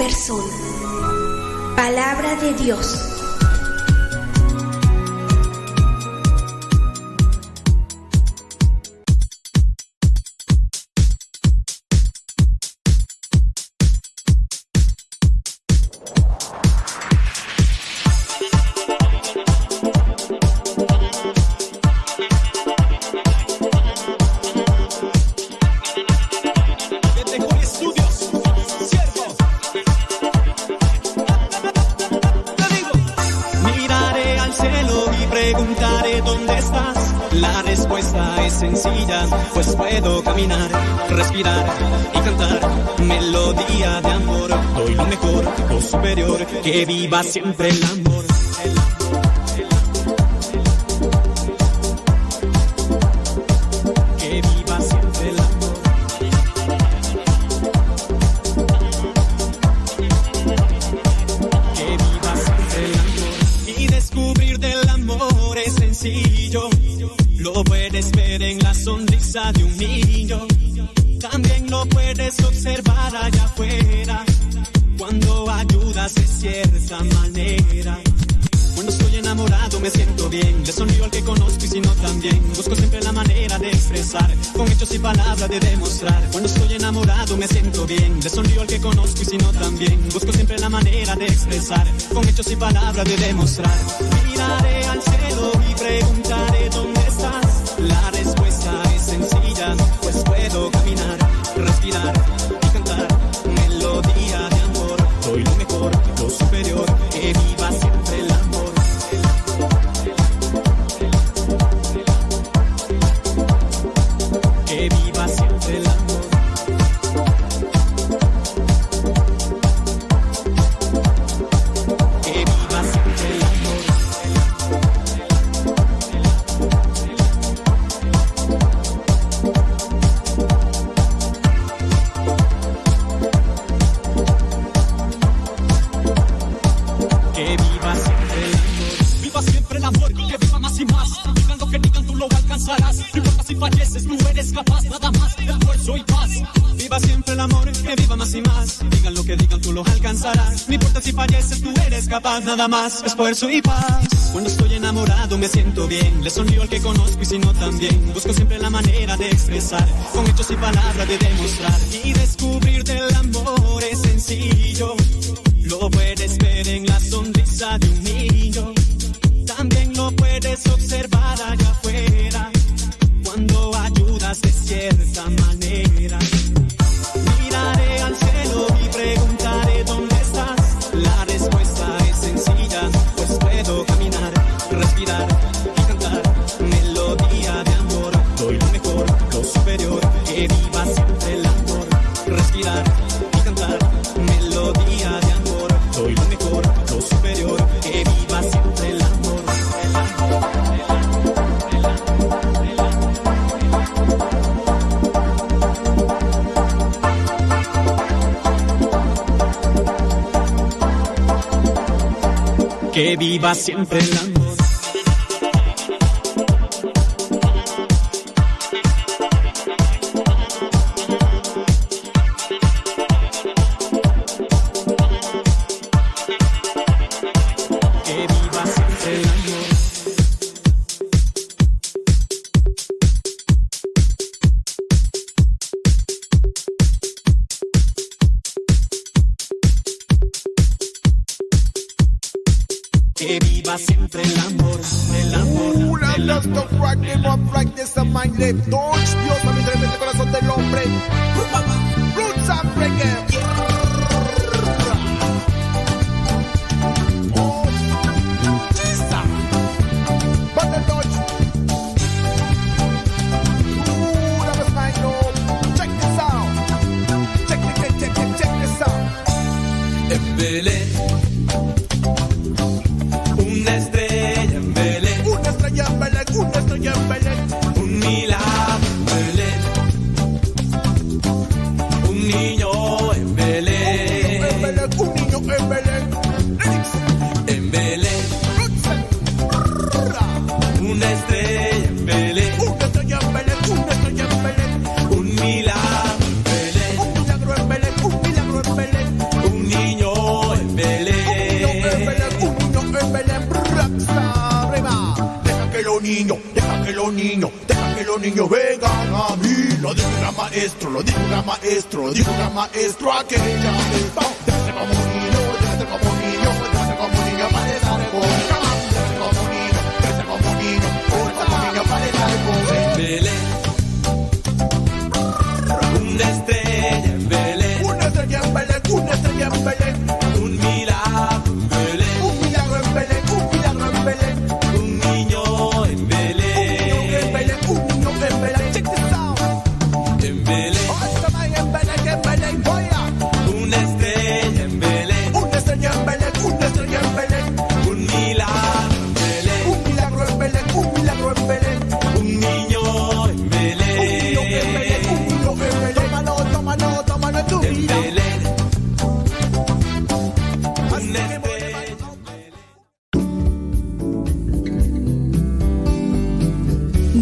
persona. Palabra de Dios. va siempre el amor. nada más, esfuerzo y paz. Cuando estoy enamorado me siento bien, le sonrío al que conozco y si no también. Busco siempre la manera de expresar, con hechos y palabras de demostrar. siempre la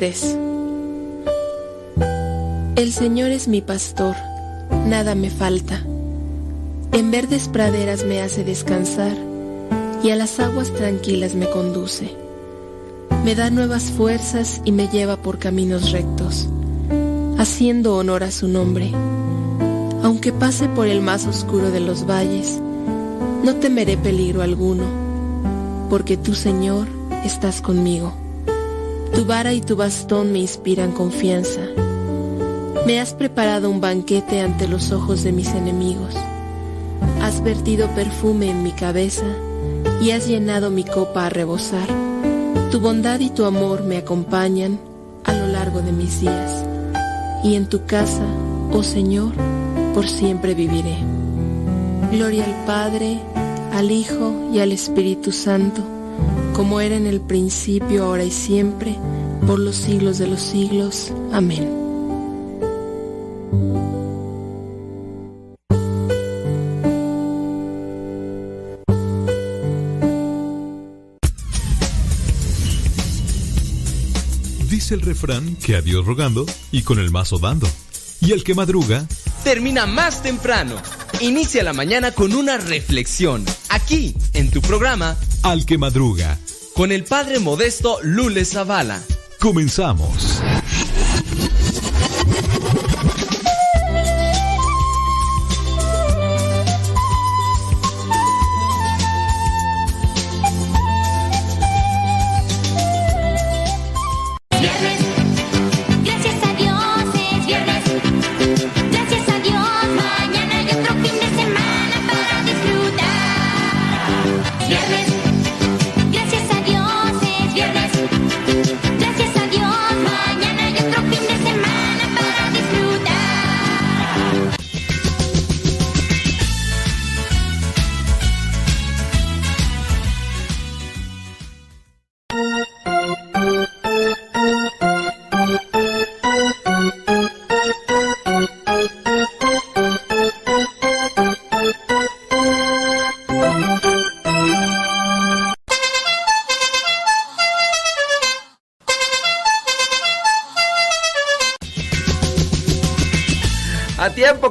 23 El Señor es mi pastor, nada me falta. En verdes praderas me hace descansar y a las aguas tranquilas me conduce. Me da nuevas fuerzas y me lleva por caminos rectos, haciendo honor a su nombre. Aunque pase por el más oscuro de los valles, no temeré peligro alguno, porque tú, Señor, estás conmigo. Tu vara y tu bastón me inspiran confianza. Me has preparado un banquete ante los ojos de mis enemigos. Has vertido perfume en mi cabeza y has llenado mi copa a rebosar. Tu bondad y tu amor me acompañan a lo largo de mis días. Y en tu casa, oh Señor, por siempre viviré. Gloria al Padre, al Hijo y al Espíritu Santo como era en el principio, ahora y siempre, por los siglos de los siglos. Amén. Dice el refrán que a Dios rogando y con el mazo dando. Y el que madruga, termina más temprano. Inicia la mañana con una reflexión, aquí, en tu programa, al que madruga. Con el padre modesto Lule Zavala. Comenzamos.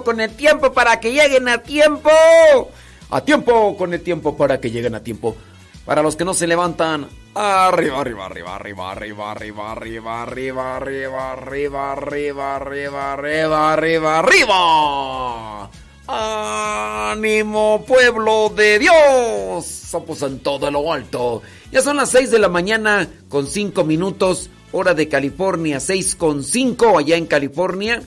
Con el tiempo para que lleguen a tiempo. A tiempo con el tiempo para que lleguen a tiempo. Para los que no se levantan. Arriba, arriba, arriba, arriba, arriba, arriba, arriba, arriba, arriba, arriba, arriba, arriba, arriba, arriba, arriba. Ánimo, pueblo de Dios. Somos en todo lo alto. Ya son las 6 de la mañana con 5 minutos, hora de California, 6 con 5 allá en California.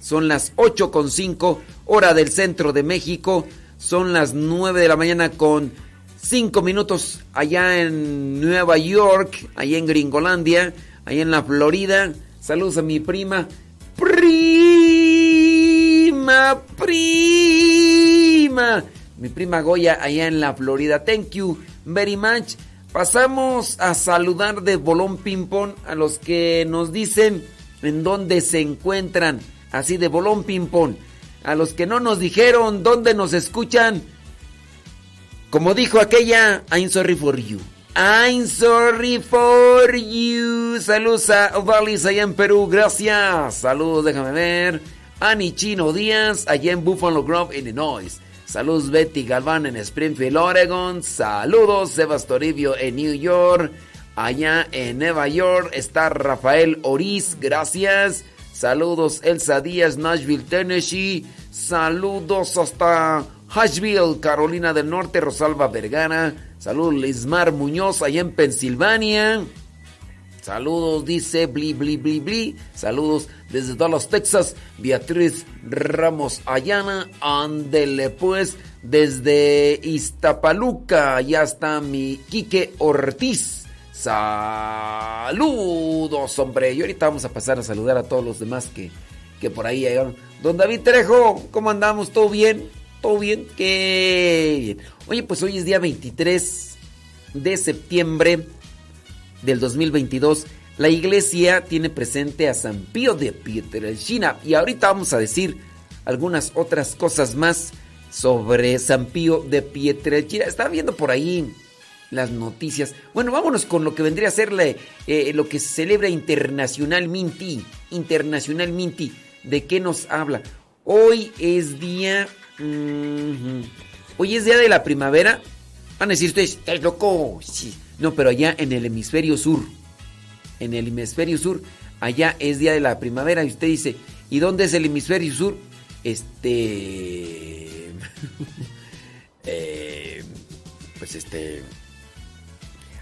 Son las 8 con 5, hora del centro de México. Son las 9 de la mañana con cinco minutos allá en Nueva York, allá en Gringolandia, allá en la Florida. Saludos a mi prima. Prima, prima. Mi prima Goya allá en la Florida. Thank you very much. Pasamos a saludar de Bolón Ping Pong a los que nos dicen en dónde se encuentran. Así de Bolón Ping Pong. A los que no nos dijeron dónde nos escuchan. Como dijo aquella, I'm sorry for you. I'm sorry for you. Saludos a Valis allá en Perú, gracias. Saludos, déjame ver. Ani Chino Díaz allá en Buffalo Grove, Illinois. Saludos Betty Galván en Springfield, Oregon. Saludos Sebas Toribio en New York. Allá en Nueva York está Rafael Oriz, gracias. Saludos Elsa Díaz, Nashville, Tennessee. Saludos hasta Asheville, Carolina del Norte, Rosalba Vergara. Saludos Lismar Muñoz allá en Pensilvania. Saludos, dice Bli Bli Bli Bli. Saludos desde Dallas, Texas. Beatriz Ramos Ayana. Ándele pues. Desde Iztapaluca. Ya está mi Quique Ortiz. Saludos, hombre. Y ahorita vamos a pasar a saludar a todos los demás que, que por ahí llegaron. Don David Trejo, ¿cómo andamos? ¿Todo bien? ¿Todo bien? Qué. Oye, pues hoy es día 23 de septiembre del 2022. La iglesia tiene presente a San Pío de Pietrelcina y ahorita vamos a decir algunas otras cosas más sobre San Pío de Pietrelcina. Estaba viendo por ahí las noticias. Bueno, vámonos con lo que vendría a ser eh, lo que se celebra internacionalmente. Internacionalmente. ¿De qué nos habla? Hoy es día... hoy es día de la primavera. Van a decir ustedes, ¿estás loco? Sí. No, pero allá en el hemisferio sur. En el hemisferio sur, allá es día de la primavera. Y usted dice, ¿y dónde es el hemisferio sur? Este... eh, pues este...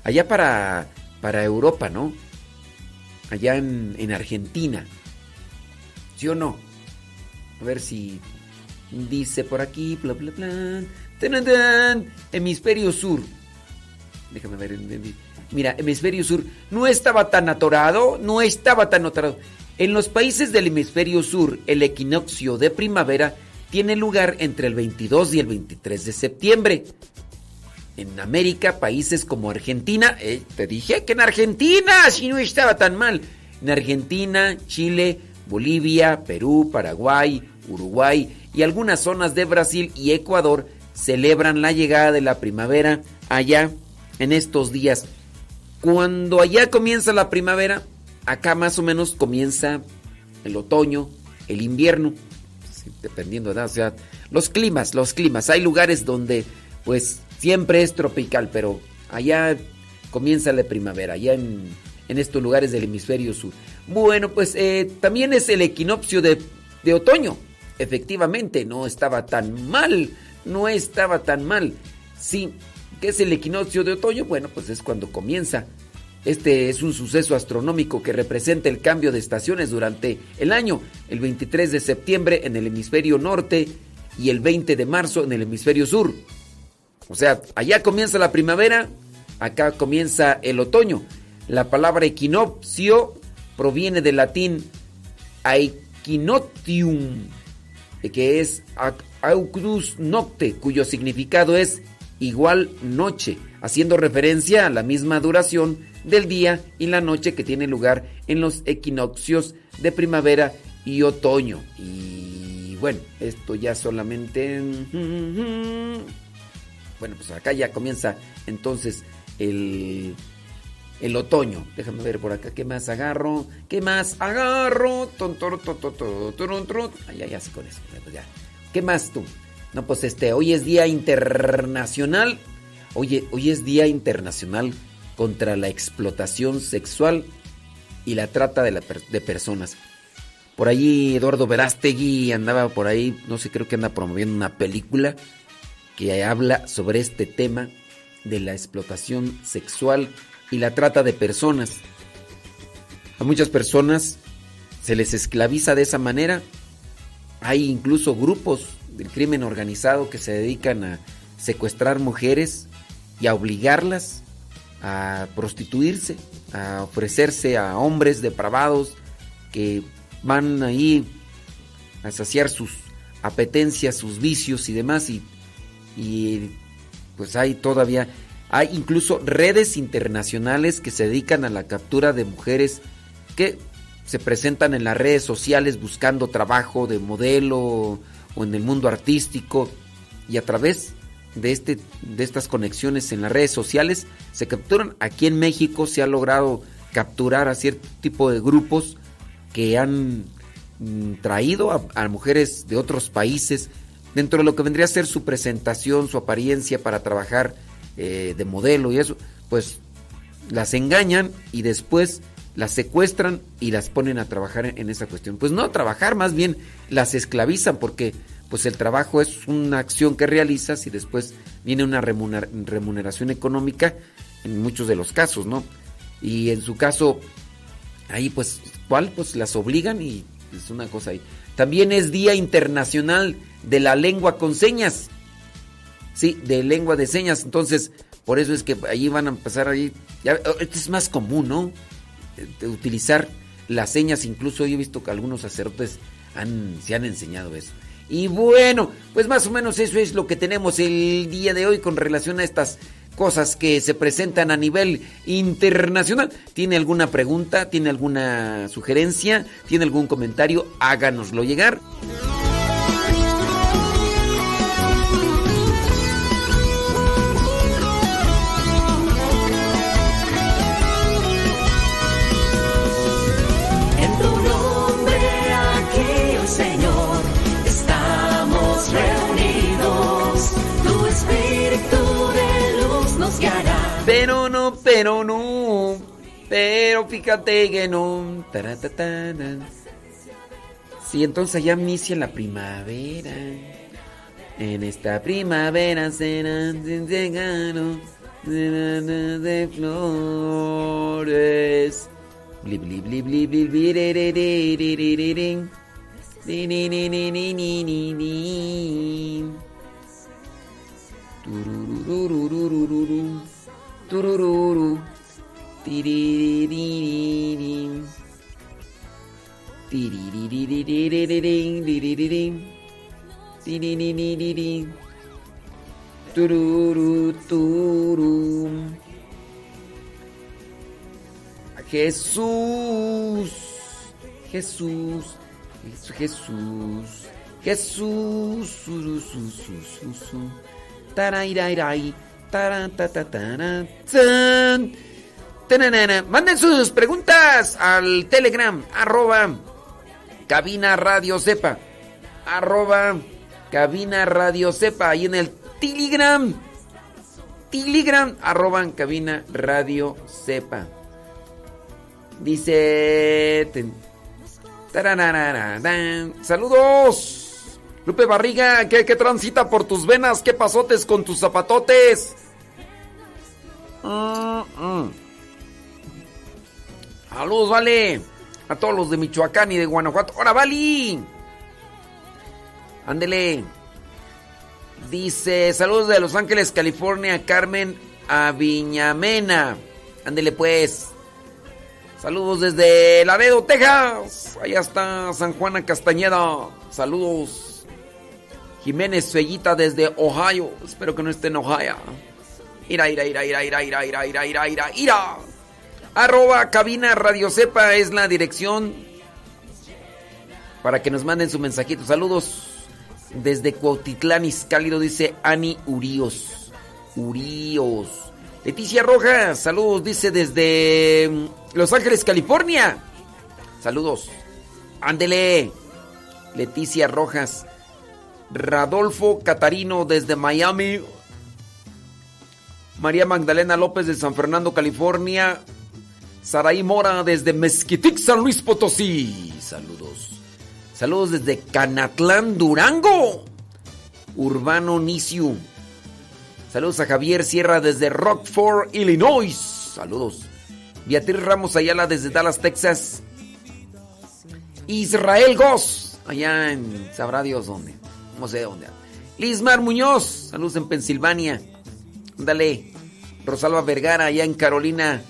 Allá para, para Europa, ¿no? Allá en, en Argentina. ¿Sí o no? A ver si dice por aquí, bla, bla, bla. Hemisferio sur. Déjame ver. Mira, hemisferio sur no estaba tan atorado, no estaba tan atorado. En los países del hemisferio sur, el equinoccio de primavera tiene lugar entre el 22 y el 23 de septiembre. En América, países como Argentina, eh, te dije que en Argentina, si no estaba tan mal. En Argentina, Chile, Bolivia, Perú, Paraguay, Uruguay y algunas zonas de Brasil y Ecuador celebran la llegada de la primavera allá en estos días. Cuando allá comienza la primavera, acá más o menos comienza el otoño, el invierno, sí, dependiendo de la ciudad. Los climas, los climas. Hay lugares donde pues siempre es tropical, pero allá comienza la primavera, allá en, estos lugares del hemisferio sur. Bueno, pues eh, también es el equinoccio de, de otoño. Efectivamente, no estaba tan mal, no estaba tan mal. Sí, ¿qué es el equinoccio de otoño? Bueno, pues es cuando comienza. Este es un suceso astronómico que representa el cambio de estaciones durante el año, el 23 de septiembre en el hemisferio norte y el 20 de marzo en el hemisferio sur. O sea, allá comienza la primavera, acá comienza el otoño. La palabra equinoccio proviene del latín aequinotium, que es auctus nocte, cuyo significado es igual noche, haciendo referencia a la misma duración del día y la noche que tiene lugar en los equinoccios de primavera y otoño. Y bueno, esto ya solamente... Bueno, pues acá ya comienza entonces el, el otoño. Déjame ver por acá, ¿qué más agarro? ¿Qué más agarro? Ay, ya, ya, con eso. ya. ¿Qué más tú? No, pues este, hoy es Día Internacional. Oye, hoy es Día Internacional contra la explotación sexual y la trata de, la de personas. Por ahí Eduardo Verástegui andaba por ahí, no sé, creo que anda promoviendo una película que habla sobre este tema de la explotación sexual y la trata de personas. A muchas personas se les esclaviza de esa manera. Hay incluso grupos del crimen organizado que se dedican a secuestrar mujeres y a obligarlas a prostituirse, a ofrecerse a hombres depravados que van ahí a saciar sus apetencias, sus vicios y demás y, y pues hay todavía hay incluso redes internacionales que se dedican a la captura de mujeres que se presentan en las redes sociales buscando trabajo de modelo o en el mundo artístico y a través de, este, de estas conexiones en las redes sociales se capturan. Aquí en México se ha logrado capturar a cierto tipo de grupos que han mm, traído a, a mujeres de otros países dentro de lo que vendría a ser su presentación, su apariencia para trabajar eh, de modelo y eso, pues las engañan y después las secuestran y las ponen a trabajar en, esa cuestión. Pues no trabajar, más bien las esclavizan porque pues el trabajo es una acción que realizas y después viene una remuner- remuneración económica en muchos de los casos, ¿no? Y en su caso, ahí pues, ¿cuál? Pues las obligan y es una cosa ahí. También es Día Internacional de la Lengua con Señas. Sí, de lengua de señas. Entonces, por eso es que allí van a empezar ahí. Esto es más común, ¿no? Eh, utilizar las señas. Incluso yo he visto que algunos sacerdotes han, se han enseñado eso. Y bueno, pues más o menos eso es lo que tenemos el día de hoy con relación a estas cosas que se presentan a nivel internacional. ¿Tiene alguna pregunta? ¿Tiene alguna sugerencia? ¿Tiene algún comentario? Háganoslo llegar. Pero no, pero fíjate que no. Sí, entonces ya inicia la primavera. En esta primavera serán llegaron de flores. Bli bli bli bli bli bli Turururu. Tururu, turum. Jesús, Jesús, Jesús, Jesús, Jesús, Jesús, Manden sus preguntas al Telegram, arroba cabina radio sepa, arroba cabina radio sepa, ahí en el Telegram, Telegram, arroba cabina radio sepa. Dice. Saludos. Lupe Barriga, ¿qué, qué transita por tus venas? ¿Qué pasotes con tus zapatotes? Mm, mm. Saludos, vale. A todos los de Michoacán y de Guanajuato. ¡Ahora, vale! Ándele. Dice, saludos de Los Ángeles, California, Carmen Aviñamena. Ándele pues. Saludos desde Laredo, Texas. Allá está San Juana Castañeda. Saludos. Jiménez Fellita desde Ohio. Espero que no esté en Ohio. Ira, ira, ira, ira, ira, ira, ira, ira, ira, ira, ira. Arroba cabina Radio Cepa es la dirección para que nos manden su mensajito. Saludos desde Cuautitlán Izcálido, dice Ani Urios. Urios. Leticia Rojas, saludos, dice desde mm, Los Ángeles, California. Saludos. Ándele. Leticia Rojas. Radolfo Catarino desde Miami. María Magdalena López de San Fernando, California. Saraí Mora desde Mezquitic, San Luis Potosí. Saludos. Saludos desde Canatlán, Durango. Urbano Niciu. Saludos a Javier Sierra desde Rockford, Illinois. Saludos. Beatriz Ramos Ayala desde Dallas, Texas. Israel Goss. Allá en sabrá Dios dónde. No sé dónde. Lismar Muñoz. Saludos en Pensilvania. Dale. Rosalba Vergara, allá en Carolina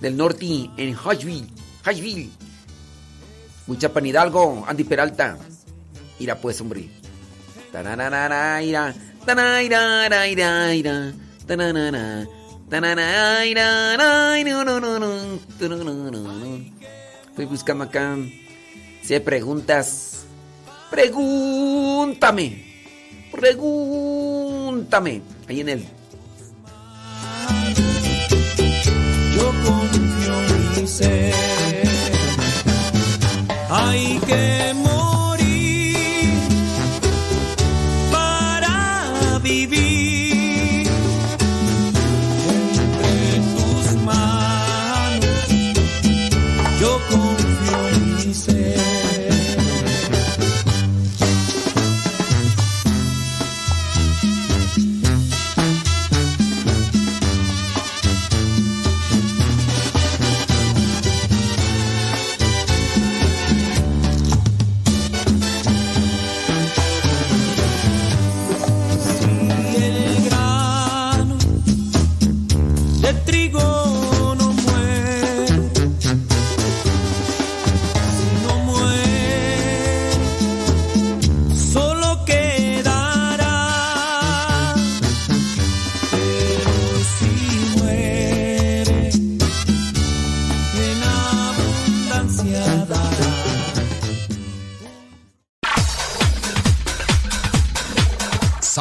del Norte, en Hodgeville. Hodgeville. Huichapan Hidalgo, Andy Peralta. Ira pues, hombre. Estoy buscando acá. Si hay preguntas. Pregúntame. Pregúntame. Ahí en el. En mi ser. Hay que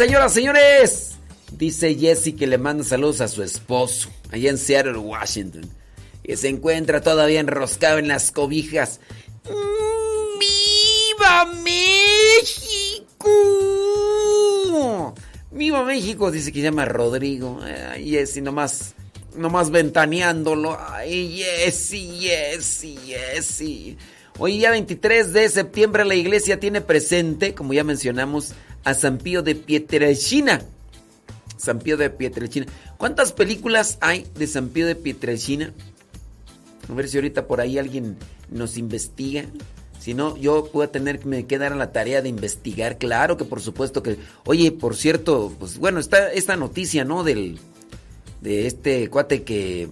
Señoras, señores. Dice Jesse que le manda saludos a su esposo, allá en Seattle, Washington. Que se encuentra todavía enroscado en las cobijas. Mm, ¡Viva México! ¡Viva México! Dice que se llama Rodrigo. Ay, Jesse, nomás, nomás ventaneándolo. Ay, Jesse, Jesse, Jesse. Hoy día 23 de septiembre la iglesia tiene presente, como ya mencionamos, a San Pío de Pietrelcina. San Pío de Pietrelcina. ¿Cuántas películas hay de San Pío de Pietrelcina? A ver si ahorita por ahí alguien nos investiga. Si no, yo puedo tener que me quedar a la tarea de investigar. Claro que por supuesto que. Oye, por cierto, pues bueno, está esta noticia, ¿no? Del. De este cuate que.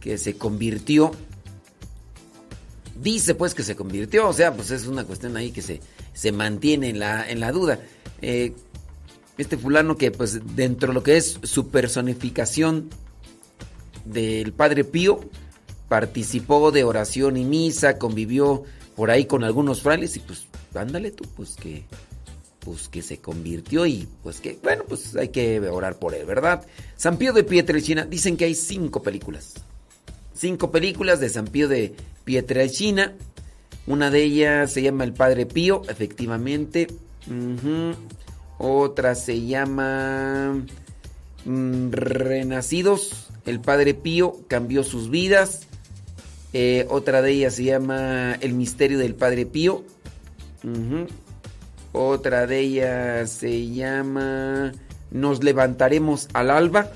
que se convirtió. Dice pues que se convirtió. O sea, pues es una cuestión ahí que se, se mantiene en la, en la duda. Eh, este fulano que pues dentro de lo que es su personificación del Padre Pío, participó de oración y misa, convivió por ahí con algunos frailes y pues ándale tú, pues que pues que se convirtió y pues que bueno, pues hay que orar por él, ¿verdad? San Pío de Pietrelcina, dicen que hay cinco películas. Cinco películas de San Pío de Pietrelcina. Una de ellas se llama El Padre Pío, efectivamente. Otra se llama mm, Renacidos. El Padre Pío cambió sus vidas. Eh, otra de ellas se llama El Misterio del Padre Pío. Otra de ellas se llama Nos levantaremos al alba.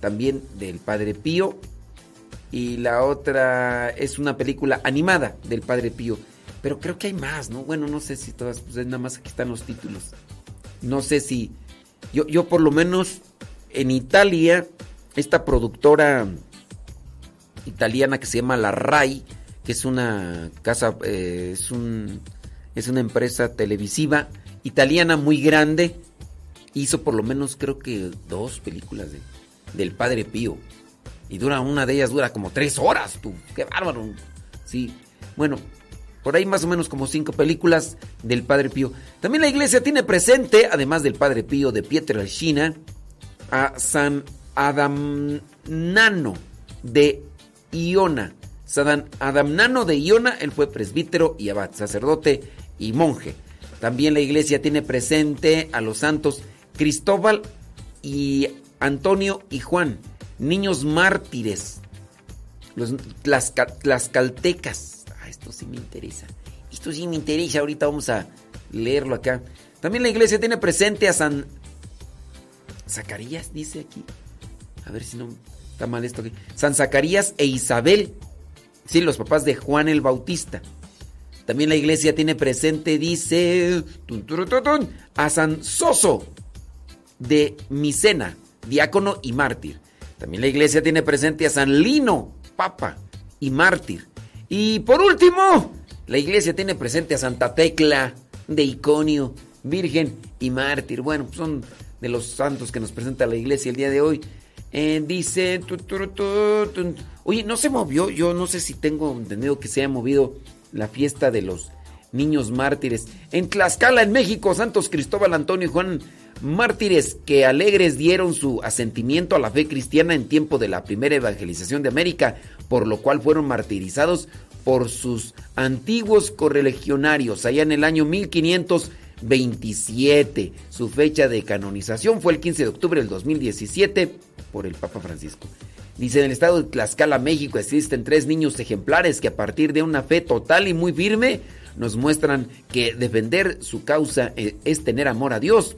También del Padre Pío. Y la otra es una película animada del Padre Pío. Pero creo que hay más, ¿no? Bueno, no sé si todas, pues nada más aquí están los títulos. No sé si. Yo, yo por lo menos en Italia, esta productora italiana que se llama La Rai, que es una casa, eh, es un, es una empresa televisiva italiana muy grande, hizo por lo menos creo que dos películas de, del Padre Pío. Y dura, una de ellas dura como tres horas, tú. Qué bárbaro. Sí. Bueno, por ahí más o menos como cinco películas del Padre Pío. También la iglesia tiene presente, además del Padre Pío de Pietrelcina, a San Adamnano de Iona. San Adamnano de Iona, él fue presbítero y abad, sacerdote y monje. También la iglesia tiene presente a los santos Cristóbal y Antonio y Juan, niños mártires. Los caltecas. Ah, esto sí me interesa. Esto sí me interesa. Ahorita vamos a leerlo acá. También la iglesia tiene presente a San Zacarías, dice aquí. A ver si no está mal esto aquí. San Zacarías e Isabel. Sí, los papás de Juan el Bautista. También la iglesia tiene presente, dice, a San Soso de Micena, diácono y mártir. También la iglesia tiene presente a San Lino, papa y mártir. Y por último, la iglesia tiene presente a Santa Tecla de Iconio, virgen y mártir. Bueno, son de los santos que nos presenta la iglesia el día de hoy. Eh, dice, oye, no se movió, yo no sé si tengo entendido que se haya movido la fiesta de los niños mártires. En Tlaxcala, en México, Santos Cristóbal, Antonio y Juan mártires que alegres dieron su asentimiento a la fe cristiana en tiempo de la primera evangelización de América, por lo cual fueron martirizados por sus antiguos correligionarios allá en el año 1527. Su fecha de canonización fue el 15 de octubre del 2017 por el Papa Francisco. Dice, en el estado de Tlaxcala, México, existen tres niños ejemplares que a partir de una fe total y muy firme nos muestran que defender su causa eh, es tener amor a Dios.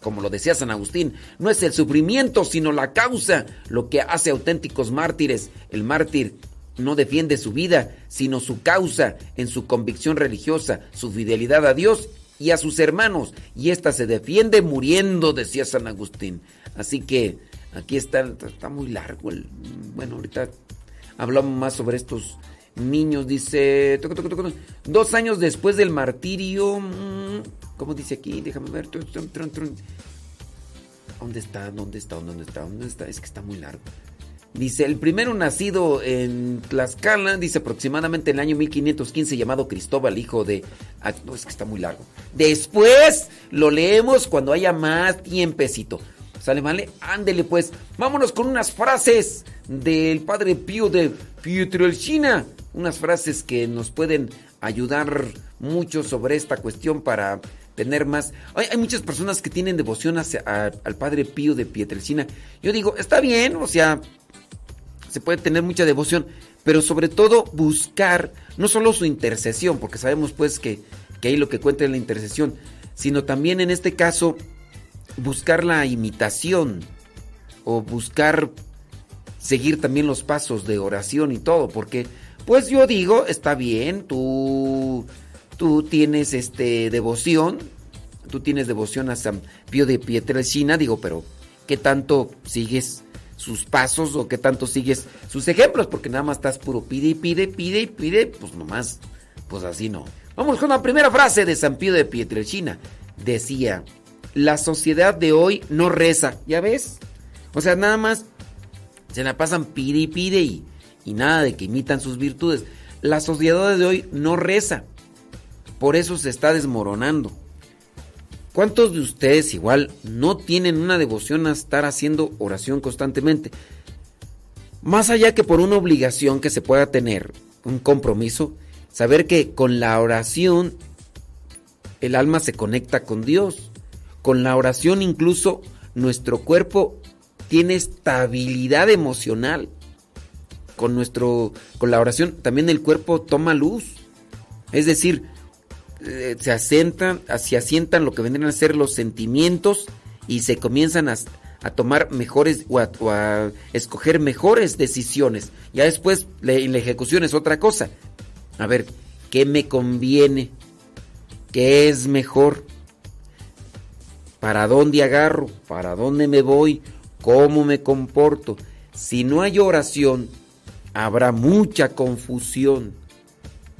Como lo decía San Agustín, no es el sufrimiento, sino la causa lo que hace auténticos mártires. El mártir no defiende su vida, sino su causa en su convicción religiosa, su fidelidad a Dios y a sus hermanos. Y ésta se defiende muriendo, decía San Agustín. Así que aquí está, está muy largo. El, bueno, ahorita hablamos más sobre estos niños. Dice, dos años después del martirio, mm, ¿cómo dice aquí? Déjame ver. ¿Dónde está? ¿Dónde está? ¿Dónde está? ¿Dónde está? Es que está muy largo. Dice, el primero nacido en Tlaxcala, dice aproximadamente en el año 1515, llamado Cristóbal, hijo de... ah, no, es que está muy largo. Después lo leemos cuando haya más tiempecito. ¿Sale, vale? Ándele pues. Vámonos con unas frases del Padre Pío de Pietrelcina. Unas frases que nos pueden ayudar mucho sobre esta cuestión para tener más. Hay, muchas personas que tienen devoción hacia, al Padre Pío de Pietrelcina. Yo digo, está bien, o sea, se puede tener mucha devoción, pero sobre todo buscar no solo su intercesión, porque sabemos pues que, que ahí lo que cuenta es la intercesión, sino también en este caso buscar la imitación o buscar seguir también los pasos de oración y todo, porque pues yo digo, está bien, tú tú tienes este devoción, tú tienes devoción a San Pío de Pietrelcina, digo, pero ¿qué tanto sigues sus pasos o qué tanto sigues sus ejemplos? Porque nada más estás puro pide y pide, pide y pide, pues nomás, pues así no. Vamos con la primera frase de San Pío de Pietrelcina. Decía, la sociedad de hoy no reza, ¿ya ves? O sea, nada más se la pasan pide y pide y, y nada de que imitan sus virtudes. La sociedad de hoy no reza. Por eso se está desmoronando. ¿Cuántos de ustedes igual no tienen una devoción a estar haciendo oración constantemente? Más allá que por una obligación que se pueda tener, un compromiso, saber que con la oración el alma se conecta con Dios. Con la oración incluso nuestro cuerpo tiene estabilidad emocional. Con nuestro con la oración también el cuerpo toma luz. Es decir, eh, se asientan, se asientan lo que vendrían a ser los sentimientos y se comienzan a, a tomar mejores o a, escoger mejores decisiones. Ya después la, la ejecución es otra cosa. A ver, ¿qué me conviene? ¿Qué es mejor? ¿Para dónde agarro? ¿Para dónde me voy? ¿Cómo me comporto? Si no hay oración, habrá mucha confusión.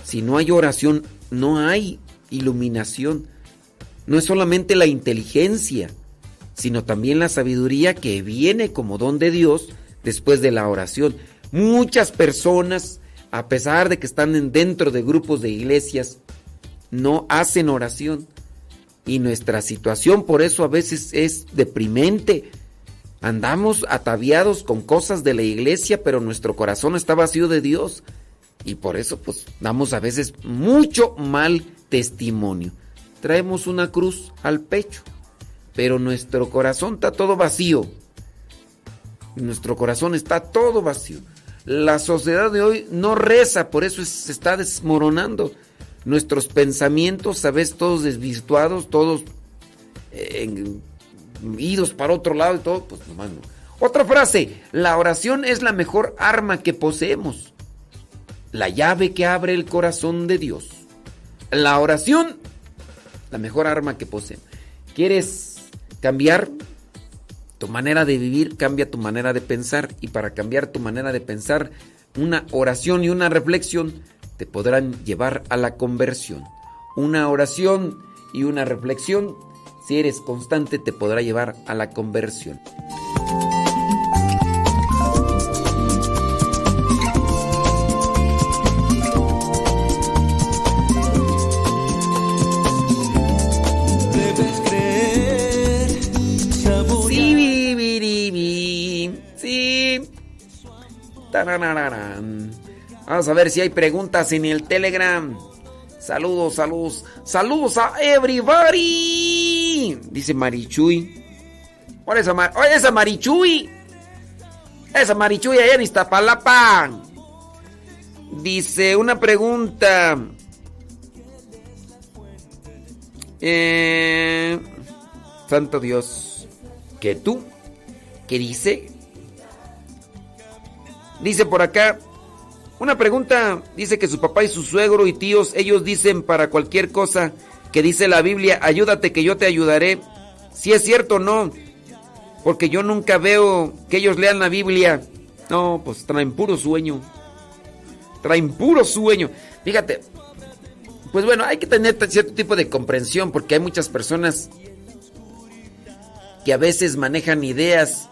Si no hay oración, no hay iluminación. No es solamente la inteligencia, sino también la sabiduría que viene como don de Dios después de la oración. Muchas personas, a pesar de que están en- dentro de grupos de iglesias, no hacen oración. Y nuestra situación por eso a veces es deprimente. Andamos ataviados con cosas de la iglesia, pero nuestro corazón está vacío de Dios. Y por eso pues damos a veces mucho mal testimonio. Traemos una cruz al pecho. pero nuestro corazón está todo vacío. Nuestro corazón está todo vacío. La sociedad de hoy no reza, por eso es- se está desmoronando. Nuestros pensamientos, sabes, todos desvirtuados, todos eh, en- idos para otro lado y todo, pues nomás no. Otra frase, la oración es la mejor arma que poseemos. La llave que abre el corazón de Dios. La oración, la mejor arma que poseemos. ¿Quieres cambiar tu manera de vivir? Cambia tu manera de pensar. Y para cambiar tu manera de pensar, una oración y una reflexión te podrán llevar a la conversión. Una oración y una reflexión, si eres constante, te podrá llevar a la conversión. Vamos a ver si hay preguntas en el Telegram. Saludos, saludos, saludos a everybody. Dice Marichuy. Esa, Mar- oye, esa Marichuy. Esa Marichuy allá en Iztapalapa. Dice una pregunta. Eh, Santo Dios. ¿Que tú? ¿Qué dice? Dice por acá. Una pregunta. Dice que su papá y su suegro y tíos, ellos dicen para cualquier cosa que dice la Biblia, ayúdate que yo te ayudaré. Si es cierto o no. Porque yo nunca veo que ellos lean la Biblia. No, pues traen puro sueño. Traen puro sueño. Fíjate. Pues bueno, hay que tener cierto tipo de comprensión porque hay muchas personas que a veces manejan ideas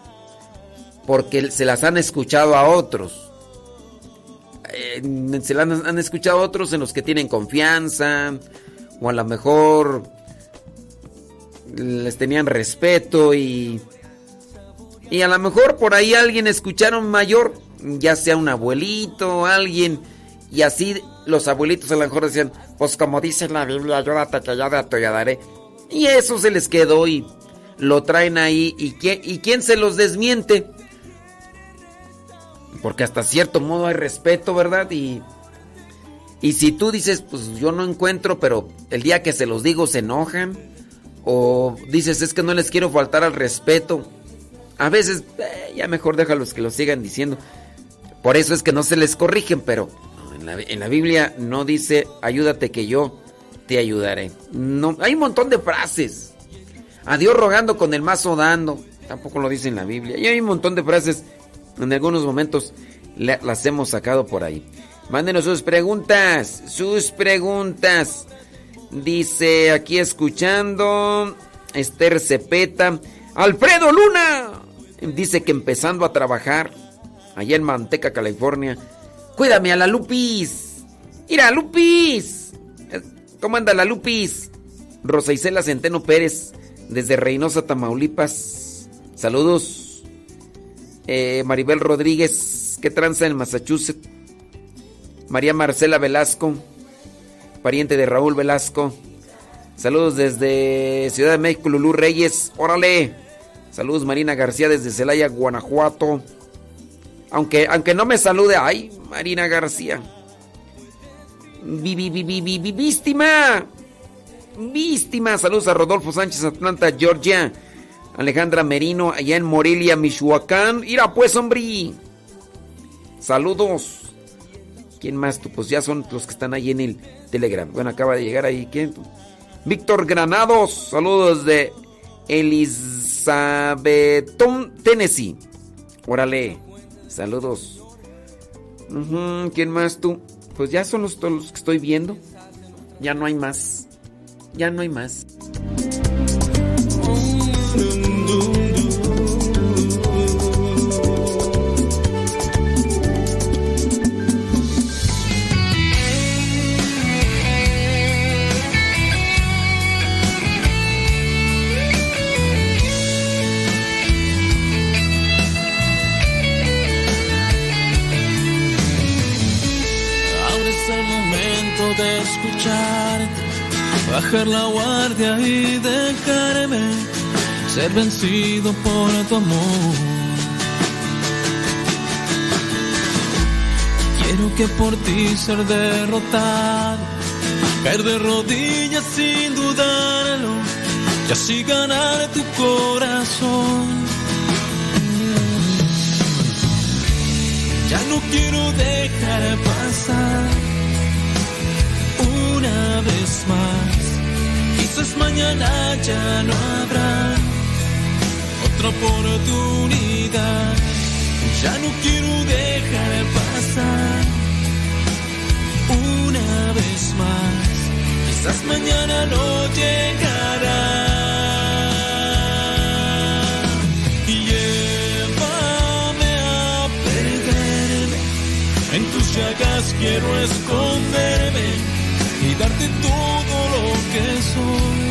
porque se las han escuchado a otros. Eh, se las han, han escuchado a otros en los que tienen confianza o a lo mejor les tenían respeto y y a lo mejor por ahí alguien escucharon mayor, ya sea un abuelito, alguien y así los abuelitos a lo mejor decían, pues como dice la Biblia, ayúdate que yo te ayudaré. Y eso se les quedó y lo traen ahí. ¿Y quién, ¿Y quién se los desmiente? Porque hasta cierto modo hay respeto, ¿verdad? Y, y si tú dices, pues yo no encuentro, pero el día que se los digo se enojan. O dices, es que no les quiero faltar al respeto. A veces, eh, ya mejor déjalos que lo sigan diciendo. Por eso es que no se les corrigen, pero en la, en la Biblia no dice, ayúdate que yo te ayudaré. No, hay un montón de frases. A Dios rogando con el mazo dando. Tampoco lo dice en la Biblia. Y hay un montón de frases. En algunos momentos la- las hemos sacado por ahí. Mándenos sus preguntas. Sus preguntas. Dice aquí escuchando. Esther Cepeta. Alfredo Luna. Dice que empezando a trabajar allá en Manteca, California. Cuídame a la Lupis. Mira, Lupis. ¿Cómo anda la Lupis? Rosa Isela Centeno Pérez, desde Reynosa, Tamaulipas. Saludos. Eh, Maribel Rodríguez, ¿qué tranza en Massachusetts? María Marcela Velasco, pariente de Raúl Velasco. Saludos desde Ciudad de México, Lulú Reyes. Órale. Saludos Marina García desde Celaya, Guanajuato. Aunque, aunque no me salude, ay, Marina García. Víctima. Víctima. Saludos a Rodolfo Sánchez, Atlanta, Georgia. Alejandra Merino, allá en Morelia, Michoacán. Ira pues, hombre. Saludos. ¿Quién más tú? Pues ya son los que están ahí en el Telegram. Bueno, acaba de llegar ahí. ¿Quién? Víctor Granados. Saludos de Elizabethton, Tennessee. Órale. Saludos. ¿Quién más tú? Pues ya son los, los que estoy viendo. Ya no hay más. Ya no hay más. Bajar la guardia y dejarme ser vencido por tu amor. Quiero que por ti ser derrotado, caer de rodillas sin dudarlo, y así ganar tu corazón. Ya no quiero dejar pasar una vez más. Mañana ya no habrá otra oportunidad. Ya no quiero dejar pasar una vez más. Quizás mañana no llegará. Llévame a perderme. En tus llagas quiero esconderme y darte todo lo que soy.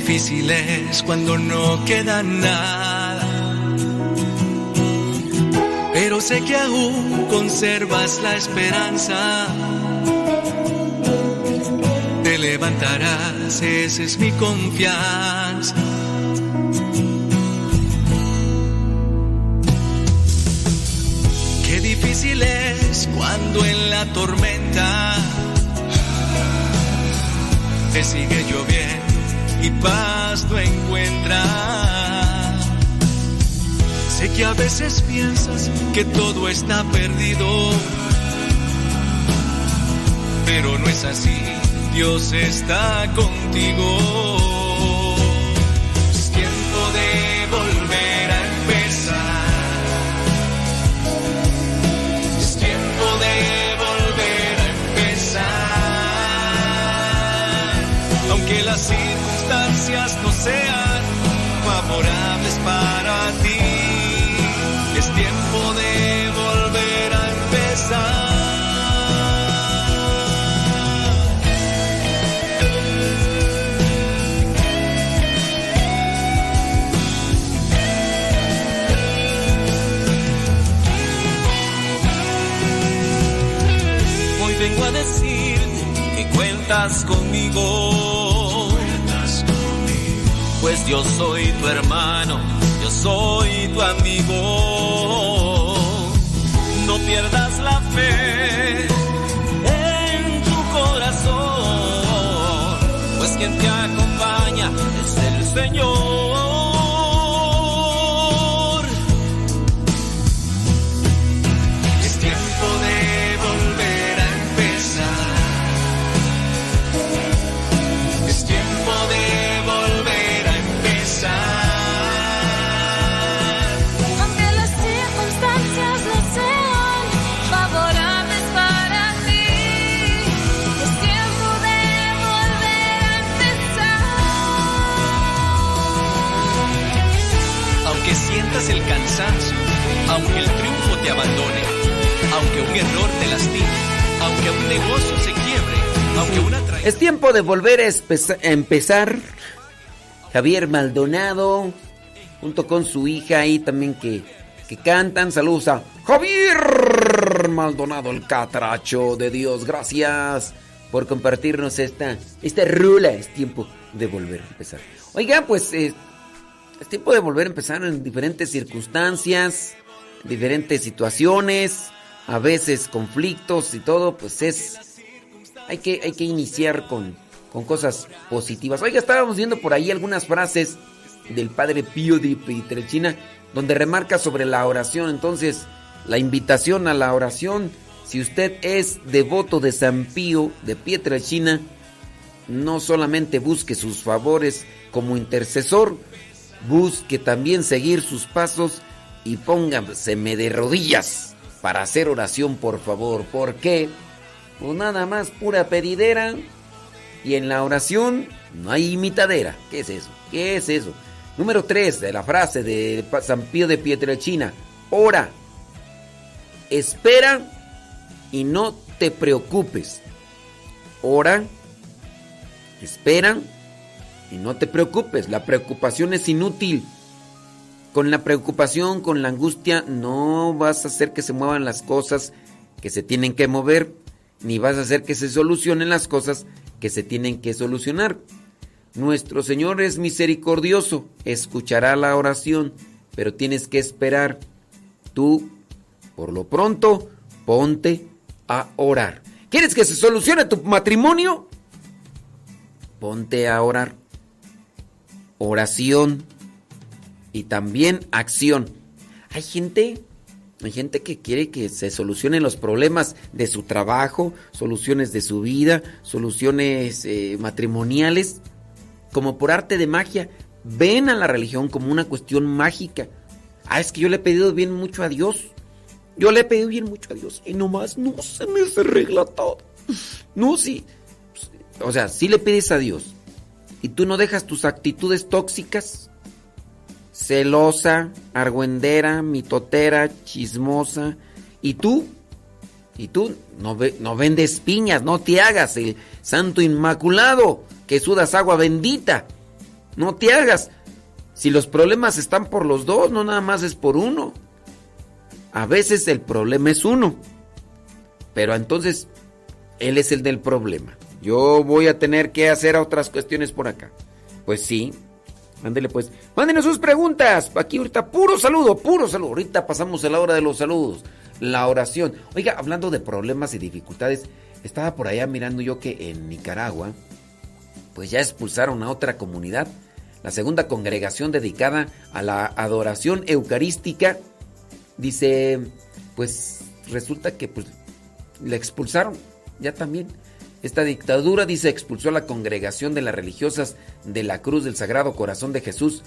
difícil es cuando no queda nada. Pero sé que aún conservas la esperanza. Te levantarás, esa es mi confianza. Qué difícil es cuando en la tormenta te sigue lloviendo y paz no encuentras. Sé que a veces piensas que todo está perdido, pero no es así. Dios está contigo. Para ti, es tiempo de volver a empezar. Hoy vengo a decirte que cuentas conmigo. Pues yo soy tu hermano, soy tu amigo. No pierdas la fe en tu corazón, pues quien te acompaña es el Señor. Aunque el triunfo te abandone, aunque un error te lastime, aunque un negocio se quiebre, aunque una traición... Es tiempo de volver a empezar. Javier Maldonado, junto con su hija ahí también que, que cantan. Saludos a Javier Maldonado, el catracho de Dios. Gracias por compartirnos esta, esta rula. Es tiempo de volver a empezar. Oigan, pues eh, es tiempo de volver a empezar en diferentes circunstancias, diferentes situaciones, a veces conflictos y todo, pues es hay que, hay que iniciar con, con cosas positivas. Oiga, estábamos viendo por ahí algunas frases del padre Pío de Pietrelcina donde remarca sobre la oración. Entonces, la invitación a la oración, si usted es devoto de San Pío de Pietrelcina, no solamente busque sus favores como intercesor, busque también seguir sus pasos y póngaseme de rodillas para hacer oración, por favor. ¿Por qué? Pues nada más pura pedidera Y en la oración no hay imitadera. ¿Qué es eso? ¿Qué es eso? Número 3 de la frase de San Pío de Pietrelcina. Ora, espera y no te preocupes. Ora, espera y no te preocupes. La preocupación es inútil. Con la preocupación, con la angustia, no vas a hacer que se muevan las cosas que se tienen que mover, ni vas a hacer que se solucionen las cosas que se tienen que solucionar. Nuestro Señor es misericordioso, escuchará la oración, pero tienes que esperar. Tú, por lo pronto, ponte a orar. ¿Quieres que se solucione tu matrimonio? Ponte a orar. Oración y también acción. Hay gente, hay gente que quiere que se solucionen los problemas de su trabajo, soluciones de su vida, soluciones eh, matrimoniales, como por arte de magia. Ven a la religión como una cuestión mágica. Ah, es que yo le he pedido bien mucho a Dios. Yo le he pedido bien mucho a Dios y nomás no se me arregla todo. No, sí. O sea, si le pides a Dios y tú no dejas tus actitudes tóxicas, celosa, argüendera, mitotera, chismosa, y tú, y tú no, no vendes piñas, no te hagas el santo inmaculado, que sudas agua bendita, no te hagas. Si los problemas están por los dos, no nada más es por uno. A veces el problema es uno. Pero entonces, él es el del problema. Yo voy a tener que hacer otras cuestiones por acá. Pues sí. Mándele pues. Mándenos sus preguntas. Aquí ahorita puro saludo, puro saludo. Ahorita pasamos a la hora de los saludos. La oración. Oiga, hablando de problemas y dificultades, estaba por allá mirando yo que en Nicaragua, pues ya expulsaron a otra comunidad. La segunda congregación dedicada a la adoración eucarística Dice, pues resulta que pues le expulsaron, ya también. Esta dictadura, dice, expulsó a la congregación de las religiosas de la Cruz del Sagrado Corazón de Jesús,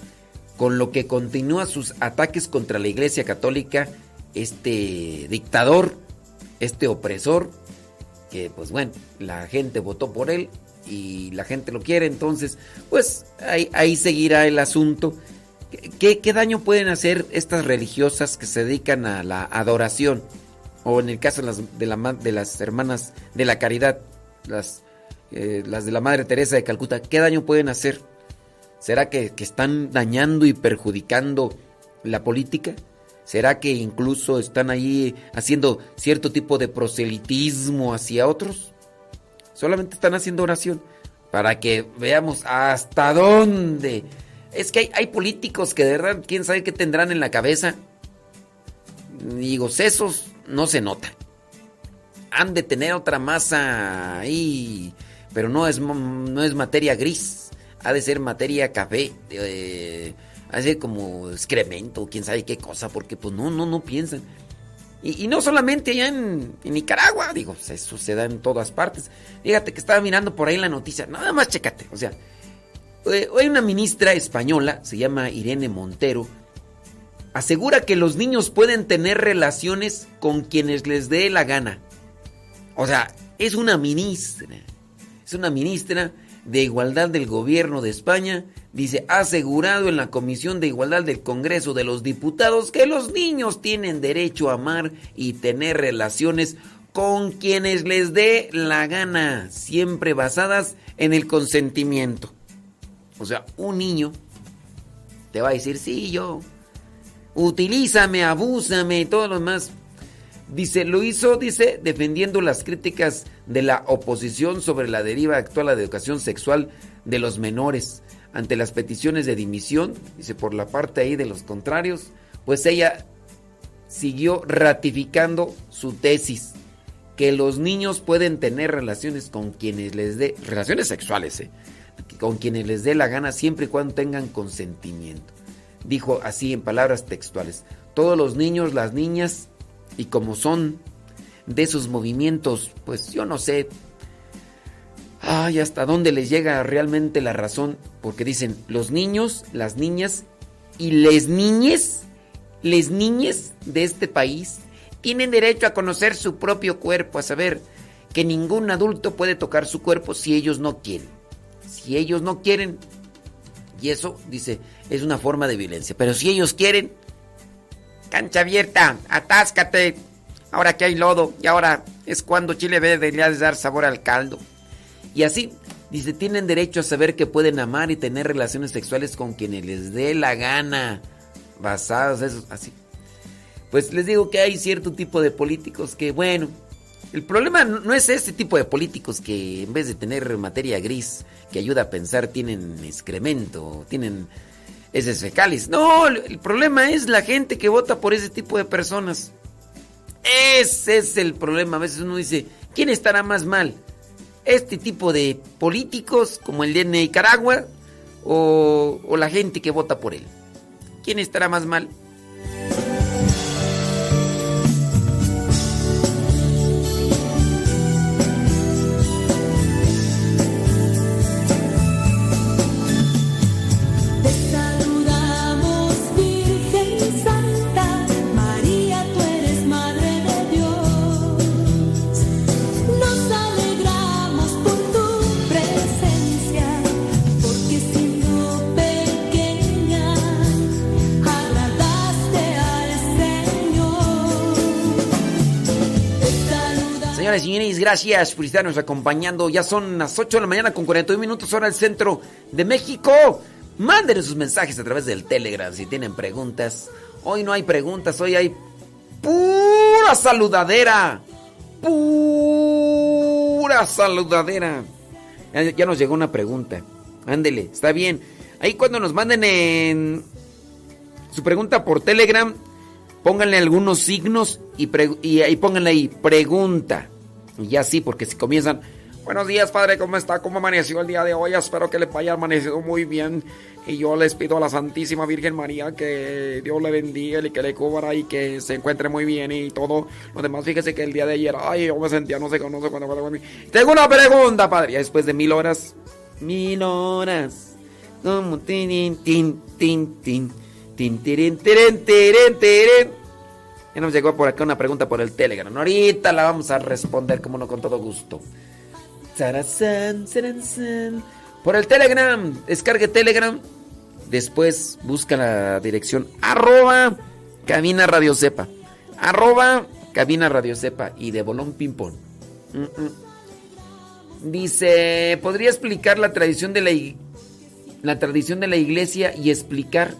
con lo que continúa sus ataques contra la Iglesia Católica, este dictador, este opresor, que pues bueno, la gente votó por él y la gente lo quiere, entonces pues ahí, seguirá el asunto. ¿Qué, daño pueden hacer estas religiosas que se dedican a la adoración? O en el caso de las hermanas de la caridad, las, eh, las de la Madre Teresa de Calcuta, ¿qué daño pueden hacer? ¿Será que, que están dañando y perjudicando la política? ¿Será que incluso están ahí haciendo cierto tipo de proselitismo hacia otros? Solamente están haciendo oración para que veamos hasta dónde es que hay, políticos que de verdad, quién sabe qué tendrán en la cabeza. Digo, sesos no se nota. Han de tener otra masa ahí, pero no es, no es materia gris. Ha de ser materia café. Eh, ha de ser como excremento, quién sabe qué cosa, porque pues no, no, no piensan. Y, no solamente allá en, Nicaragua, digo, eso se da en todas partes. Fíjate que estaba mirando por ahí la noticia, nada más chécate, o sea, eh, hay una ministra española, se llama Irene Montero, asegura que los niños pueden tener relaciones con quienes les dé la gana. O sea, es una ministra. Es una ministra de Igualdad del Gobierno de España. Dice, ha asegurado en la Comisión de Igualdad del Congreso de los Diputados que los niños tienen derecho a amar y tener relaciones con quienes les dé la gana, siempre basadas en el consentimiento. O sea, un niño te va a decir, sí, yo, utilízame, abúsame y todo lo demás. Dice, lo hizo, dice, defendiendo las críticas de la oposición sobre la deriva actual a educación sexual de los menores. Ante las peticiones de dimisión, dice, por la parte ahí de los contrarios, pues ella siguió ratificando su tesis, que los niños pueden tener relaciones con quienes les dé, relaciones sexuales, ¿eh? con quienes les dé la gana siempre y cuando tengan consentimiento. Dijo así en palabras textuales, todos los niños, las niñas, y como son de esos movimientos, pues yo no sé, ay, hasta dónde les llega realmente la razón, porque dicen los niños, las niñas y les niñes, les niñes de este país tienen derecho a conocer su propio cuerpo, a saber que ningún adulto puede tocar su cuerpo si ellos no quieren. Si ellos no quieren, y eso, dice, es una forma de violencia. Pero si ellos quieren, cancha abierta, atáscate. Ahora que hay lodo, y ahora es cuando Chile debería dar sabor al caldo. Y así, dice, tienen derecho a saber que pueden amar y tener relaciones sexuales con quienes les dé la gana. Basados eso, así. Pues les digo que hay cierto tipo de políticos que, bueno, el problema no es este tipo de políticos que en vez de tener materia gris que ayuda a pensar tienen excremento, tienen heces fecales. No, el problema es la gente que vota por ese tipo de personas. Ese es el problema. A veces uno dice, ¿quién estará más mal? ¿Este tipo de políticos como el de Nicaragua o, o la gente que vota por él? ¿Quién estará más mal? Y señores, gracias por estarnos acompañando. Ya son las 8 de la mañana con 41 minutos hora del centro de México. Mándenos sus mensajes a través del Telegram si tienen preguntas. Hoy no hay preguntas, hoy hay pura saludadera. Pura saludadera. Ya, nos llegó una pregunta. Ándele, está bien. Ahí cuando nos manden en su pregunta por Telegram, pónganle algunos signos y, y ahí pónganle ahí pregunta. Y ya sí, porque si comienzan, buenos días padre, ¿cómo está? ¿Cómo amaneció el día de hoy? Espero que le haya amanecido muy bien. Y yo les pido a la Santísima Virgen María que Dios le bendiga y que le cubra y que se encuentre muy bien y todo. Lo demás, fíjese que el día de ayer, ay, yo me sentía no sé, no sé cuándo. cuándo- Tengo una pregunta, padre. Después de mil horas, mil horas. Como tin, tin, tin, tin, tin, tirin, tirin, tirin, tirin. Nos llegó por acá una pregunta por el Telegram. Ahorita la vamos a responder, como no, con todo gusto. Por el Telegram, descargue Telegram. Después busca la dirección arroba cabina radio sepa. Arroba cabina radio sepa. Y de bolón ping pong. Mm. Dice, ¿podría explicar la tradición de la, la tradición de la iglesia y explicar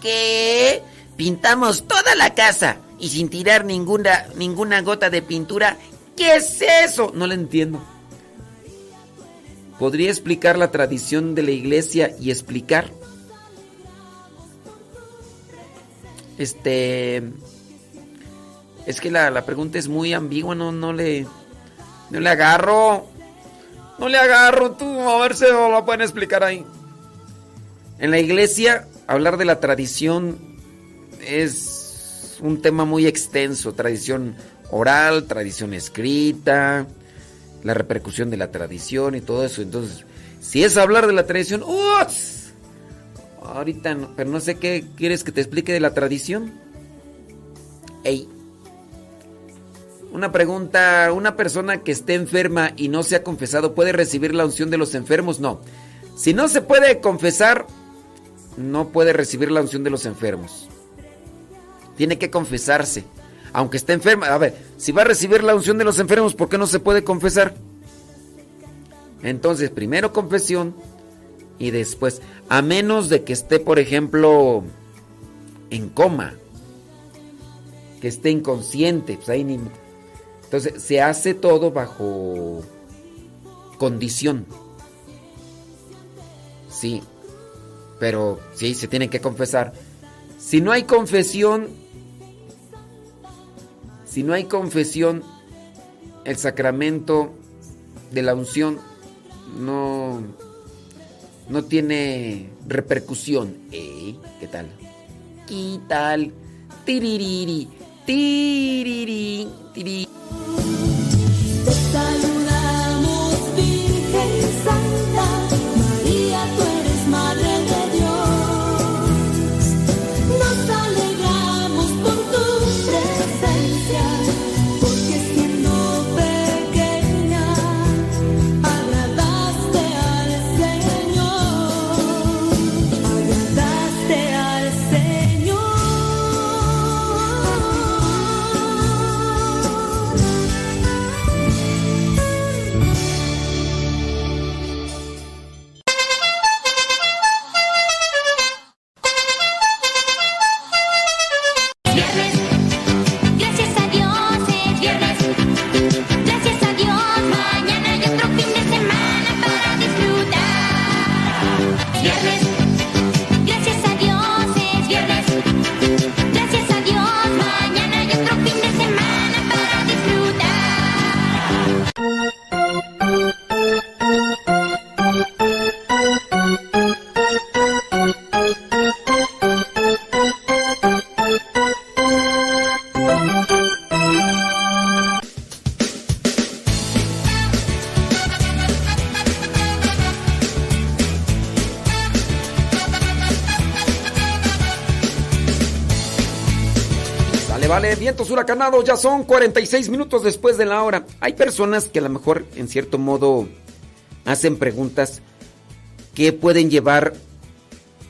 que pintamos toda la casa y sin tirar ninguna, ninguna gota de pintura. ¿Qué es eso? No lo entiendo. ¿Podría explicar la tradición de la iglesia y explicar? Este... Es que la, la pregunta es muy ambigua, no, no le... No le agarro. No le agarro tú, a ver si lo pueden explicar ahí. En la iglesia, hablar de la tradición es un tema muy extenso. Tradición oral, tradición escrita, la repercusión de la tradición y todo eso. Entonces, si es hablar de la tradición, ¡uts! ahorita no, pero no sé qué quieres que te explique de la tradición. Ey. Una pregunta, ¿una persona que esté enferma y no se ha confesado puede recibir la unción de los enfermos? No. Si no se puede confesar, no puede recibir la unción de los enfermos. Tiene que confesarse. Aunque esté enferma. A ver, si va a recibir la unción de los enfermos, ¿por qué no se puede confesar? Entonces, primero confesión y después, a menos de que esté, por ejemplo, en coma, que esté inconsciente, pues ahí ni... Entonces, se hace todo bajo condición. Sí, pero sí, se tiene que confesar. Si no hay confesión, si no hay confesión, el sacramento de la unción no, no tiene repercusión. ¿Eh? ¿Qué tal? ¿Qué tal? Tiririri, tiriri, tiri. Vientos ya son 46 minutos después de la hora. Hay personas que a lo mejor, en cierto modo, hacen preguntas que pueden llevar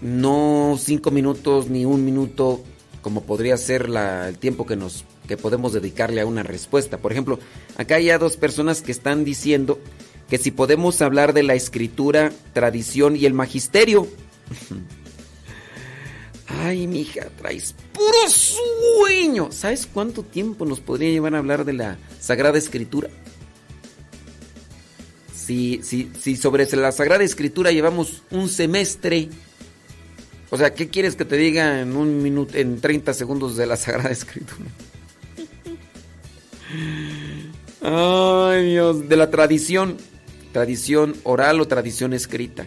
no cinco minutos ni un minuto, como podría ser el tiempo que nos que podemos dedicarle a una respuesta. Por ejemplo, acá hay dos personas que están diciendo que si podemos hablar de la escritura, tradición y el magisterio. Ay, mija, traes puro sueño. ¿Sabes cuánto tiempo nos podría llevar a hablar de la Sagrada Escritura? Si, si, si sobre la Sagrada Escritura llevamos un semestre, o sea, ¿qué quieres que te diga en un minuto, en 30 segundos de la Sagrada Escritura? Ay, Dios, de la tradición, tradición oral o tradición escrita.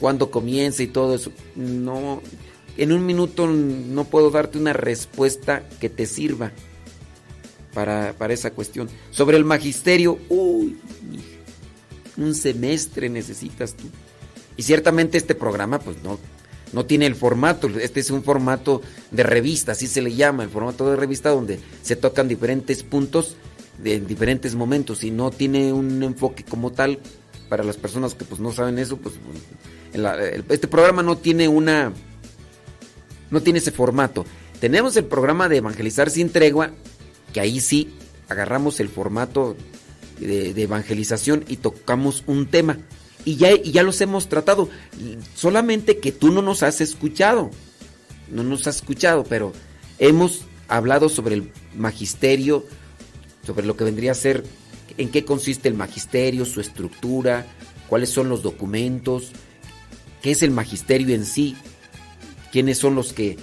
Cuándo comienza y todo eso. No, en un minuto no puedo darte una respuesta que te sirva para, para esa cuestión. Sobre el magisterio, uy, un semestre necesitas tú. Y ciertamente este programa, pues no, no tiene el formato. Este es un formato de revista, así se le llama, el formato de revista donde se tocan diferentes puntos en diferentes momentos y no tiene un enfoque como tal para las personas que pues no saben eso, pues este programa no tiene una no tiene ese formato. Tenemos el programa de evangelizar sin tregua, que ahí sí agarramos el formato de, evangelización y tocamos un tema. Y ya, y ya los hemos tratado. Solamente que tú no nos has escuchado. No nos has escuchado, pero hemos hablado sobre el magisterio, sobre lo que vendría a ser, en qué consiste el magisterio, su estructura, cuáles son los documentos, qué es el magisterio en sí, quiénes son los que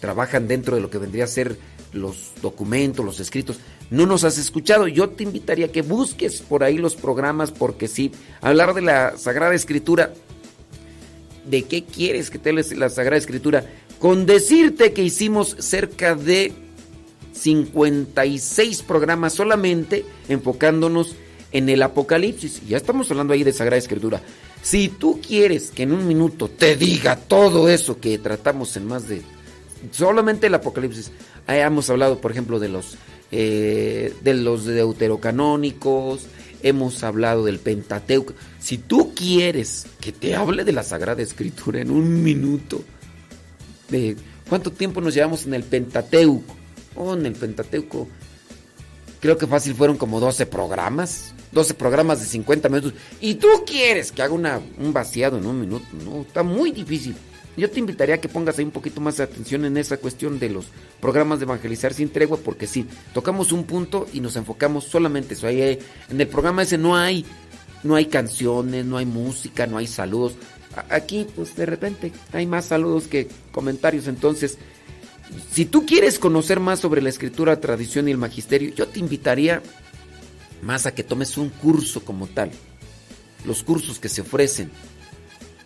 trabajan dentro de lo que vendría a ser los documentos, los escritos. No nos has escuchado. Yo te invitaría a que busques por ahí los programas porque sí, hablar de la Sagrada Escritura, ¿de qué quieres que te de la Sagrada Escritura? Con decirte que hicimos cerca de 56 programas solamente enfocándonos en el Apocalipsis. Ya estamos hablando ahí de Sagrada Escritura. Si tú quieres que en un minuto te diga todo eso que tratamos en más de solamente el Apocalipsis, hemos hablado, por ejemplo, de los eh, de los deuterocanónicos, hemos hablado del Pentateuco. Si tú quieres que te hable de la Sagrada Escritura en un minuto, de cuánto tiempo nos llevamos en el Pentateuco, oh, en el Pentateuco, creo que fácil fueron como 12 programas. 12 programas de 50 minutos. Y tú quieres que haga un vaciado en un minuto. No, está muy difícil. Yo te invitaría a que pongas ahí un poquito más de atención en esa cuestión de los programas de evangelizar sin tregua, porque sí, tocamos un punto y nos enfocamos solamente eso. Ahí, eh, en el programa ese no hay, no hay canciones, no hay música, no hay saludos. Aquí, pues de repente hay más saludos que comentarios. Entonces, si tú quieres conocer más sobre la escritura, tradición y el magisterio, yo te invitaría más a que tomes un curso como tal. Los cursos que se ofrecen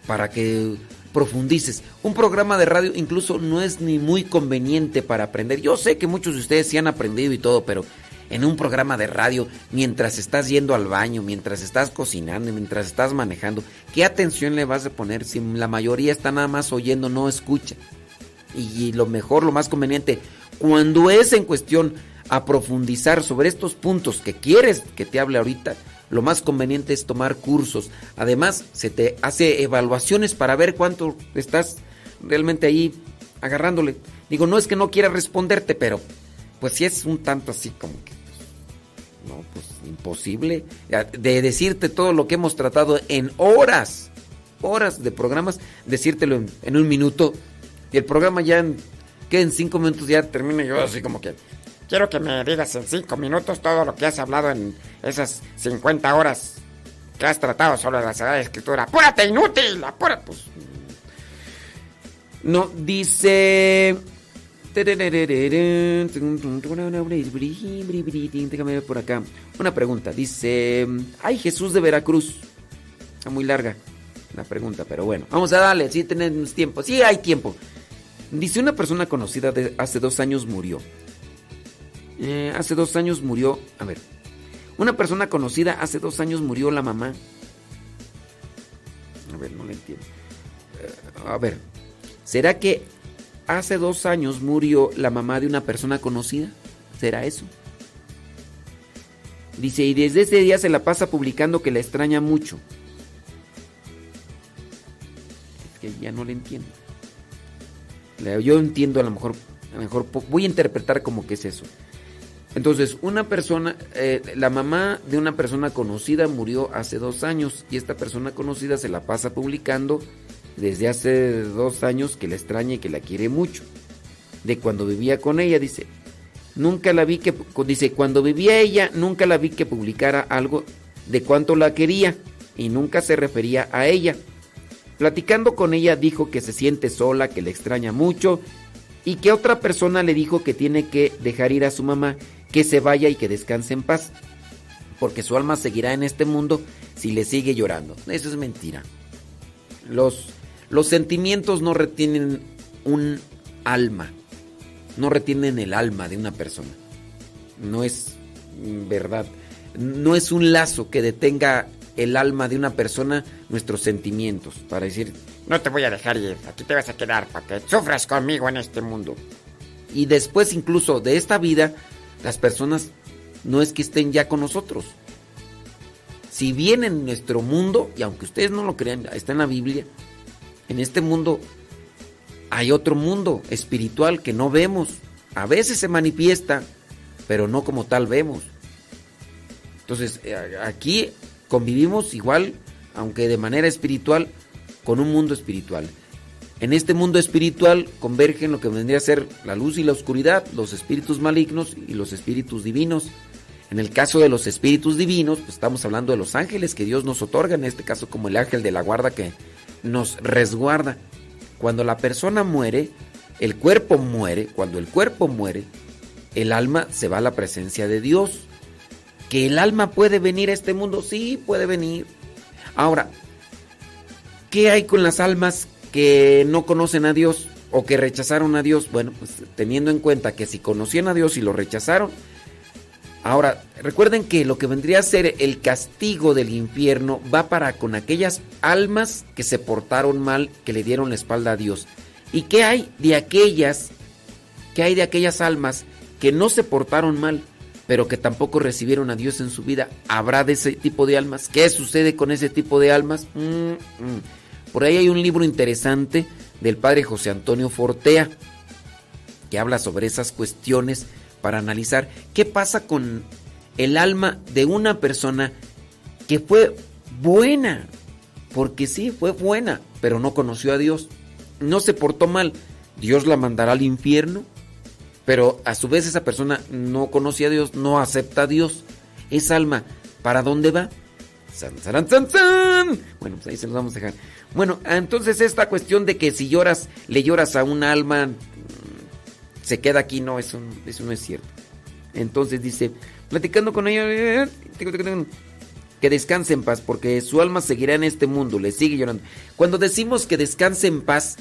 para que profundices. Un programa de radio incluso no es ni muy conveniente para aprender. Yo sé que muchos de ustedes sí han aprendido y todo, pero en un programa de radio, mientras estás yendo al baño, mientras estás cocinando, mientras estás manejando, ¿qué atención le vas a poner si la mayoría está nada más oyendo, no escucha? Y lo mejor, lo más conveniente, cuando es en cuestión a profundizar sobre estos puntos que quieres que te hable ahorita, lo más conveniente es tomar cursos. Además, se te hace evaluaciones para ver cuánto estás realmente ahí agarrándole. Digo, no es que no quiera responderte, pero pues si es un tanto así como que pues, no, pues imposible de decirte todo lo que hemos tratado en horas, horas de programas, decírtelo en, en un minuto y el programa ya en, que en cinco minutos ya termina yo así como que Quiero que me digas en cinco minutos todo lo que has hablado en esas 50 horas que has tratado sobre la Sagrada Escritura. ¡Apúrate, inútil! ¡Apúrate! Pues, No, dice. Déjame ver por acá. Una pregunta. Dice. Ay, Jesús de Veracruz. Está muy larga la pregunta, pero bueno. Vamos a darle. Sí, tenemos tiempo. Sí, hay tiempo. Dice: Una persona conocida de hace dos años murió. Eh, hace dos años murió. A ver. Una persona conocida hace dos años murió la mamá. A ver, no le entiendo. Eh, a ver. ¿Será que hace dos años murió la mamá de una persona conocida. ¿Será eso? Dice, y desde ese día se la pasa publicando que la extraña mucho. Es que ya no le entiendo. Yo entiendo a lo mejor, a lo mejor voy a interpretar como que es eso. Entonces, una persona, eh, la mamá de una persona conocida murió hace dos años y esta persona conocida se la pasa publicando desde hace dos años que la extraña y que la quiere mucho. De cuando vivía con ella, dice, nunca la vi que, dice, cuando vivía ella, nunca la vi que publicara algo de cuánto la quería y nunca se refería a ella. Platicando con ella dijo que se siente sola, que le extraña mucho y que otra persona le dijo que tiene que dejar ir a su mamá, que se vaya y que descanse en paz, porque su alma seguirá en este mundo si le sigue llorando. Eso es mentira. Los, los sentimientos no retienen un alma, no retienen el alma de una persona. No es verdad. No es un lazo que detenga el alma de una persona nuestros sentimientos para decir No te voy a dejar ir, aquí te vas a quedar para que sufras conmigo en este mundo. y después incluso de esta vida las personas no es que estén ya con nosotros. Si bien en nuestro mundo, y aunque ustedes no lo crean, está en la Biblia, en este mundo hay otro mundo espiritual que no vemos. A veces se manifiesta, pero no como tal vemos. Entonces, eh, aquí convivimos igual, aunque de manera espiritual, con un mundo espiritual. En este mundo espiritual convergen lo que vendría a ser la luz y la oscuridad, los espíritus malignos y los espíritus divinos. En el caso de los espíritus divinos, pues estamos hablando de los ángeles que Dios nos otorga, en este caso como el ángel de la guarda que nos resguarda. Cuando la persona muere, el cuerpo muere, cuando el cuerpo muere, el alma se va a la presencia de Dios. ¿Que el alma puede venir a este mundo? Sí, puede venir. Ahora, ¿qué hay con las almas que no conocen a Dios o que rechazaron a Dios? Bueno, pues teniendo en cuenta que si conocían a Dios y lo rechazaron, ahora recuerden que lo que vendría a ser el castigo del infierno va para con aquellas almas que se portaron mal, que le dieron la espalda a Dios. ¿Y qué hay de aquellas, qué hay de aquellas almas que no se portaron mal? pero que tampoco recibieron a Dios en su vida. ¿Habrá de ese tipo de almas? ¿Qué sucede con ese tipo de almas? Mm, mm. Por ahí hay un libro interesante del padre José Antonio Fortea que habla sobre esas cuestiones para analizar qué pasa con el alma de una persona que fue buena, porque sí, fue buena, pero no conoció a Dios, no se portó mal. ¿Dios la mandará al infierno? Pero a su vez esa persona no conoce a Dios, no acepta a Dios. Esa alma, ¿para dónde va? San, saran, san, san. Bueno, pues ahí se los vamos a dejar. Bueno, entonces esta cuestión de que si lloras, le lloras a un alma, mm, se queda aquí, no, eso, eso no es cierto. Entonces dice, platicando con ella, que descanse en paz, porque su alma seguirá en este mundo, le sigue llorando. Cuando decimos que descanse en paz,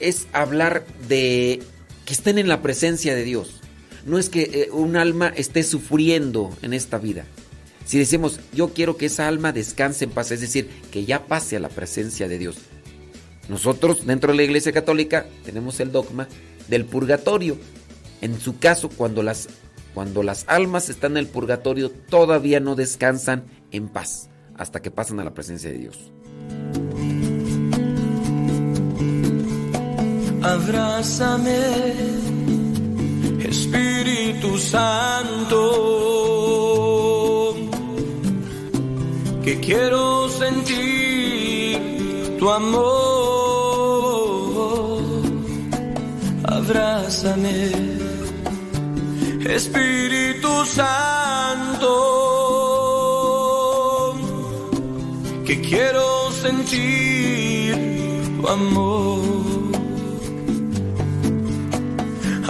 es hablar de que estén en la presencia de Dios. No es que eh, un alma esté sufriendo en esta vida. Si decimos, yo quiero que esa alma descanse en paz, es decir, que ya pase a la presencia de Dios. Nosotros, dentro de la Iglesia Católica, tenemos el dogma del purgatorio. En su caso, cuando las, cuando las almas están en el purgatorio, todavía no descansan en paz hasta que pasan a la presencia de Dios. Abrázame, Espíritu Santo, que quiero sentir tu amor. Abrázame, Espíritu Santo, que quiero sentir tu amor.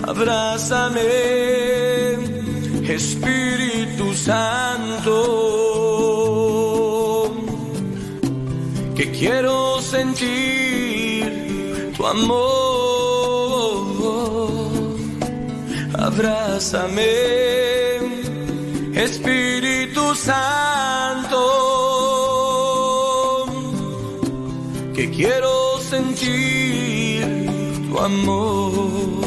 Abrázame, Espíritu Santo, que quiero sentir tu amor. Abrázame, Espíritu Santo, que quiero sentir tu amor.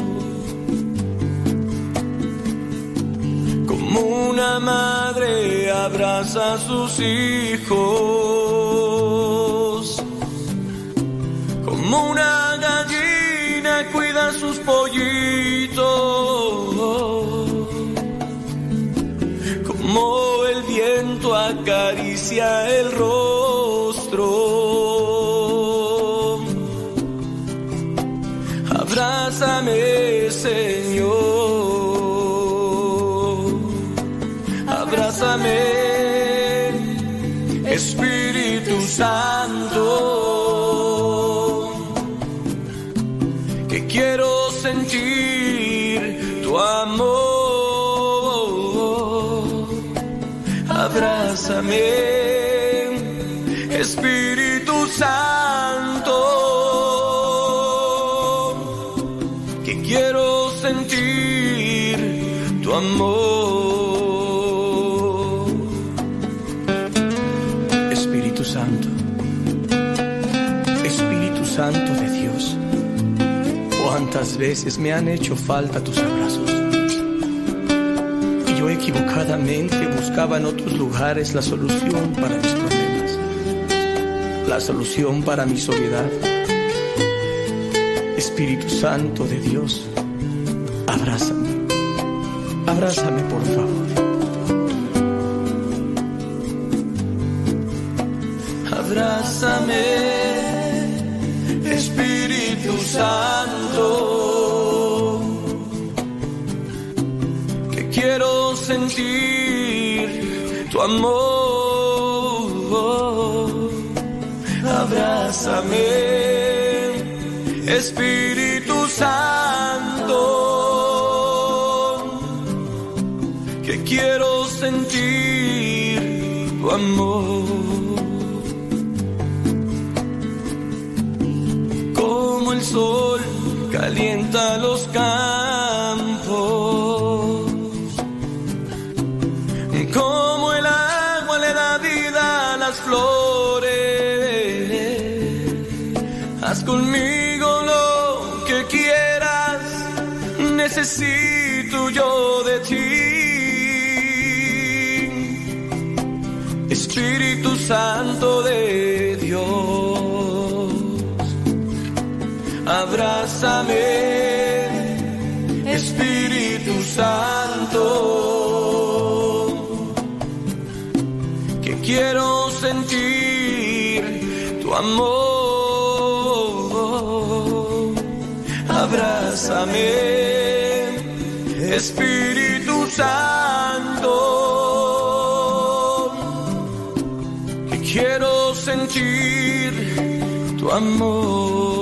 Como una madre abraza a sus hijos. Como una gallina cuida sus pollitos. Como el viento acaricia el rostro. Abrázame, Señor. Abrázame, Espíritu Santo. Quiero sentir tu amor. Abrázame, cuántas veces me han hecho falta tus abrazos. Y yo equivocadamente buscaba en otros lugares la solución para mis problemas, la solución para mi soledad. Espíritu Santo de Dios, abrázame, abrázame por favor. Abrázame, Espíritu Santo, que quiero sentir tu amor. Abrázame, Espíritu Santo, que quiero sentir tu amor. Calienta los campos, como el agua le da vida a las flores. Haz conmigo lo que quieras, necesito yo de ti. Espíritu Santo de abrázame, Espíritu Santo, que quiero sentir tu amor. Abrázame, Espíritu Santo, que quiero sentir tu amor.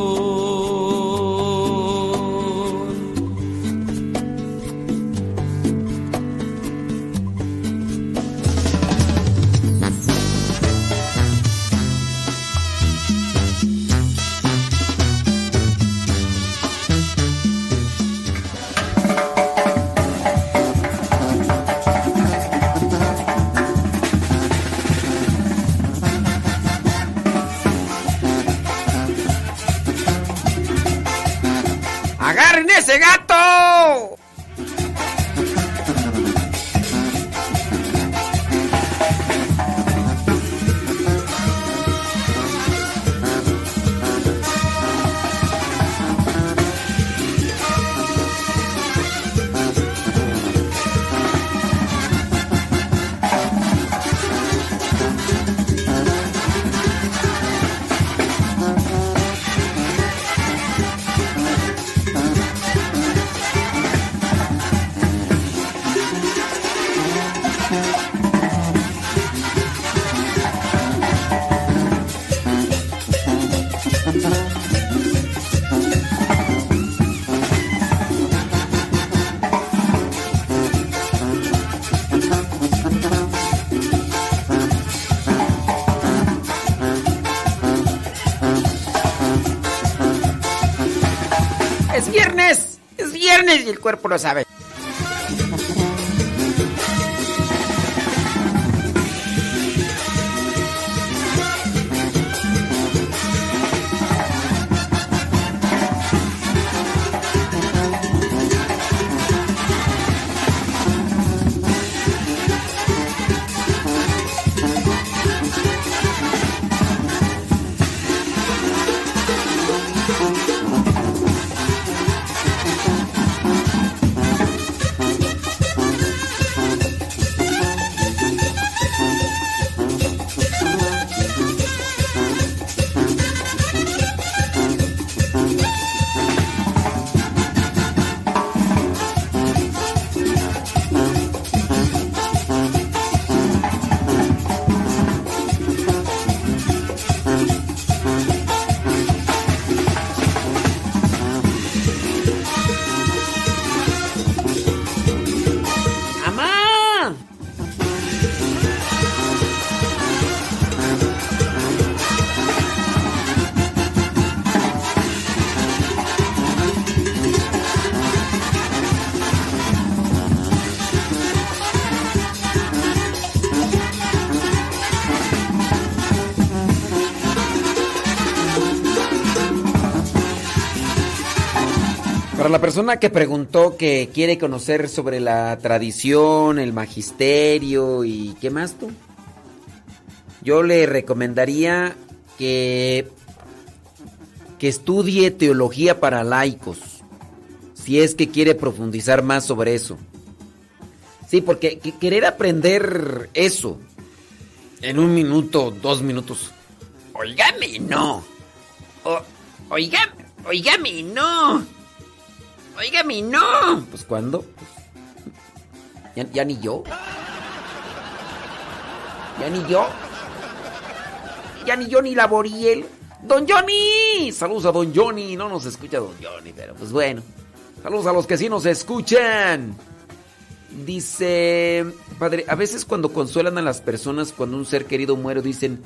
Cuerpo lo sabe. La persona que preguntó que quiere conocer sobre la tradición, el magisterio y qué más tú, yo le recomendaría que que estudie teología para laicos, si es que quiere profundizar más sobre eso. Sí, porque que- querer aprender eso en un minuto, dos minutos, oígame, no. O, oígame, oígame, no. Oígame, no. Pues cuándo? Pues, ya, ya ni yo. Ya ni yo. Ya ni yo ni la Boriel. Don Johnny. Saludos a Don Johnny. No nos escucha Don Johnny, pero pues bueno. Saludos a los que sí nos escuchan. Dice, padre, a veces cuando consuelan a las personas cuando un ser querido muere, dicen,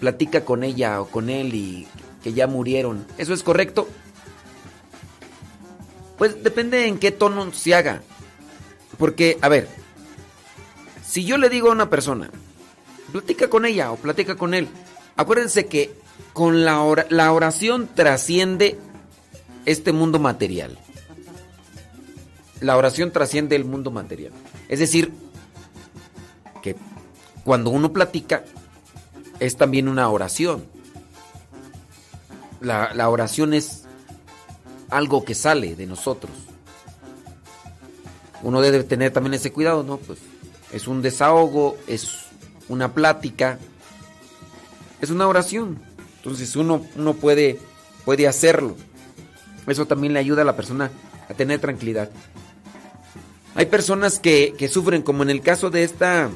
platica con ella o con él y que ya murieron. ¿Eso es correcto? Pues depende en qué tono se haga. Porque, a ver, si yo le digo a una persona, platica con ella o platica con él, acuérdense que con la, ora- la oración trasciende este mundo material. La oración trasciende el mundo material. Es decir, que cuando uno platica es también una oración. La oración es algo que sale de nosotros. Uno debe tener también ese cuidado, ¿no? Pues es un desahogo, es una plática, es una oración. Entonces uno, uno puede, puede hacerlo. Eso también le ayuda a la persona a tener tranquilidad. Hay personas que, que sufren, como en el caso de esta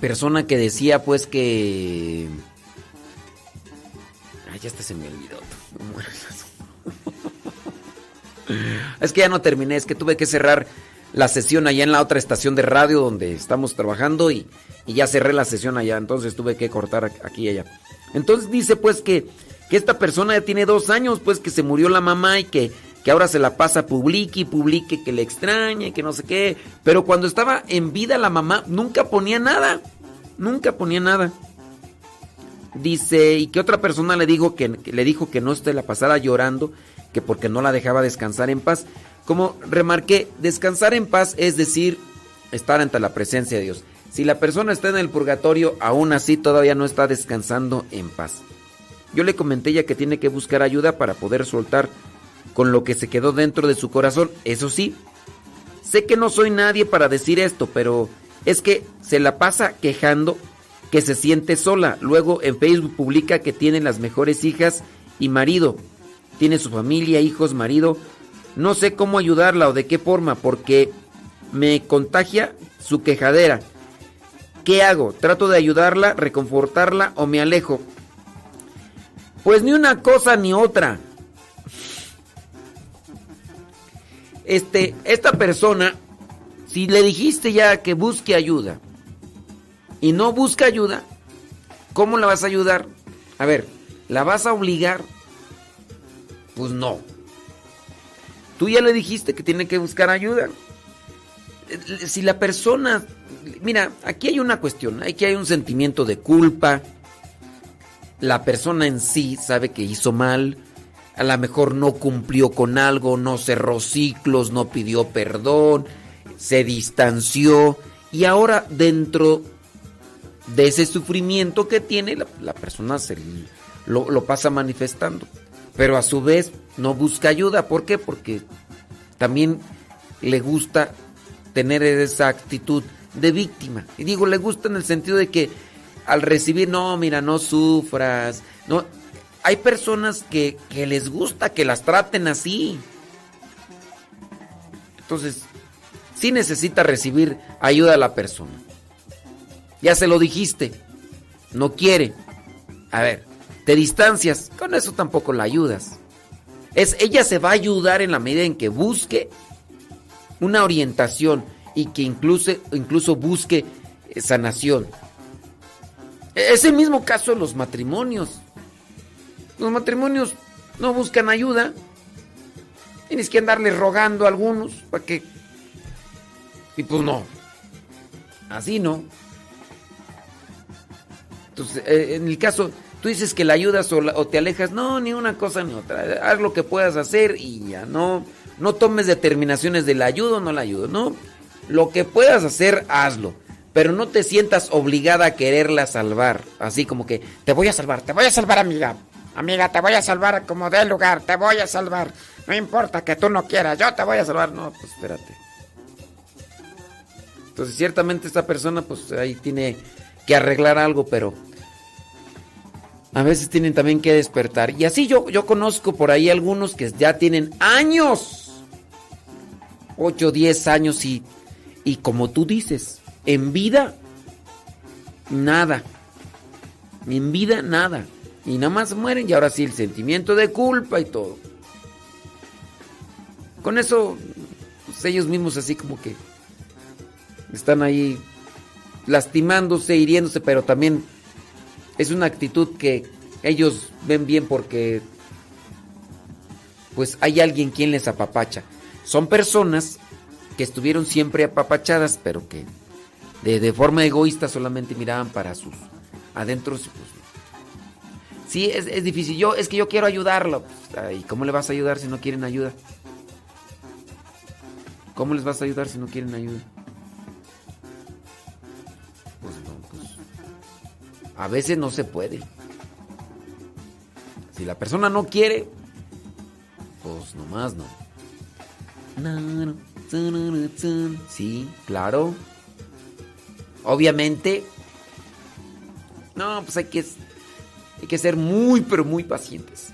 persona que decía pues que... Ay, ya hasta se me olvidó. Es que ya no terminé, es que tuve que cerrar la sesión allá en la otra estación de radio donde estamos trabajando y, ya cerré la sesión allá, entonces tuve que cortar aquí y allá. Entonces dice pues que, que esta persona ya tiene dos años, pues que se murió la mamá y que, que ahora se la pasa publique y publique que le extraña y que no sé qué, pero cuando estaba en vida la mamá nunca ponía nada, nunca ponía nada. Dice, y que otra persona le dijo que, le dijo que no se la pasara llorando, que porque no la dejaba descansar en paz. Como remarqué, descansar en paz es decir, estar ante la presencia de Dios. Si la persona está en el purgatorio, aún así todavía no está descansando en paz. Yo le comenté ya que tiene que buscar ayuda para poder soltar con lo que se quedó dentro de su corazón. Eso sí, sé que no soy nadie para decir esto, pero es que se la pasa quejando que se siente sola. Luego en Facebook publica que tiene las mejores hijas y marido. Tiene su familia, hijos, marido. No sé cómo ayudarla o de qué forma, porque me contagia su quejadera. ¿Qué hago? ¿Trato de ayudarla, reconfortarla o me alejo? Pues ni una cosa ni otra. Este, esta persona, si le dijiste ya que busque ayuda y no busca ayuda, ¿cómo la vas a ayudar? A ver, ¿la vas a obligar? Pues no. Tú ya le dijiste que tiene que buscar ayuda. Si la persona, mira, aquí hay una cuestión, aquí hay un sentimiento de culpa. La persona en sí sabe que hizo mal, a lo mejor no cumplió con algo, no cerró ciclos, no pidió perdón, se distanció y ahora dentro de ese sufrimiento que tiene, la, persona se lo, lo pasa manifestando. Pero a su vez no busca ayuda. ¿Por qué? Porque también le gusta tener esa actitud de víctima. Y digo, le gusta en el sentido de que al recibir, no, mira, no sufras. No, hay personas que, que les gusta que las traten así. Entonces, sí necesita recibir ayuda a la persona. Ya se lo dijiste. No quiere. A ver, te distancias. Con eso tampoco la ayudas. Es, ella se va a ayudar en la medida en que busque una orientación y que incluso, incluso busque eh, sanación. E- Es el mismo caso en los matrimonios. Los matrimonios no buscan ayuda. Tienes que andarle rogando a algunos para que... Y pues no. Así no. Entonces, eh, en el caso, Tú dices que la ayudas o, la- o te alejas. No, ni una cosa ni otra. Haz lo que puedas hacer y ya. No, no tomes determinaciones de la ayudo o no la ayudo. No. Lo que puedas hacer, hazlo. Pero no te sientas obligada a quererla salvar. Así como que te voy a salvar, te voy a salvar, amiga. Amiga, te voy a salvar como dé lugar, te voy a salvar. No importa que tú no quieras, yo te voy a salvar. No, pues espérate. Entonces, ciertamente esta persona, pues ahí tiene que arreglar algo, pero a veces tienen también que despertar. Y así yo, yo conozco por ahí algunos que ya tienen años, 8, 10 años y, y como tú dices, en vida, nada. En vida, nada. Y nada más mueren y ahora sí el sentimiento de culpa y todo. Con eso, pues, ellos mismos así como que están ahí lastimándose, hiriéndose, pero también es una actitud que ellos ven bien porque pues hay alguien quien les apapacha. Son personas que estuvieron siempre apapachadas, pero que de, de forma egoísta solamente miraban para sus adentros. Pues, sí, es, es difícil. Yo, es que yo quiero ayudarlo. Pues, ay, ¿Cómo le vas a ayudar si no quieren ayuda? ¿Cómo les vas a ayudar si no quieren ayuda? A veces no se puede. Si la persona no quiere, pues nomás no. Sí, claro. Obviamente. No, pues hay que, hay que ser muy, pero muy pacientes.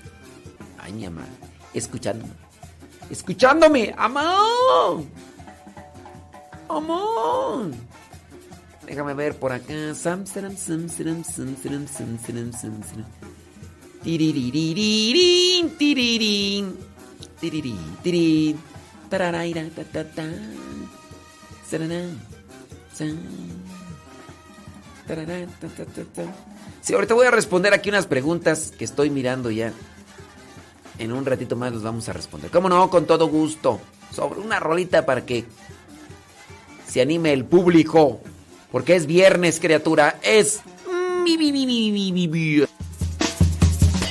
Ay, mi amor. Escuchándome. Escuchándome. Amor. Amor. Déjame ver por acá. Sam, saram, sam, saram, sam, saram, sam, saram, sam, saram. Tiririririn, tirirín. Tiriri, tirín. Tararaira, ta, ta, ta. Sarará, san. Tarará, ta, ta, ta, ta. Sí, ahorita voy a responder aquí unas preguntas que estoy mirando ya. En un ratito más los vamos a responder. ¿Cómo no? Con todo gusto. Sobre una rolita para que se anime el público. Porque es viernes, criatura. Es. mi, mi, mi, mi, mi, mi, mi.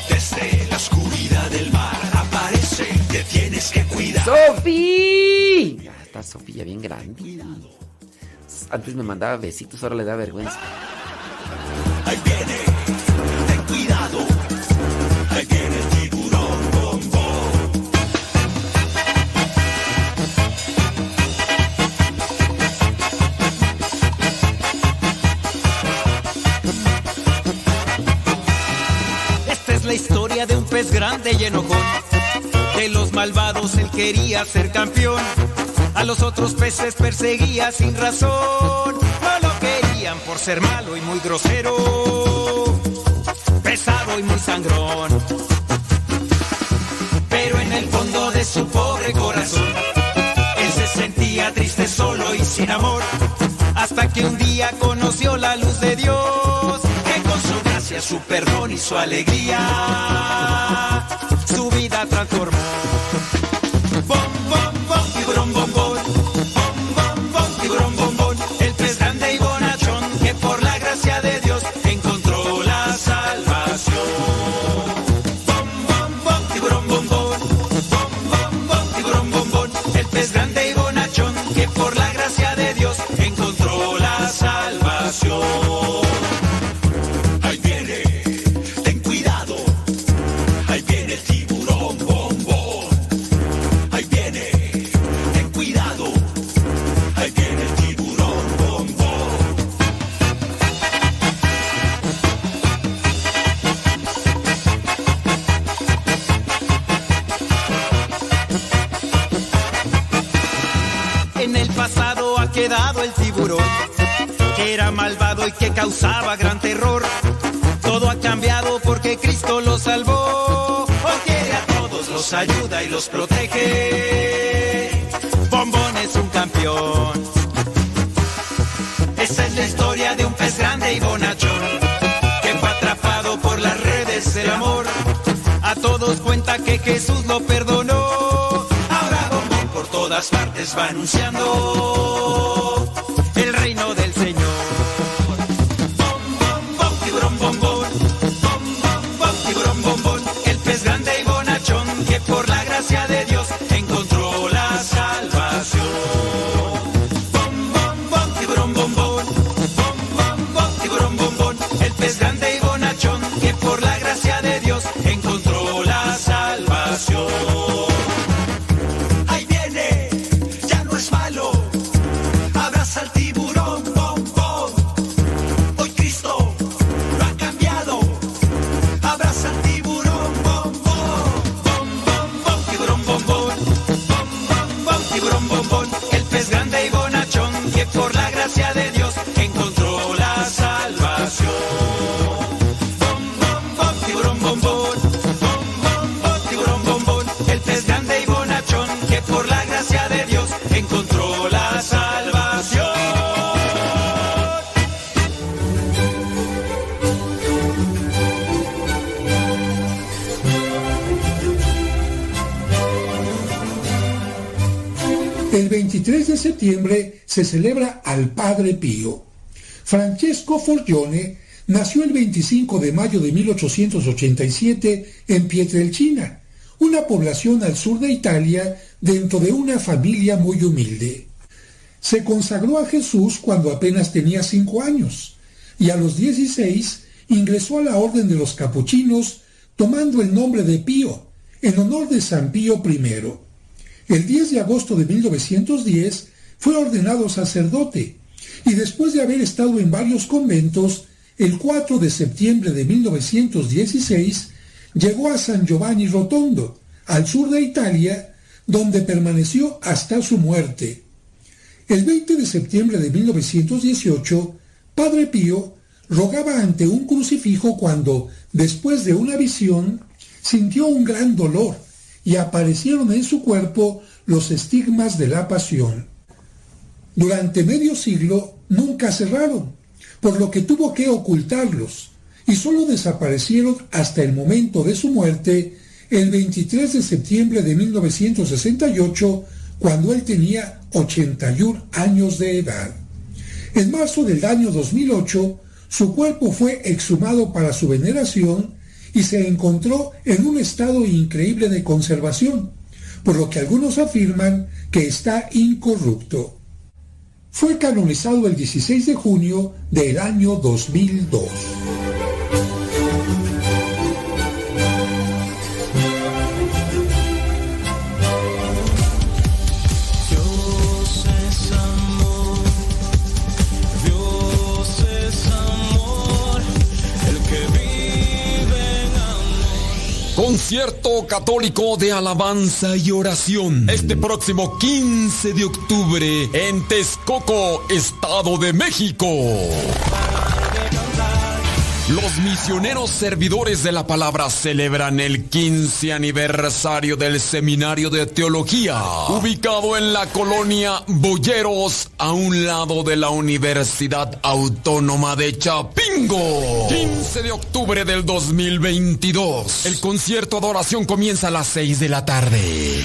Desde la oscuridad del mar aparece, te tienes que cuidar. ¡Sofi! Ya está Sofía bien grande. Antes me mandaba besitos, ahora le da vergüenza. Ahí viene, pez grande y enojón. De los malvados él quería ser campeón. A los otros peces perseguía sin razón. No lo querían por ser malo y muy grosero. Pesado y muy sangrón. Pero en el fondo de su pobre corazón, él se sentía triste, solo y sin amor. Hasta que un día conoció la luz de Dios, su perdón y su alegría, su vida transformó. Bom, bom, bom, bom, bom. Bom, los ayuda y los protege. Bombón es un campeón. Esa es la historia de un pez grande y bonachón, que fue atrapado por las redes del amor. A todos cuenta que Jesús lo perdonó. Ahora Bombón por todas partes va anunciando se celebra al Padre Pío. Francesco Forgione nació el 25 de mayo de 1887 en Pietrelcina, una población al sur de Italia dentro de una familia muy humilde. Se consagró a Jesús cuando apenas tenía cinco años y a los 16 ingresó a la orden de los capuchinos tomando el nombre de Pío en honor de San Pío I. El 10 de agosto de 1910 fue ordenado sacerdote y después de haber estado en varios conventos, el 4 de septiembre de 1916 llegó a San Giovanni Rotondo, al sur de Italia, donde permaneció hasta su muerte. El 20 de septiembre de 1918, Padre Pío rogaba ante un crucifijo cuando, después de una visión, sintió un gran dolor y aparecieron en su cuerpo los estigmas de la pasión. Durante medio siglo nunca cerraron, por lo que tuvo que ocultarlos, y solo desaparecieron hasta el momento de su muerte, el 23 de septiembre de 1968, cuando él tenía 81 años de edad. En marzo del año 2008, su cuerpo fue exhumado para su veneración y se encontró en un estado increíble de conservación, por lo que algunos afirman que está incorrupto. Fue canonizado el 16 de junio del año 2002. Concierto católico de alabanza y oración. Este próximo 15 de octubre en Texcoco, Estado de México. Los misioneros servidores de la palabra celebran el 15 aniversario del Seminario de Teología, ubicado en la colonia Boyeros, a un lado de la Universidad Autónoma de Chapingo. 15 de octubre del 2022. El concierto de oración comienza a las 6 de la tarde.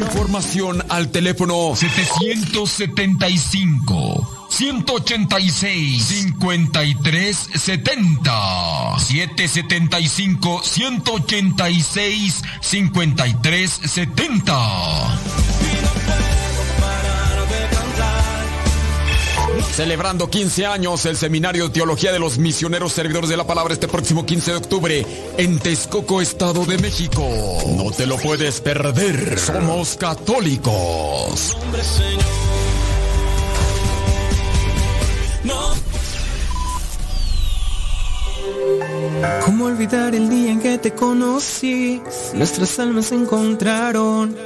Información al teléfono 775 186 5370 775 186 5370 Celebrando 15 años el Seminario de Teología de los Misioneros Servidores de la Palabra este próximo 15 de octubre en Texcoco, Estado de México. No te lo puedes perder. Somos católicos. ¿Cómo olvidar el día en que te conocí? Nuestras almas se encontraron.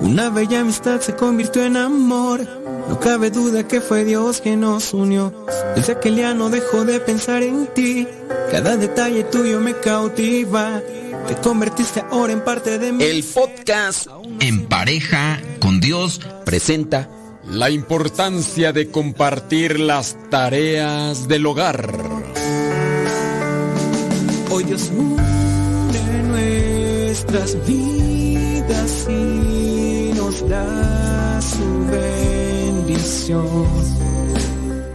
Una bella amistad se convirtió en amor. No cabe duda que fue Dios quien nos unió. Desde aquel día no dejo de pensar en ti. Cada detalle tuyo me cautiva. Te convertiste ahora en parte de mí. El podcast En Pareja con Dios presenta la importancia de compartir las tareas del hogar. Hoy Dios une nuestras vidas y nos da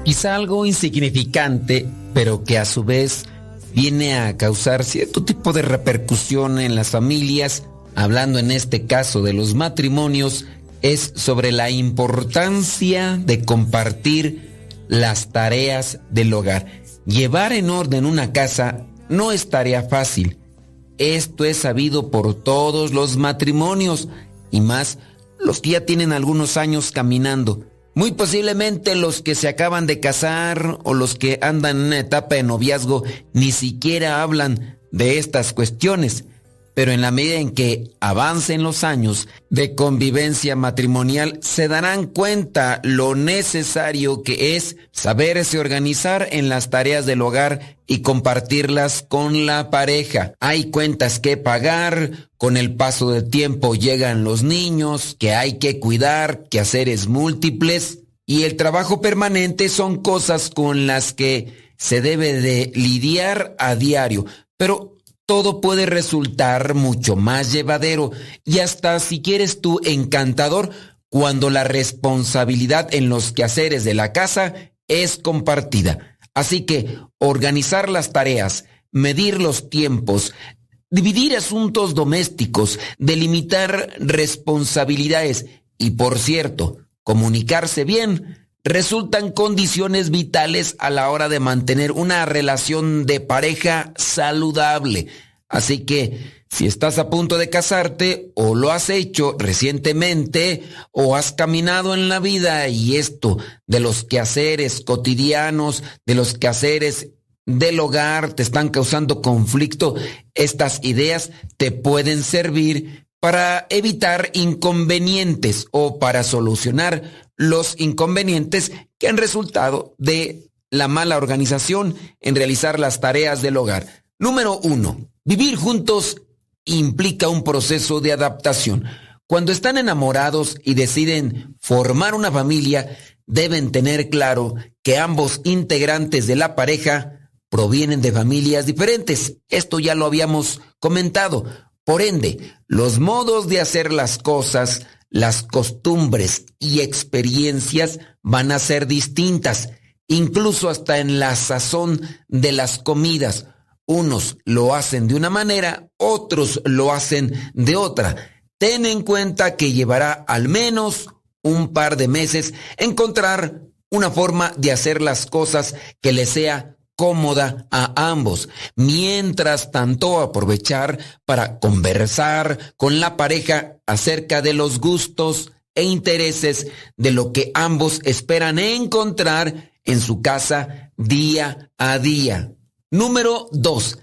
Quizá algo insignificante, pero que a su vez viene a causar cierto tipo de repercusión en las familias, hablando en este caso de los matrimonios, es sobre la importancia de compartir las tareas del hogar. Llevar en orden una casa no es tarea fácil. Esto es sabido por todos los matrimonios y más los que ya tienen algunos años caminando. Muy posiblemente los que se acaban de casar o los que andan en una etapa de noviazgo ni siquiera hablan de estas cuestiones. Pero en la medida en que avancen los años de convivencia matrimonial, se darán cuenta lo necesario que es saberse organizar en las tareas del hogar y compartirlas con la pareja. Hay cuentas que pagar, con el paso del tiempo llegan los niños, que hay que cuidar, que haceres múltiples, y el trabajo permanente son cosas con las que se debe de lidiar a diario. Pero todo puede resultar mucho más llevadero y hasta si quieres tú encantador cuando la responsabilidad en los quehaceres de la casa es compartida. Así que organizar las tareas, medir los tiempos, dividir asuntos domésticos, delimitar responsabilidades y, por cierto, comunicarse bien, resultan condiciones vitales a la hora de mantener una relación de pareja saludable. Así que si estás a punto de casarte o lo has hecho recientemente o has caminado en la vida y esto de los quehaceres cotidianos, de los quehaceres del hogar te están causando conflicto, estas ideas te pueden servir para evitar inconvenientes o para solucionar los inconvenientes que han resultado de la mala organización en realizar las tareas del hogar. Número uno, vivir juntos implica un proceso de adaptación. Cuando están enamorados y deciden formar una familia, deben tener claro que ambos integrantes de la pareja provienen de familias diferentes. Esto ya lo habíamos comentado. Por ende, los modos de hacer las cosas, las costumbres y experiencias van a ser distintas, incluso hasta en la sazón de las comidas. Unos lo hacen de una manera, otros lo hacen de otra. Ten en cuenta que llevará al menos un par de meses encontrar una forma de hacer las cosas que le sea cómoda a ambos. Mientras tanto, aprovechar para conversar con la pareja acerca de los gustos e intereses de lo que ambos esperan encontrar en su casa día a día. Número dos,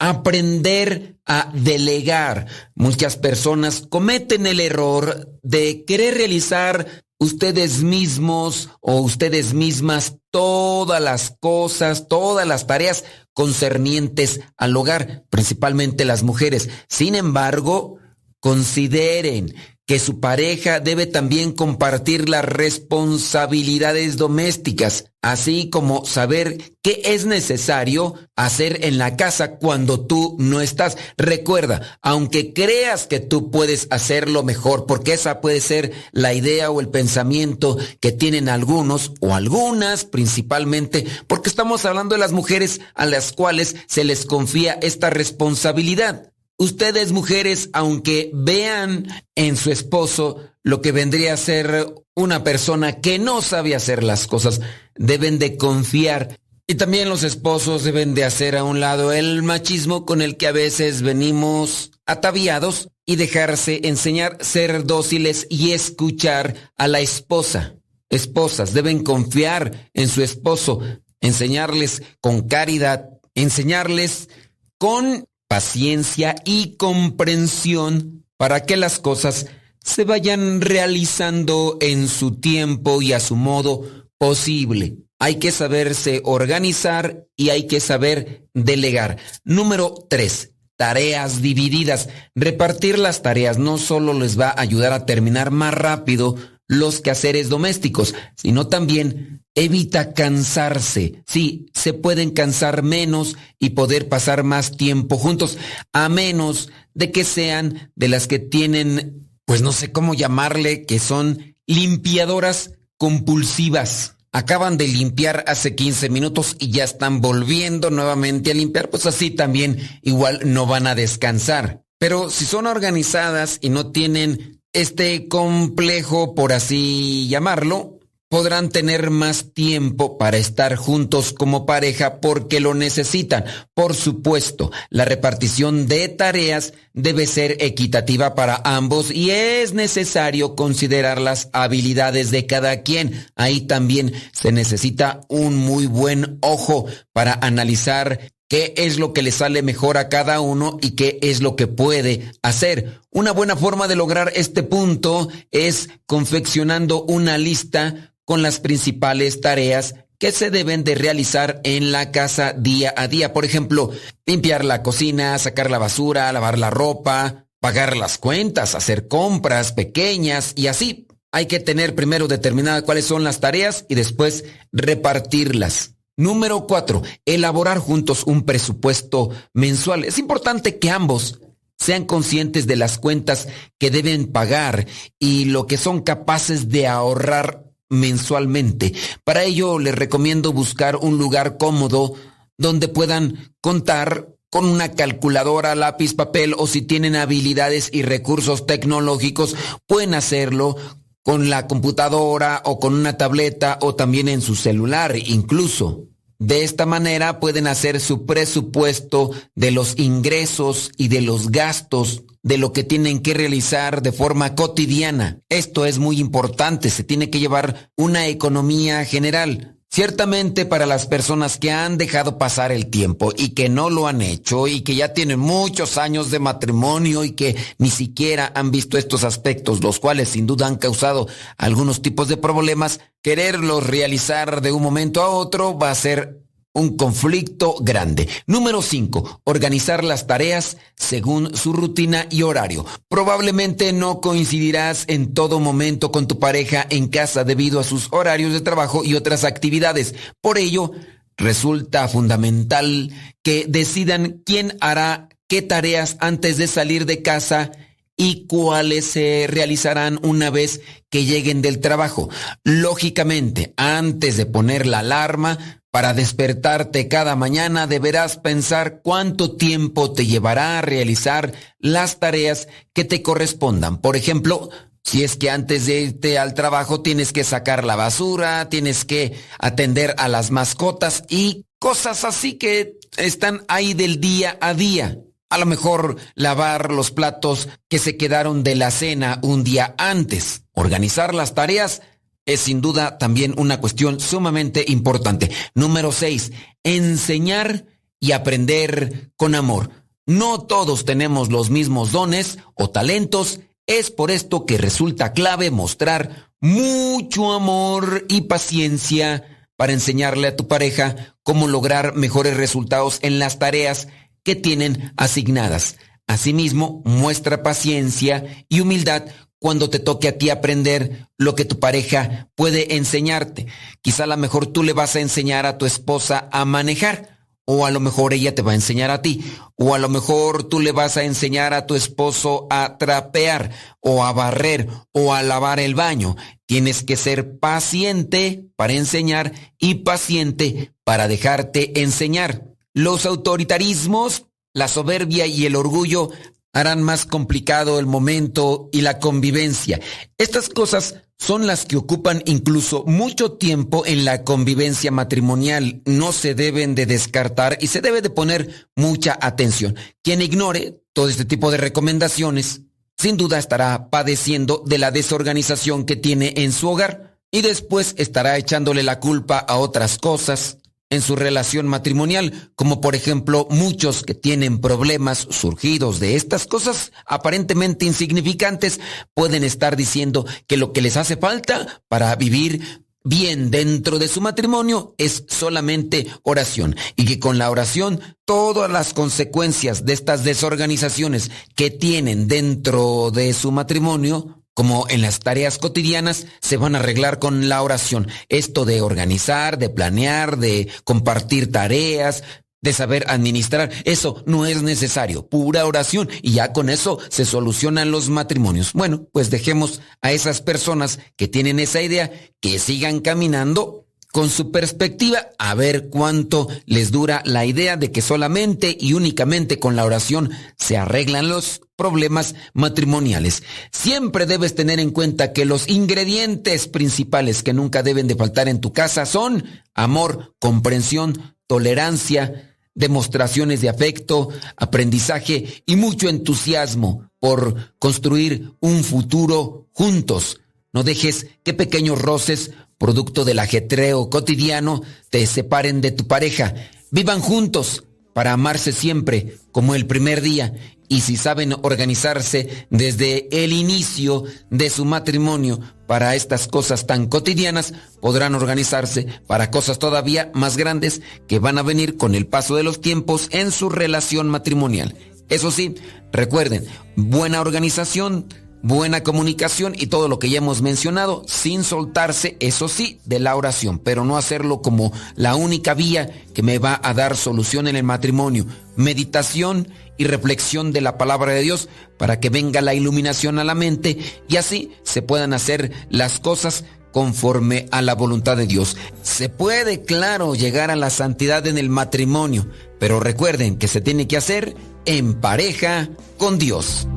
aprender a delegar. Muchas personas cometen el error de querer realizar ustedes mismos o ustedes mismas todas las cosas, todas las tareas concernientes al hogar, principalmente las mujeres. Sin embargo, consideren que su pareja debe también compartir las responsabilidades domésticas, así como saber qué es necesario hacer en la casa cuando tú no estás. Recuerda, aunque creas que tú puedes hacerlo mejor, porque esa puede ser la idea o el pensamiento que tienen algunos o algunas principalmente, porque estamos hablando de las mujeres a las cuales se les confía esta responsabilidad. Ustedes mujeres, aunque vean en su esposo lo que vendría a ser una persona que no sabe hacer las cosas, deben de confiar. Y también los esposos deben de hacer a un lado el machismo con el que a veces venimos ataviados y dejarse enseñar, ser dóciles y escuchar a la esposa. Esposas deben confiar en su esposo, enseñarles con caridad, enseñarles con paciencia y comprensión para que las cosas se vayan realizando en su tiempo y a su modo posible. Hay que saberse organizar y hay que saber delegar. Número tres, tareas divididas. Repartir las tareas no solo les va a ayudar a terminar más rápido los quehaceres domésticos, sino también evita cansarse. Sí, se pueden cansar menos y poder pasar más tiempo juntos, a menos de que sean de las que tienen, pues no sé cómo llamarle, que son limpiadoras compulsivas. Acaban de limpiar hace 15 minutos y ya están volviendo nuevamente a limpiar, pues así también igual no van a descansar. Pero si son organizadas y no tienen este complejo, por así llamarlo, podrán tener más tiempo para estar juntos como pareja porque lo necesitan. Por supuesto, la repartición de tareas debe ser equitativa para ambos y es necesario considerar las habilidades de cada quien. Ahí también se necesita un muy buen ojo para analizar qué es lo que le sale mejor a cada uno y qué es lo que puede hacer. Una buena forma de lograr este punto es confeccionando una lista con las principales tareas que se deben de realizar en la casa día a día. Por ejemplo, limpiar la cocina, sacar la basura, lavar la ropa, pagar las cuentas, hacer compras pequeñas y así. Hay que tener primero determinadas cuáles son las tareas y después repartirlas. Número cuatro, elaborar juntos un presupuesto mensual. Es importante que ambos sean conscientes de las cuentas que deben pagar y lo que son capaces de ahorrar mensualmente. Para ello les recomiendo buscar un lugar cómodo donde puedan contar con una calculadora, lápiz, papel o si tienen habilidades y recursos tecnológicos, pueden hacerlo con la computadora o con una tableta o también en su celular incluso. De esta manera pueden hacer su presupuesto de los ingresos y de los gastos de lo que tienen que realizar de forma cotidiana. Esto es muy importante, se tiene que llevar una economía general. Ciertamente para las personas que han dejado pasar el tiempo y que no lo han hecho y que ya tienen muchos años de matrimonio y que ni siquiera han visto estos aspectos, los cuales sin duda han causado algunos tipos de problemas, quererlos realizar de un momento a otro va a ser un conflicto grande. Número 5. Organizar las tareas según su rutina y horario. Probablemente no coincidirás en todo momento con tu pareja en casa debido a sus horarios de trabajo y otras actividades. Por ello, resulta fundamental que decidan quién hará qué tareas antes de salir de casa y cuáles se realizarán una vez que lleguen del trabajo. Lógicamente, antes de poner la alarma, para despertarte cada mañana deberás pensar cuánto tiempo te llevará a realizar las tareas que te correspondan. Por ejemplo, si es que antes de irte al trabajo tienes que sacar la basura, tienes que atender a las mascotas y cosas así que están ahí del día a día. A lo mejor lavar los platos que se quedaron de la cena un día antes. Organizar las tareas es sin duda también una cuestión sumamente importante. Número 6. Enseñar y aprender con amor. No todos tenemos los mismos dones o talentos. Es por esto que resulta clave mostrar mucho amor y paciencia para enseñarle a tu pareja cómo lograr mejores resultados en las tareas que tienen asignadas. Asimismo, muestra paciencia y humildad cuando te toque a ti aprender lo que tu pareja puede enseñarte. Quizá a lo mejor tú le vas a enseñar a tu esposa a manejar, o a lo mejor ella te va a enseñar a ti, o a lo mejor tú le vas a enseñar a tu esposo a trapear, o a barrer, o a lavar el baño. Tienes que ser paciente para enseñar y paciente para dejarte enseñar. Los autoritarismos, la soberbia y el orgullo harán más complicado el momento y la convivencia. Estas cosas son las que ocupan incluso mucho tiempo en la convivencia matrimonial. No se deben de descartar y se debe de poner mucha atención. Quien ignore todo este tipo de recomendaciones, sin duda estará padeciendo de la desorganización que tiene en su hogar y después estará echándole la culpa a otras cosas en su relación matrimonial, como por ejemplo muchos que tienen problemas surgidos de estas cosas aparentemente insignificantes pueden estar diciendo que lo que les hace falta para vivir bien dentro de su matrimonio es solamente oración y que con la oración todas las consecuencias de estas desorganizaciones que tienen dentro de su matrimonio como en las tareas cotidianas, se van a arreglar con la oración. Esto de organizar, de planear, de compartir tareas, de saber administrar, eso no es necesario. Pura oración y ya con eso se solucionan los matrimonios. Bueno, pues dejemos a esas personas que tienen esa idea que sigan caminando con su perspectiva a ver cuánto les dura la idea de que solamente y únicamente con la oración se arreglan los problemas matrimoniales. Siempre debes tener en cuenta que los ingredientes principales que nunca deben de faltar en tu casa son amor, comprensión, tolerancia, demostraciones de afecto, aprendizaje y mucho entusiasmo por construir un futuro juntos. No dejes que pequeños roces, producto del ajetreo cotidiano, te separen de tu pareja. Vivan juntos para amarse siempre como el primer día y si saben organizarse desde el inicio de su matrimonio para estas cosas tan cotidianas, podrán organizarse para cosas todavía más grandes que van a venir con el paso de los tiempos en su relación matrimonial. Eso sí, recuerden, buena organización, buena comunicación y todo lo que ya hemos mencionado, sin soltarse, eso sí, de la oración, pero no hacerlo como la única vía que me va a dar solución en el matrimonio. Meditación y reflexión de la palabra de Dios para que venga la iluminación a la mente y así se puedan hacer las cosas conforme a la voluntad de Dios. Se puede, claro, llegar a la santidad en el matrimonio, pero recuerden que se tiene que hacer en pareja con Dios.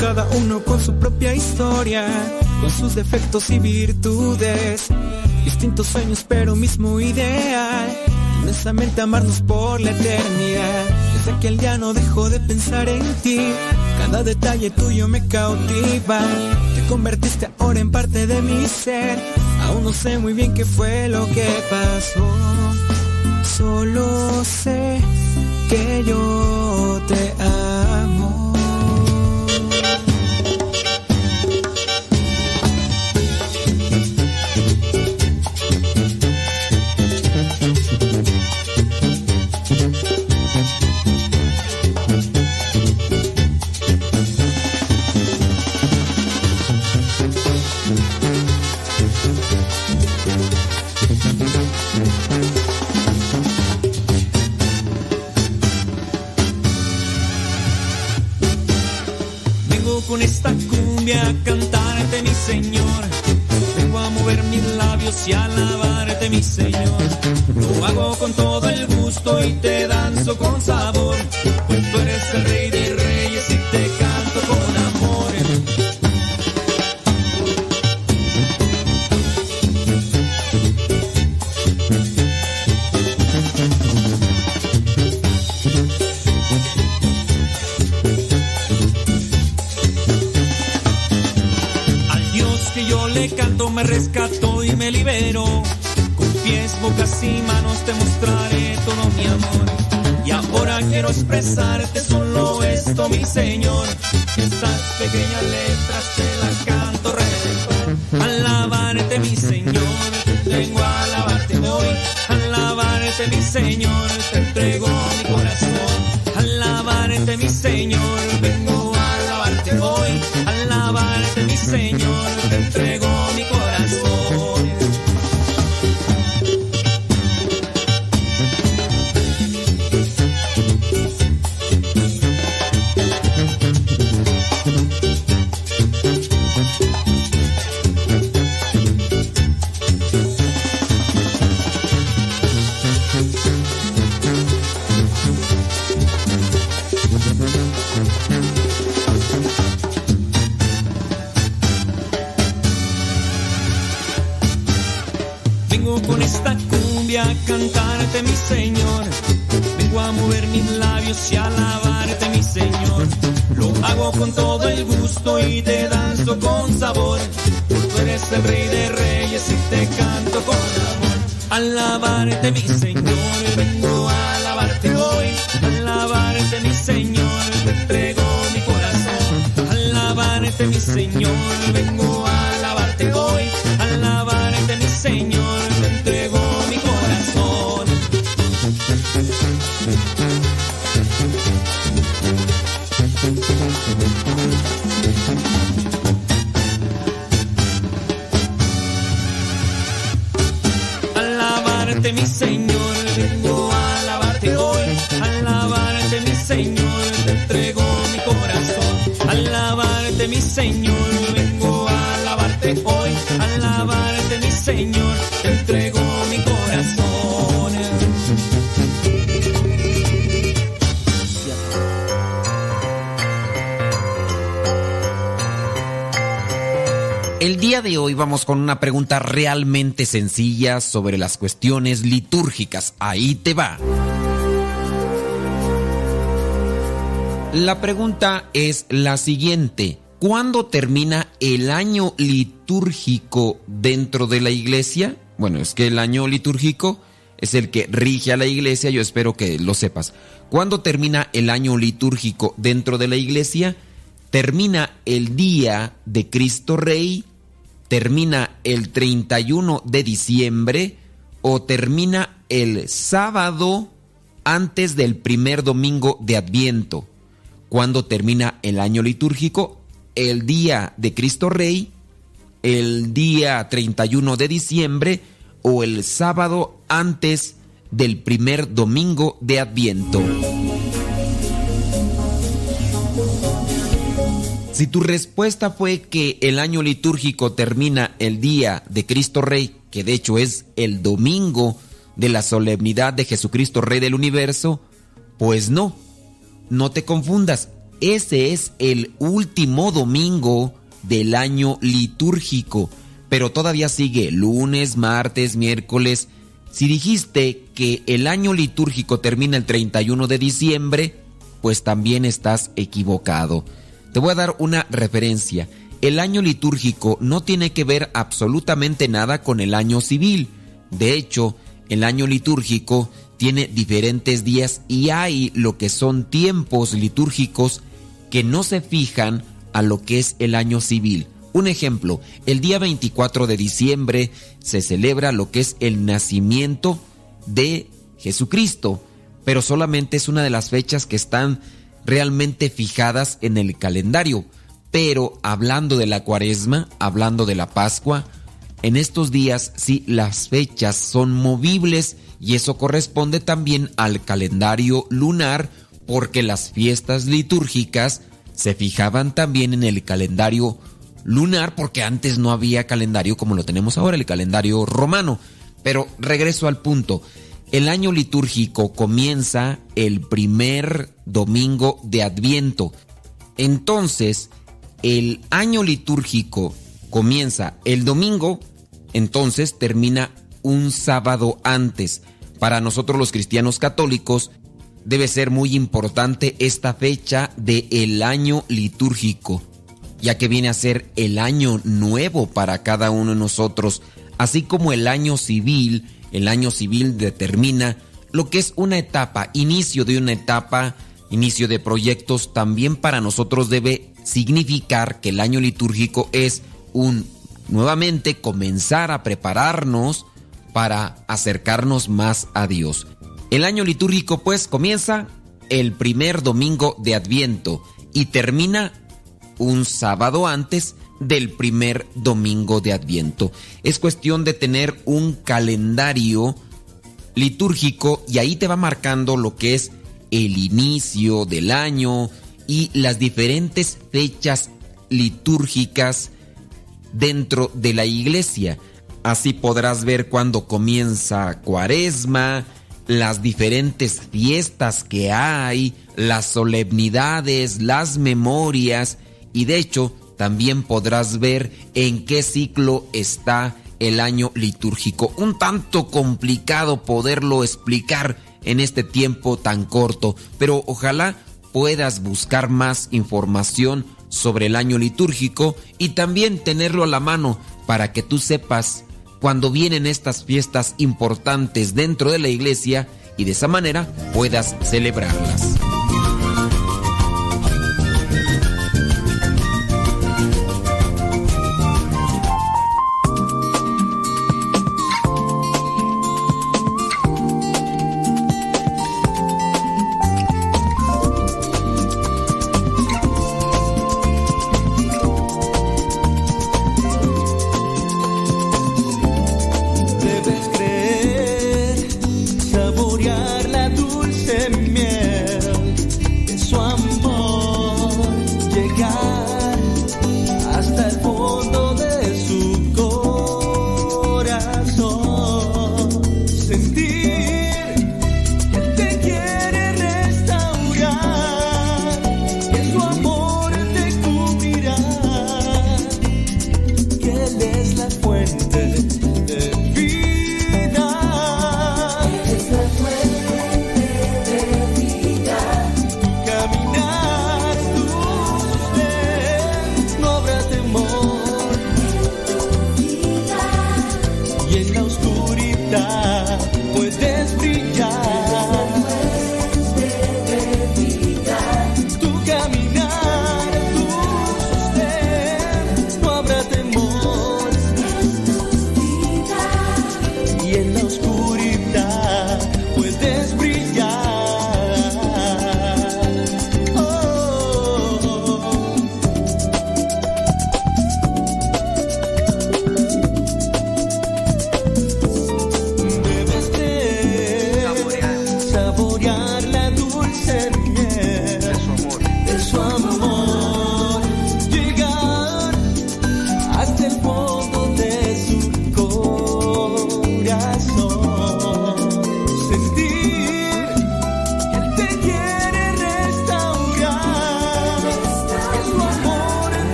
Cada uno con su propia historia, con sus defectos y virtudes. Distintos sueños, pero mismo ideal. Inmensamente amarnos por la eternidad. Desde aquel día no dejo de pensar en ti. Cada detalle tuyo me cautiva. Te convertiste ahora en parte de mi ser. Aún no sé muy bien qué fue lo que pasó. Solo sé que yo te amo. Con esta cumbia a cantarte, mi Señor. Vengo a mover mis labios y a alabarte, mi Señor. Lo hago con todo el gusto y te danzo con sabor. Pues tú eres el rey de me rescató y me liberó. Con pies, bocas y manos te mostraré todo mi amor. Y ahora quiero expresarte solo esto, mi Señor. Estas pequeñas letras te las canto redentor. Alabarte, mi Señor. Vengo a alabarte hoy. Alabarte, mi Señor. Te entrego mi corazón. Alabarte, mi Señor. Vengo con todo el gusto y te danzo con sabor. Tú eres el rey de reyes y te canto con amor. Alabarte, mi Señor. Vengo a alabarte hoy. Alabarte, mi Señor. Te entrego mi corazón. Alabarte, mi Señor. Vengo mi Señor, vengo alabarte hoy, alabarte mi Señor, te entrego mi corazón. El día de hoy vamos con una pregunta realmente sencilla sobre las cuestiones litúrgicas. Ahí te va. La pregunta es la siguiente. ¿Cuándo termina el año litúrgico dentro de la iglesia? Bueno, es que el año litúrgico es el que rige a la iglesia, yo espero que lo sepas. ¿Cuándo termina el año litúrgico dentro de la iglesia? Termina el día de Cristo Rey, termina el 31 de diciembre o termina el sábado antes del primer domingo de Adviento. ¿Cuándo termina el año litúrgico? El día de Cristo Rey, el día 31 de diciembre o el sábado antes del primer domingo de Adviento. Si tu respuesta fue que el año litúrgico termina el día de Cristo Rey, que de hecho es el domingo de la solemnidad de Jesucristo Rey del universo, pues no, no te confundas, ese es el último domingo del año litúrgico, pero todavía sigue lunes, martes, miércoles. Si dijiste que el año litúrgico termina el 31 de diciembre, pues también estás equivocado. Te voy a dar una referencia. El año litúrgico no tiene que ver absolutamente nada con el año civil. De hecho, el año litúrgico tiene diferentes días y hay lo que son tiempos litúrgicos que no se fijan a lo que es el año civil. Un ejemplo, el día 24 de diciembre se celebra lo que es el nacimiento de Jesucristo, pero solamente es una de las fechas que están realmente fijadas en el calendario. Pero hablando de la cuaresma, hablando de la Pascua, en estos días sí las fechas son movibles y eso corresponde también al calendario lunar porque las fiestas litúrgicas se fijaban también en el calendario lunar porque antes no había calendario como lo tenemos ahora, el calendario romano. Pero regreso al punto. El año litúrgico comienza el primer domingo de Adviento. Entonces, el año litúrgico comienza el domingo, entonces termina un sábado antes. Para nosotros los cristianos católicos debe ser muy importante esta fecha del el año litúrgico, ya que viene a ser el año nuevo para cada uno de nosotros, así como el año civil el año civil determina lo que es una etapa, inicio de una etapa, inicio de proyectos, también para nosotros debe significar que el año litúrgico es un nuevamente comenzar a prepararnos para acercarnos más a Dios. El año litúrgico pues comienza el primer domingo de Adviento y termina un sábado antes del primer domingo de Adviento. Es cuestión de tener un calendario litúrgico y ahí te va marcando lo que es el inicio del año y las diferentes fechas litúrgicas dentro de la iglesia. Así podrás ver cuándo comienza Cuaresma, las diferentes fiestas que hay, las solemnidades, las memorias y de hecho también podrás ver en qué ciclo está el año litúrgico. Un tanto complicado poderlo explicar en este tiempo tan corto, pero ojalá puedas buscar más información sobre el año litúrgico y también tenerlo a la mano para que tú sepas cuando vienen estas fiestas importantes dentro de la iglesia y de esa manera puedas celebrarlas.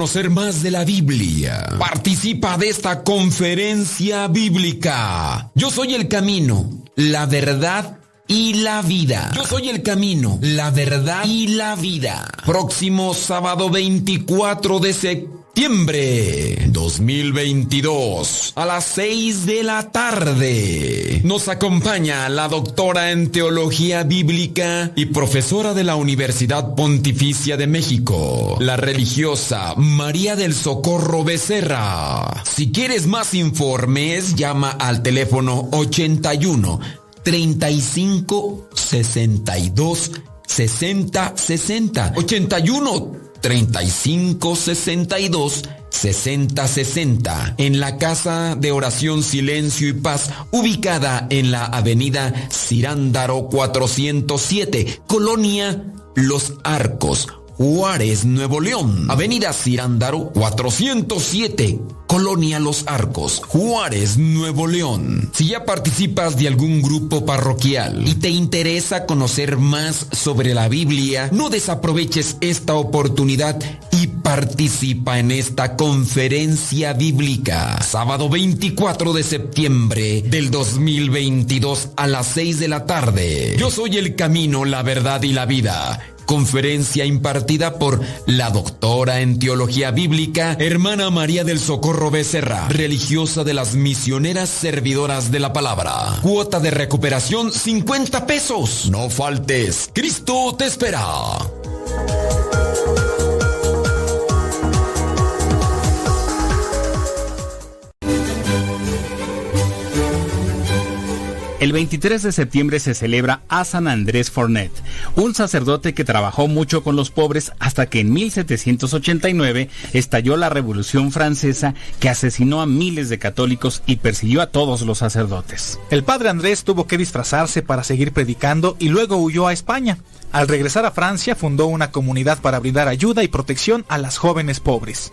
Conocer más de la Biblia? Participa de esta conferencia bíblica. Yo soy el camino, la verdad y la vida. Yo soy el camino, la verdad y la vida. Próximo sábado 24 de septiembre 2022 a las 6 de la tarde. Nos acompaña la doctora en teología bíblica y profesora de la Universidad Pontificia de México, la religiosa María del Socorro Becerra. Si quieres más informes, llama al teléfono 81 35 62 60 60 81 35 62 60 60 en la Casa de Oración Silencio y Paz ubicada en la Avenida Cirándaro 407 Colonia Los Arcos Juárez, Nuevo León. Avenida Cirándaro 407, Colonia Los Arcos, Juárez, Nuevo León. Si ya participas de algún grupo parroquial y te interesa conocer más sobre la Biblia, no desaproveches esta oportunidad y participa en esta conferencia bíblica. Sábado 24 de septiembre del 2022 a las 6 de la tarde. Yo soy el camino, la verdad y la vida. conferencia impartida por la doctora en teología bíblica, hermana María del Socorro Becerra, religiosa de las misioneras servidoras de la palabra. Cuota de recuperación 50 pesos. No faltes, Cristo te espera. El 23 de septiembre se celebra a San Andrés Fornet, un sacerdote que trabajó mucho con los pobres hasta que en 1789 estalló la Revolución Francesa que asesinó a miles de católicos y persiguió a todos los sacerdotes. El padre Andrés tuvo que disfrazarse para seguir predicando y luego huyó a España. Al regresar a Francia fundó una comunidad para brindar ayuda y protección a las jóvenes pobres.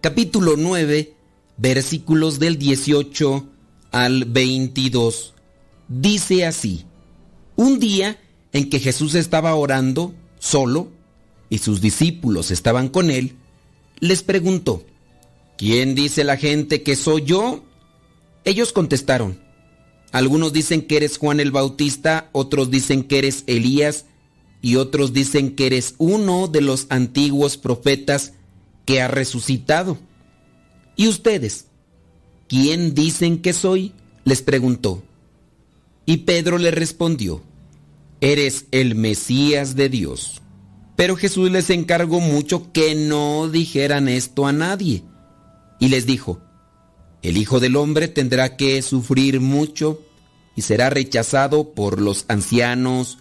capítulo 9, versículos del 18 al 22. Dice así, un día en que Jesús estaba orando solo y sus discípulos estaban con él, les preguntó, ¿quién dice la gente que soy yo? Ellos contestaron, algunos dicen que eres Juan el Bautista, otros dicen que eres Elías, y otros dicen que eres uno de los antiguos profetas que ha resucitado. ¿Y ustedes? ¿Quién dicen que soy? les preguntó. Y Pedro le respondió, Eres el Mesías de Dios. Pero Jesús les encargó mucho que no dijeran esto a nadie. Y les dijo, El Hijo del Hombre tendrá que sufrir mucho y será rechazado por los ancianos,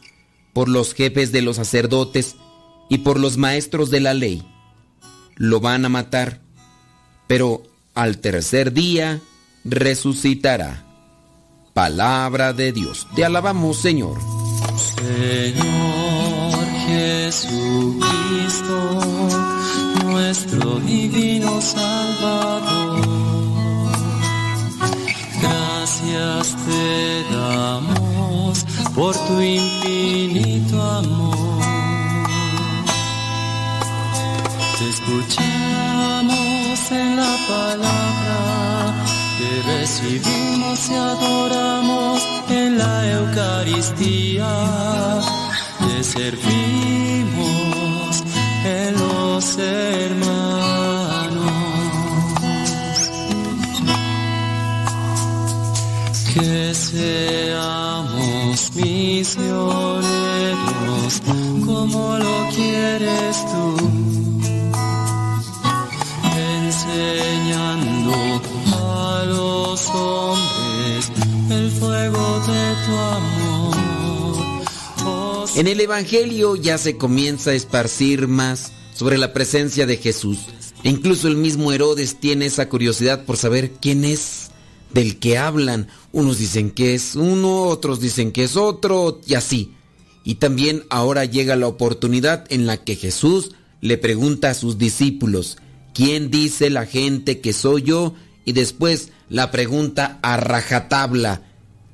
por los jefes de los sacerdotes y por los maestros de la ley. Lo van a matar, pero al tercer día resucitará. Palabra de Dios. Te alabamos, Señor. Señor Jesucristo, nuestro divino Salvador, gracias te damos por tu infinito amor. Escuchamos en la palabra, te recibimos y adoramos en la Eucaristía, te servimos en los hermanos. Que seamos misioneros como lo quieres tú, En el Evangelio ya se comienza a esparcir más sobre la presencia de Jesús. E incluso el mismo Herodes tiene esa curiosidad por saber quién es del que hablan. Unos dicen que es uno, otros dicen que es otro, y así. Y también ahora llega la oportunidad en la que Jesús le pregunta a sus discípulos, ¿quién dice la gente que soy yo? Y después la pregunta a rajatabla.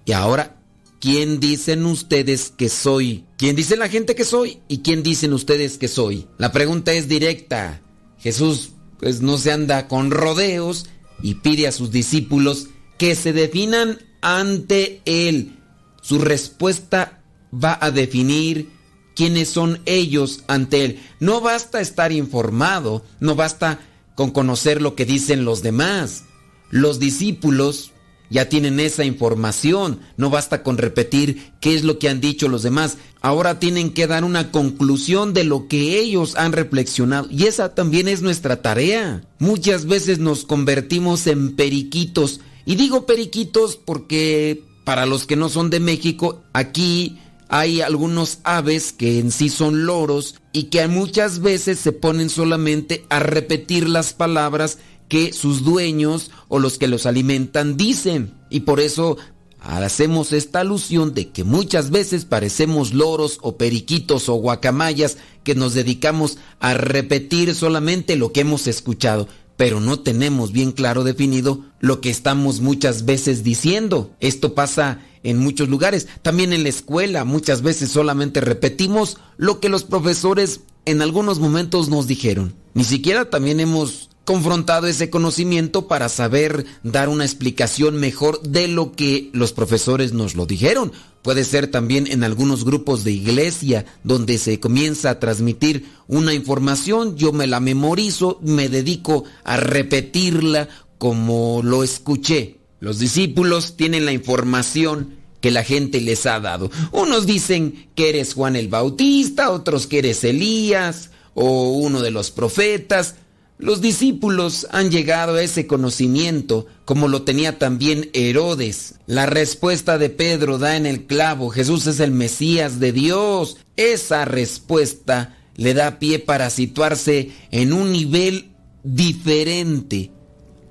Y ahora, ¿quién dicen ustedes que soy? ¿Quién dice la gente que soy? ¿Y quién dicen ustedes que soy? La pregunta es directa. Jesús pues no se anda con rodeos y pide a sus discípulos que se definan ante Él. Su respuesta va a definir quiénes son ellos ante Él. No basta estar informado, no basta con conocer lo que dicen los demás. Los discípulos ya tienen esa información, no basta con repetir qué es lo que han dicho los demás. Ahora tienen que dar una conclusión de lo que ellos han reflexionado. Y esa también es nuestra tarea. Muchas veces nos convertimos en periquitos. Y digo periquitos porque para los que no son de México, aquí hay algunos aves que en sí son loros y que muchas veces se ponen solamente a repetir las palabras que sus dueños o los que los alimentan dicen. Y por eso hacemos esta alusión de que muchas veces parecemos loros o periquitos o guacamayas que nos dedicamos a repetir solamente lo que hemos escuchado, pero no tenemos bien claro definido lo que estamos muchas veces diciendo. Esto pasa en muchos lugares, también en la escuela, muchas veces solamente repetimos lo que los profesores en algunos momentos nos dijeron. Ni siquiera también hemos confrontado ese conocimiento para saber dar una explicación mejor de lo que los profesores nos lo dijeron. Puede ser también en algunos grupos de iglesia donde se comienza a transmitir una información, yo me la memorizo, me dedico a repetirla como lo escuché. Los discípulos tienen la información que la gente les ha dado. Unos dicen que eres Juan el Bautista, otros que eres Elías o uno de los profetas. Los discípulos han llegado a ese conocimiento como lo tenía también Herodes. La respuesta de Pedro da en el clavo, Jesús es el Mesías de Dios. Esa respuesta le da pie para situarse en un nivel diferente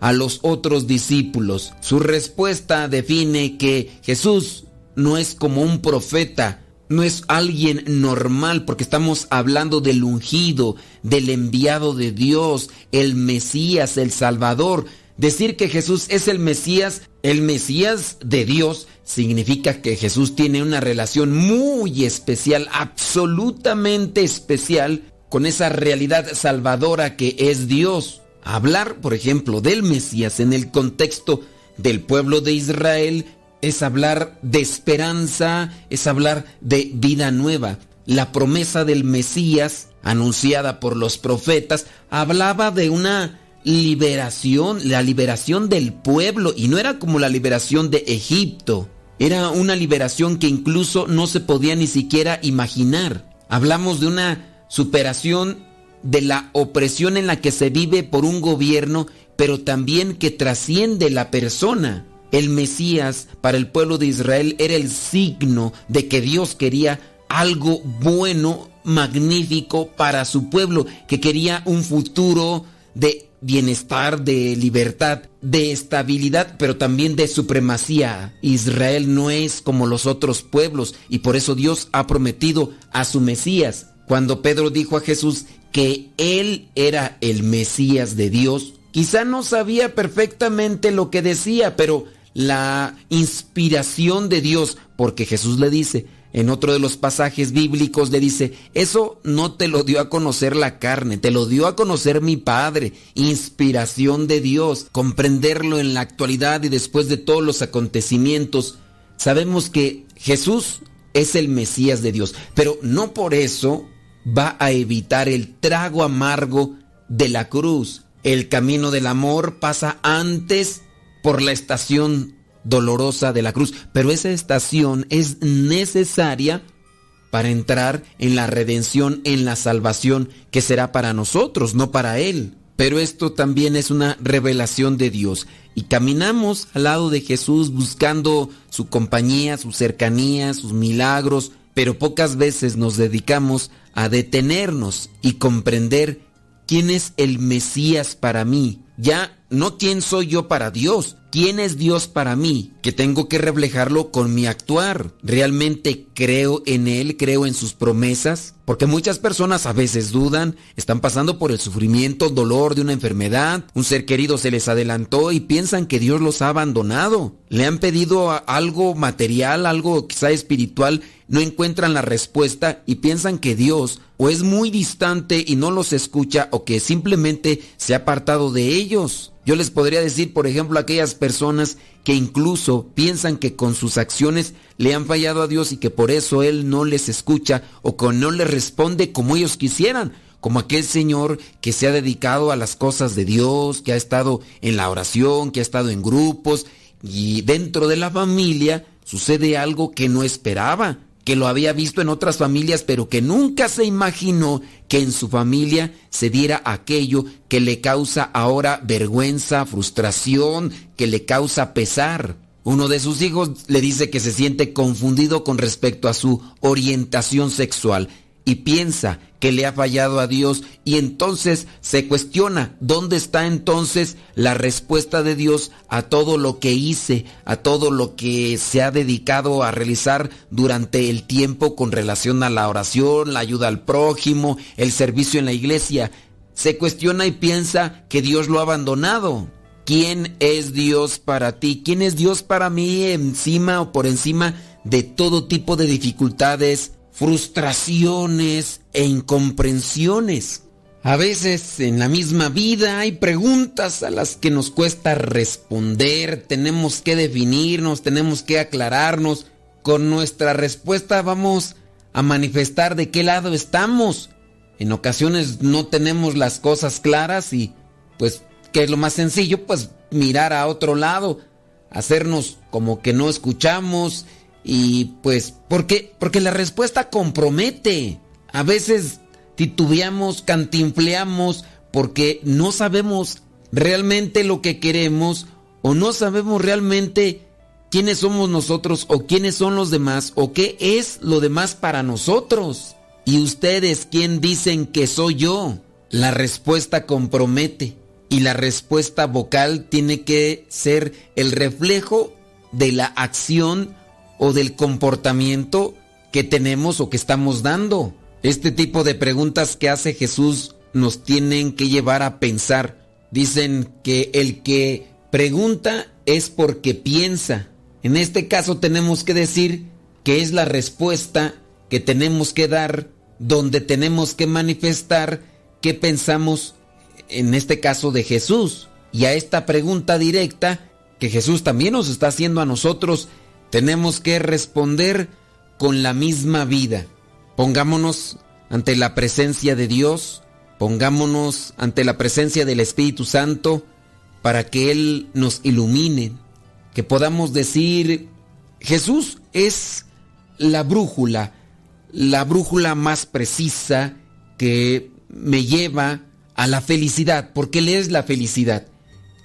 a los otros discípulos. Su respuesta define que Jesús no es como un profeta, no es alguien normal, porque estamos hablando del ungido, del enviado de Dios, el Mesías, el Salvador. Decir que Jesús es el Mesías, el Mesías de Dios, significa que Jesús tiene una relación muy especial, absolutamente especial, con esa realidad salvadora que es Dios. Hablar, por ejemplo, del Mesías en el contexto del pueblo de Israel es hablar de esperanza, es hablar de vida nueva. La promesa del Mesías, anunciada por los profetas, hablaba de una liberación, la liberación del pueblo, y no era como la liberación de Egipto, era una liberación que incluso no se podía ni siquiera imaginar. Hablamos de una superación de la opresión en la que se vive por un gobierno, pero también que trasciende la persona. El Mesías para el pueblo de Israel era el signo de que Dios quería algo bueno, magnífico para su pueblo, que quería un futuro de bienestar, de libertad, de estabilidad, pero también de supremacía. Israel no es como los otros pueblos y por eso Dios ha prometido a su Mesías. Cuando Pedro dijo a Jesús que él era el Mesías de Dios, quizá no sabía perfectamente lo que decía, pero la inspiración de Dios, porque Jesús le dice, en otro de los pasajes bíblicos le dice, eso no te lo dio a conocer la carne, te lo dio a conocer mi Padre, inspiración de Dios, comprenderlo en la actualidad y después de todos los acontecimientos. Sabemos que Jesús es el Mesías de Dios, pero no por eso va a evitar el trago amargo de la cruz. El camino del amor pasa antes por la estación dolorosa de la cruz, pero esa estación es necesaria para entrar en la redención, en la salvación que será para nosotros, no para Él. Pero esto también es una revelación de Dios. Y caminamos al lado de Jesús buscando su compañía, su cercanía, sus milagros, pero pocas veces nos dedicamos a detenernos y comprender quién es el Mesías para mí. Ya no quién soy yo para Dios, quién es Dios para mí, que tengo que reflejarlo con mi actuar. ¿Realmente creo en Él, creo en sus promesas? Porque muchas personas a veces dudan, están pasando por el sufrimiento, dolor de una enfermedad, un ser querido se les adelantó y piensan que Dios los ha abandonado. Le han pedido algo material, algo quizá espiritual, no encuentran la respuesta y piensan que Dios o es muy distante y no los escucha o que simplemente se ha apartado de ellos. Yo les podría decir, por ejemplo, a aquellas personas que incluso piensan que con sus acciones le han fallado a Dios y que por eso Él no les escucha o que no les responde como ellos quisieran, como aquel Señor que se ha dedicado a las cosas de Dios, que ha estado en la oración, que ha estado en grupos y dentro de la familia sucede algo que no esperaba que lo había visto en otras familias, pero que nunca se imaginó que en su familia se diera aquello que le causa ahora vergüenza, frustración, que le causa pesar. Uno de sus hijos le dice que se siente confundido con respecto a su orientación sexual. Y piensa que le ha fallado a Dios y entonces se cuestiona dónde está entonces la respuesta de Dios a todo lo que hice, a todo lo que se ha dedicado a realizar durante el tiempo con relación a la oración, la ayuda al prójimo, el servicio en la iglesia. Se cuestiona y piensa que Dios lo ha abandonado. ¿Quién es Dios para ti? ¿Quién es Dios para mí encima o por encima de todo tipo de dificultades, frustraciones e incomprensiones? A veces en la misma vida hay preguntas a las que nos cuesta responder, tenemos que definirnos, tenemos que aclararnos. Con nuestra respuesta vamos a manifestar de qué lado estamos. En ocasiones no tenemos las cosas claras y pues ¿qué es lo más sencillo? Pues mirar a otro lado, hacernos como que no escuchamos y pues ¿por qué? Porque la respuesta compromete. A veces titubeamos, cantinfleamos porque no sabemos realmente lo que queremos o no sabemos realmente quiénes somos nosotros o quiénes son los demás o qué es lo demás para nosotros. ¿Y ustedes quién dicen que soy yo? La respuesta compromete y la respuesta vocal tiene que ser el reflejo de la acción o del comportamiento que tenemos o que estamos dando. Este tipo de preguntas que hace Jesús nos tienen que llevar a pensar. Dicen que el que pregunta es porque piensa. En este caso tenemos que decir que es la respuesta que tenemos que dar, donde tenemos que manifestar qué pensamos, en este caso de Jesús. Y a esta pregunta directa que Jesús también nos está haciendo a nosotros, tenemos que responder con la misma vida. Pongámonos ante la presencia de Dios, pongámonos ante la presencia del Espíritu Santo para que Él nos ilumine, que podamos decir, Jesús es la brújula, la brújula más precisa que me lleva a la felicidad, porque Él es la felicidad.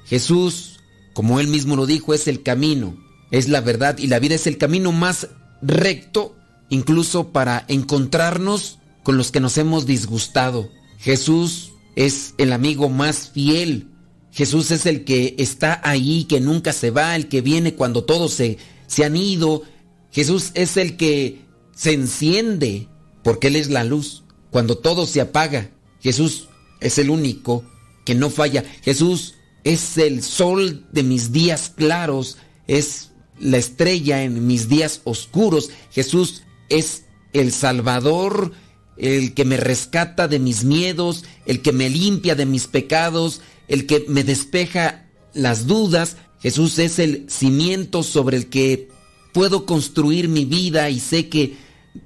Jesús, como Él mismo lo dijo, es el camino, es la verdad y la vida es el camino más recto, incluso para encontrarnos con los que nos hemos disgustado. Jesús es el amigo más fiel. Jesús es el que está ahí, que nunca se va, el que viene cuando todos se, se han ido. Jesús es el que se enciende, porque Él es la luz. Cuando todo se apaga, Jesús es el único que no falla. Jesús es el sol de mis días claros, es la estrella en mis días oscuros. Jesús es el Salvador, el que me rescata de mis miedos, el que me limpia de mis pecados, el que me despeja las dudas. Jesús es el cimiento sobre el que puedo construir mi vida y sé que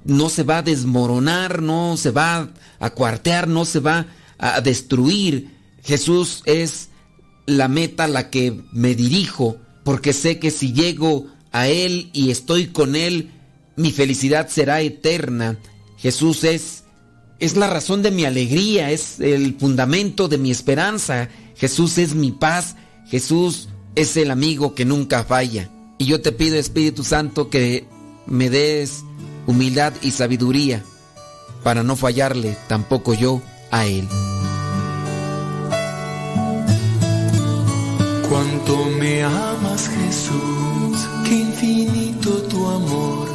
no se va a desmoronar, no se va a cuartear, no se va a destruir. Jesús es la meta a la que me dirijo, porque sé que si llego a Él y estoy con Él, mi felicidad será eterna. Jesús es, es la razón de mi alegría, es el fundamento de mi esperanza. Jesús es mi paz, Jesús es el amigo que nunca falla. Y yo te pido, Espíritu Santo, que me des humildad y sabiduría para no fallarle tampoco yo a Él. Cuánto me amas Jesús, qué infinito tu amor,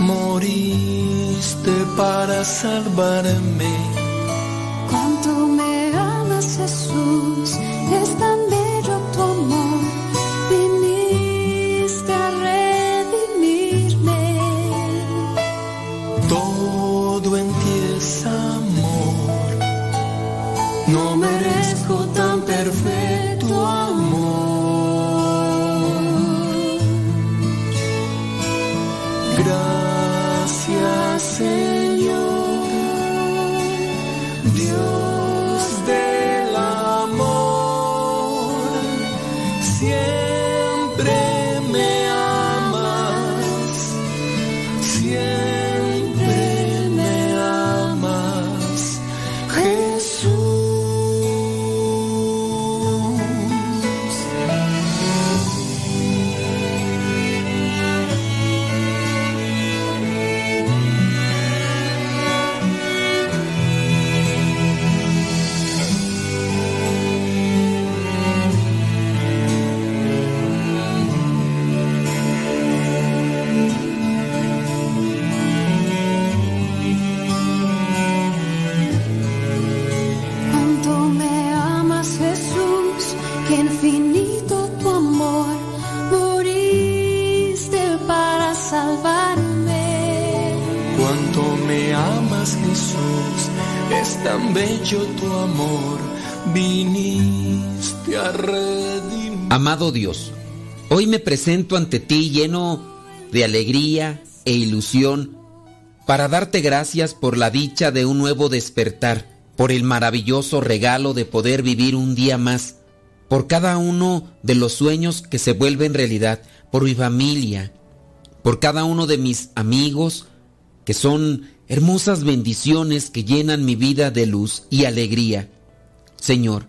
moriste para salvarme. Cuánto me amas Jesús, es tan bello tu amor, viniste a redimirme. Todo en ti es amor, no merezco tan perfecto Dios, hoy me presento ante ti lleno de alegría e ilusión para darte gracias por la dicha de un nuevo despertar, por el maravilloso regalo de poder vivir un día más, por cada uno de los sueños que se vuelven realidad, por mi familia, por cada uno de mis amigos, que son hermosas bendiciones que llenan mi vida de luz y alegría. Señor,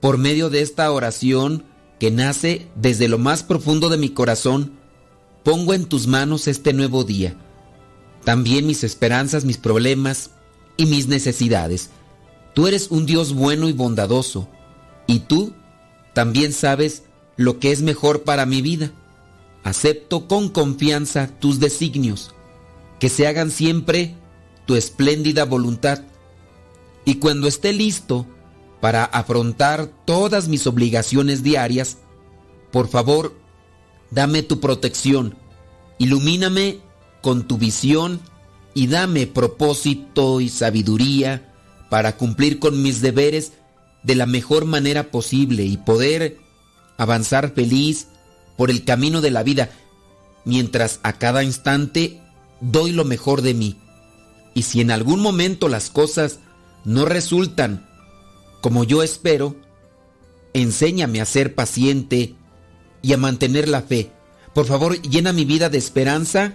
por medio de esta oración que nace desde lo más profundo de mi corazón, pongo en tus manos este nuevo día, también mis esperanzas, mis problemas y mis necesidades. Tú eres un Dios bueno y bondadoso, y tú también sabes lo que es mejor para mi vida. Acepto con confianza tus designios, que se hagan siempre tu espléndida voluntad. Y cuando esté listo para afrontar todas mis obligaciones diarias, por favor, dame tu protección, ilumíname con tu visión y dame propósito y sabiduría para cumplir con mis deberes de la mejor manera posible y poder avanzar feliz por el camino de la vida, mientras a cada instante doy lo mejor de mí. Y si en algún momento las cosas no resultan como yo espero, enséñame a ser paciente y a mantener la fe. Por favor, llena mi vida de esperanza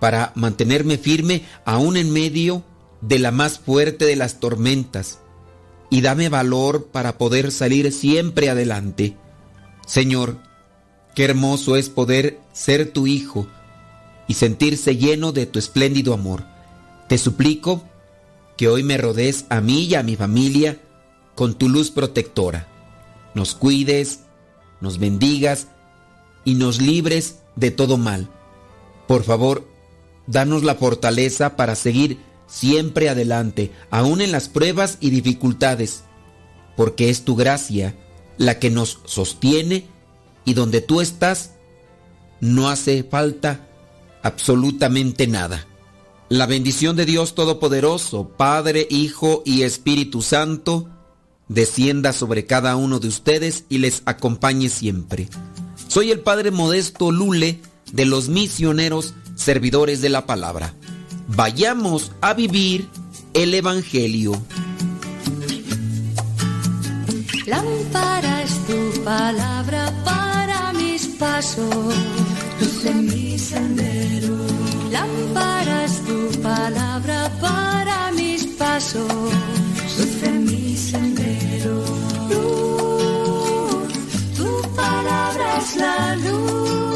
para mantenerme firme aún en medio de la más fuerte de las tormentas y dame valor para poder salir siempre adelante. Señor, qué hermoso es poder ser tu hijo y sentirse lleno de tu espléndido amor. Te suplico que hoy me rodees a mí y a mi familia con tu luz protectora. Nos cuides, nos bendigas y nos libres de todo mal. Por favor, danos la fortaleza para seguir siempre adelante, aún en las pruebas y dificultades, porque es tu gracia la que nos sostiene y donde tú estás no hace falta absolutamente nada. La bendición de Dios Todopoderoso, Padre, Hijo y Espíritu Santo, descienda sobre cada uno de ustedes y les acompañe siempre. Soy el Padre Modesto Lule de los misioneros servidores de la palabra. Vayamos a vivir el Evangelio. Lámpara es tu palabra para mis pasos, luz en mi sendero. Lámpara es tu palabra para mis pasos, Luz, tu palabra es la luz.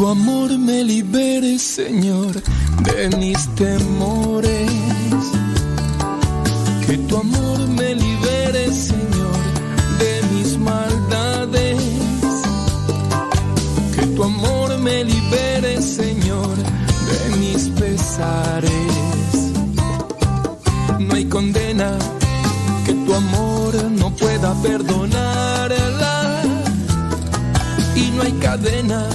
Tu amor me libere, Señor, de mis temores. Que tu amor me libere, Señor, de mis maldades. Que tu amor me libere, Señor, de mis pesares. No hay condena que tu amor no pueda perdonarla. Y no hay cadena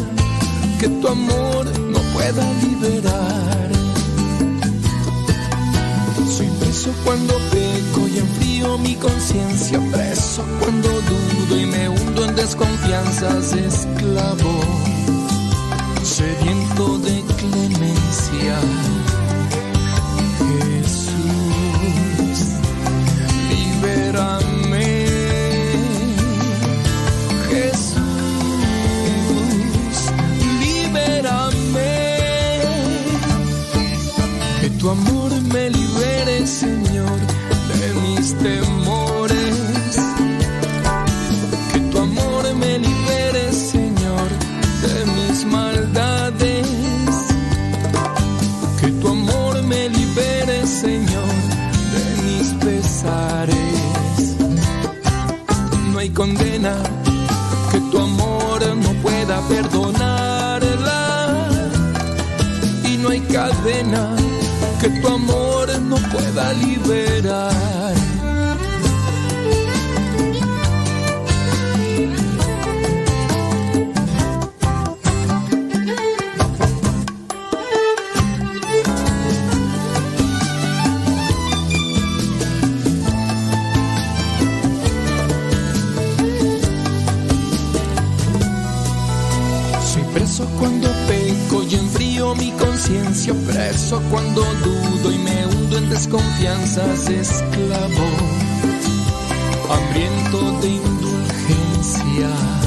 que tu amor no pueda liberar. Soy preso cuando peco y enfrío mi conciencia, preso cuando dudo y me hundo en desconfianzas, esclavo, sediento de clemencia. Jesús, libérame. Tu amor me libere, Señor, de mis temores. Que tu amor me libere, Señor, de mis maldades. Que tu amor me libere, Señor, de mis pesares. condena que tu amor no pueda perdonarla. Y no hay cadena que tu amor no pueda liberar. Hundo en desconfianzas, esclavo, hambriento de indulgencia.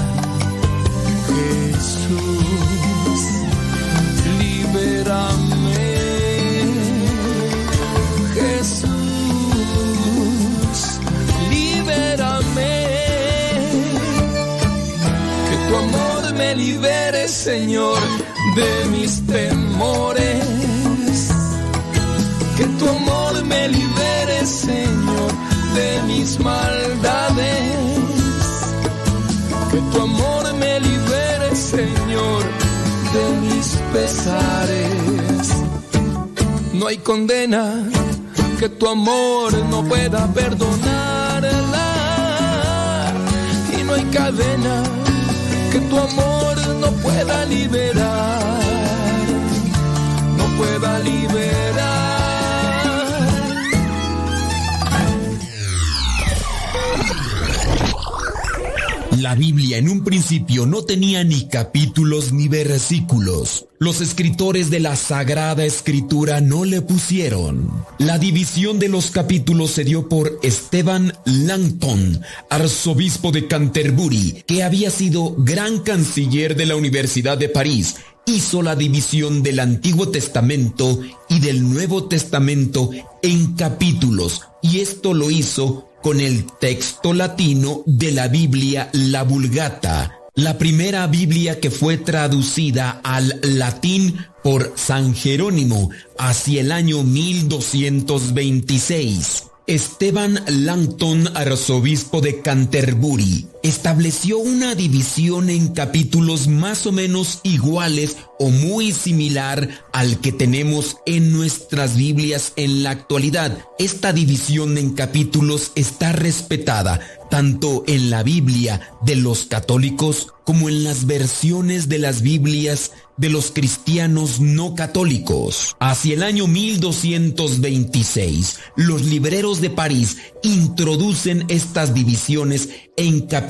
No hay condena que tu amor no pueda perdonarla. Y no hay cadena que tu amor no pueda liberar, no pueda liberar. La Biblia en un principio no tenía ni capítulos ni versículos. Los escritores de la Sagrada Escritura no le pusieron. La división de los capítulos se dio por Esteban Langton, arzobispo de Canterbury, que había sido gran canciller de la Universidad de París. Hizo la división del Antiguo Testamento y del Nuevo Testamento en capítulos, y esto lo hizo con el texto latino de la Biblia, la Vulgata, la primera Biblia que fue traducida al latín por San Jerónimo hacia el año 1226. Esteban Langton, arzobispo de Canterbury, estableció una división en capítulos más o menos iguales o muy similar al que tenemos en nuestras Biblias en la actualidad. Esta división en capítulos está respetada tanto en la Biblia de los católicos como en las versiones de las Biblias de los cristianos no católicos. Hacia el año 1226, los libreros de París introducen estas divisiones en capítulos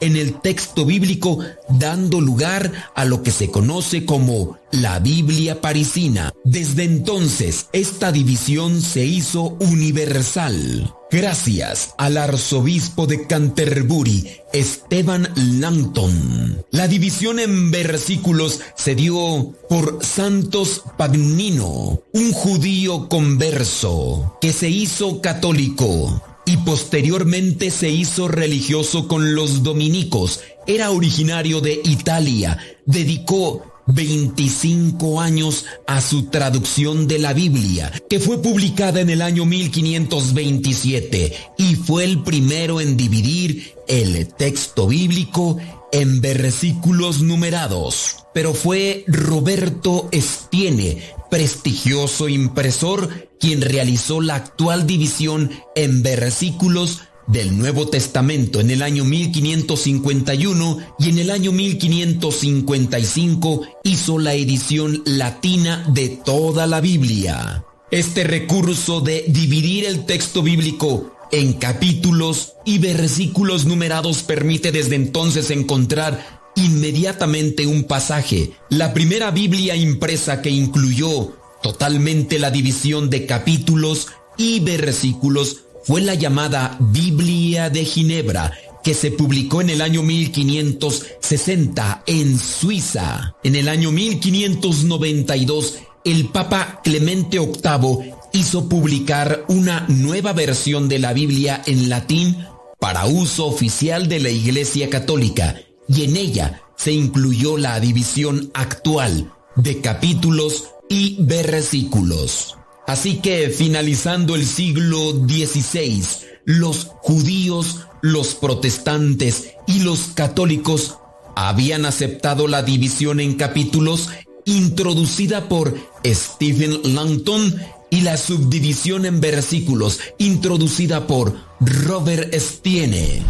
en el texto bíblico, dando lugar a lo que se conoce como la Biblia parisina. Desde entonces, esta división se hizo universal. Gracias al arzobispo de Canterbury, Esteban Langton. La división en versículos se dio por Santos Pagnino, un judío converso que se hizo católico y posteriormente se hizo religioso con los dominicos. Era originario de Italia. Dedicó 25 años a su traducción de la Biblia, que fue publicada en el año 1527 y fue el primero en dividir el texto bíblico en versículos numerados. Pero fue Roberto Estiene, prestigioso impresor, quien realizó la actual división en versículos del Nuevo Testamento en el año 1551 y en el año 1555 hizo la edición latina de toda la Biblia. Este recurso de dividir el texto bíblico en capítulos y versículos numerados permite desde entonces encontrar inmediatamente un pasaje. La primera Biblia impresa que incluyó totalmente la división de capítulos y versículos fue la llamada Biblia de Ginebra, que se publicó en el año 1560 en Suiza. En el año 1592, el Papa Clemente VIII hizo publicar una nueva versión de la Biblia en latín para uso oficial de la Iglesia Católica, y en ella se incluyó la división actual de capítulos y versículos. Así que finalizando el siglo XVI, los judíos los protestantes y los católicos habían aceptado la división en capítulos introducida por Stephen Langton y la subdivisión en versículos introducida por Robert Stiene.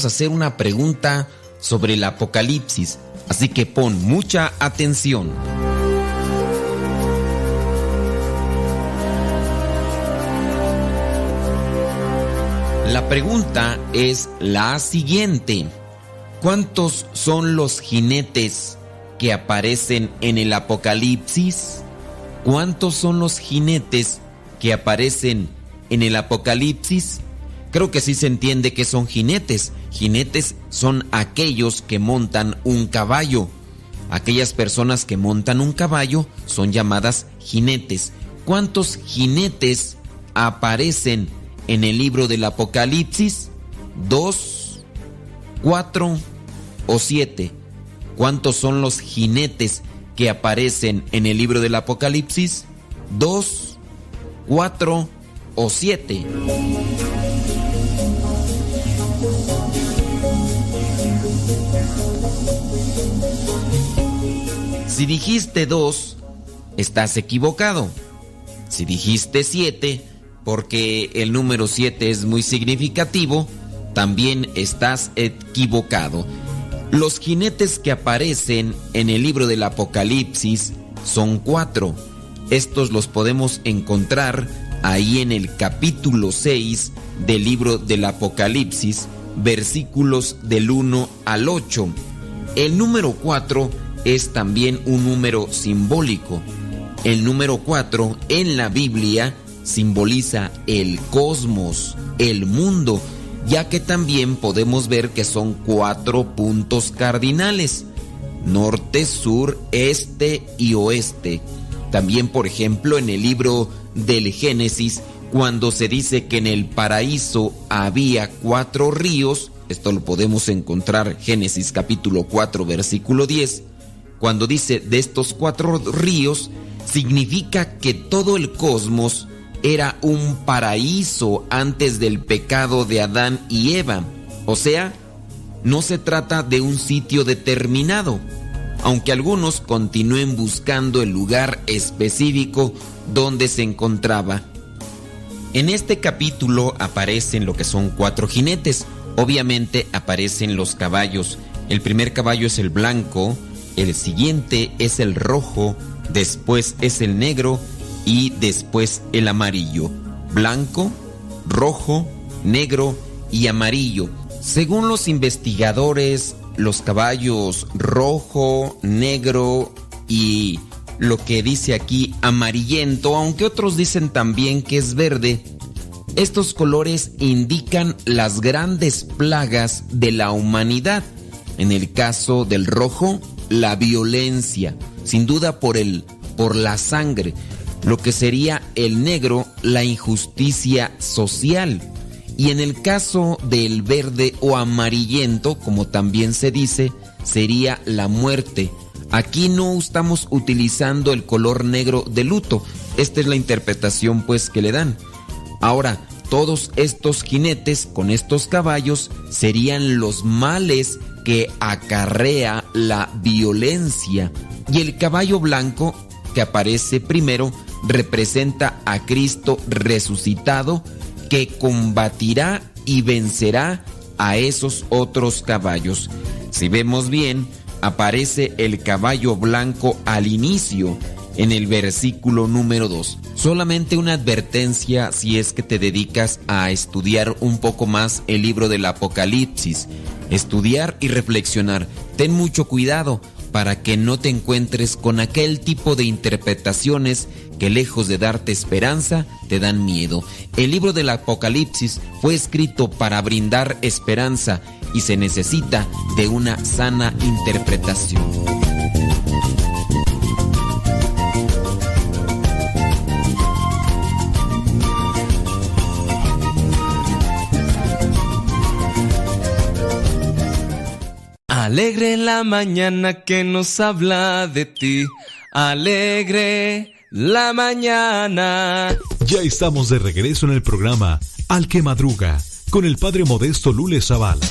Vamos a hacer una pregunta sobre el apocalipsis, así que pon mucha atención. La pregunta es la siguiente. ¿Cuántos son los jinetes que aparecen en el Apocalipsis? ¿Cuántos son los jinetes que aparecen en el Apocalipsis? Creo que sí se entiende que son jinetes. Jinetes son aquellos que montan un caballo. Aquellas personas que montan un caballo son llamadas jinetes. ¿Cuántos jinetes aparecen en el libro del Apocalipsis? ¿Dos, cuatro o siete? ¿Cuántos son los jinetes que aparecen en el libro del Apocalipsis? ¿Dos, cuatro o siete? Si dijiste dos, estás equivocado. Si dijiste siete, porque el número siete es muy significativo, también estás equivocado. Los jinetes que aparecen en el libro del Apocalipsis son cuatro. Estos los podemos encontrar ahí en el capítulo 6 del libro del Apocalipsis, versículos del 1 al 8. El número 4 es también un número simbólico. El número 4 en la Biblia simboliza el cosmos, el mundo, ya que también podemos ver que son cuatro puntos cardinales, norte, sur, este y oeste. También, por ejemplo, en el libro del Génesis, cuando se dice que en el paraíso había cuatro ríos, esto lo podemos encontrar Génesis capítulo 4 versículo 10, cuando dice de estos cuatro ríos, significa que todo el cosmos era un paraíso antes del pecado de Adán y Eva. O sea, no se trata de un sitio determinado, aunque algunos continúen buscando el lugar específico donde se encontraba. En este capítulo aparecen lo que son cuatro jinetes. Obviamente aparecen los caballos. El primer caballo es el blanco, el siguiente es el rojo, después es el negro y después el amarillo. Blanco, rojo, negro y amarillo. Según los investigadores, los caballos rojo, negro y lo que dice aquí amarillento, aunque otros dicen también que es verde, estos colores indican las grandes plagas de la humanidad. En el caso del rojo, la violencia, sin duda por el por la sangre, lo que sería el negro, la injusticia social. Y en el caso del verde o amarillento, como también se dice, sería la muerte. Aquí no estamos utilizando el color negro de luto. Esta es la interpretación pues que le dan. Ahora, todos estos jinetes con estos caballos serían los males que acarrea la violencia. Y el caballo blanco que aparece primero representa a Cristo resucitado que combatirá y vencerá a esos otros caballos. Si vemos bien, aparece el caballo blanco al inicio, en el versículo número 2. Solamente una advertencia si es que te dedicas a estudiar un poco más el libro del Apocalipsis. Estudiar y reflexionar. Ten mucho cuidado para que no te encuentres con aquel tipo de interpretaciones que lejos de darte esperanza, te dan miedo. El libro del Apocalipsis fue escrito para brindar esperanza y se necesita de una sana interpretación. Alegre la mañana que nos habla de ti. Alegre la mañana. Ya estamos de regreso en el programa Al que Madruga con el padre modesto Lule Zavala.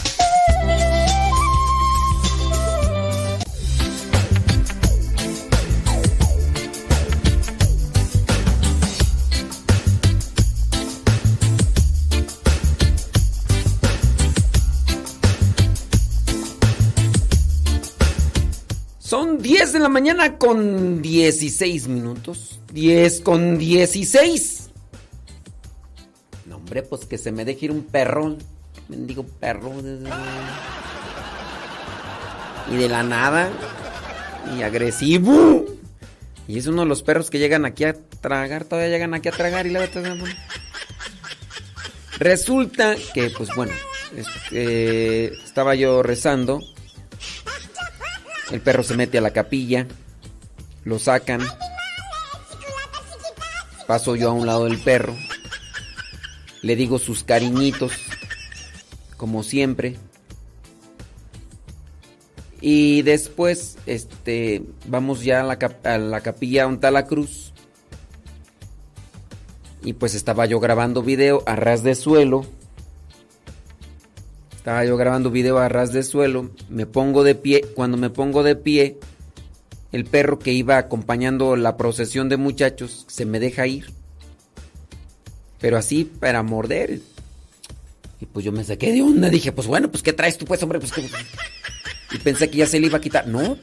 De la mañana con 16 minutos. 10 con 16. No, hombre, pues que se me deje ir un perro. Mendigo perro. Y de la nada. Y agresivo. Y es uno de los perros que llegan aquí a tragar. Todavía llegan aquí a tragar y la Resulta que, pues bueno, este, estaba yo rezando el perro se mete a la capilla, lo sacan. Paso yo a un lado del perro. Le digo sus cariñitos, como siempre. Y después, este, vamos ya a la, a la capilla la cruz. Y pues estaba yo grabando video a ras de suelo. Estaba yo grabando video a ras de suelo, me pongo de pie, cuando me pongo de pie, el perro que iba acompañando la procesión de muchachos se me deja ir. Pero así para morder. Y pues yo me saqué de onda, dije, pues bueno, pues ¿qué traes tú pues, hombre? Pues, Y pensé que ya se le iba a quitar. No,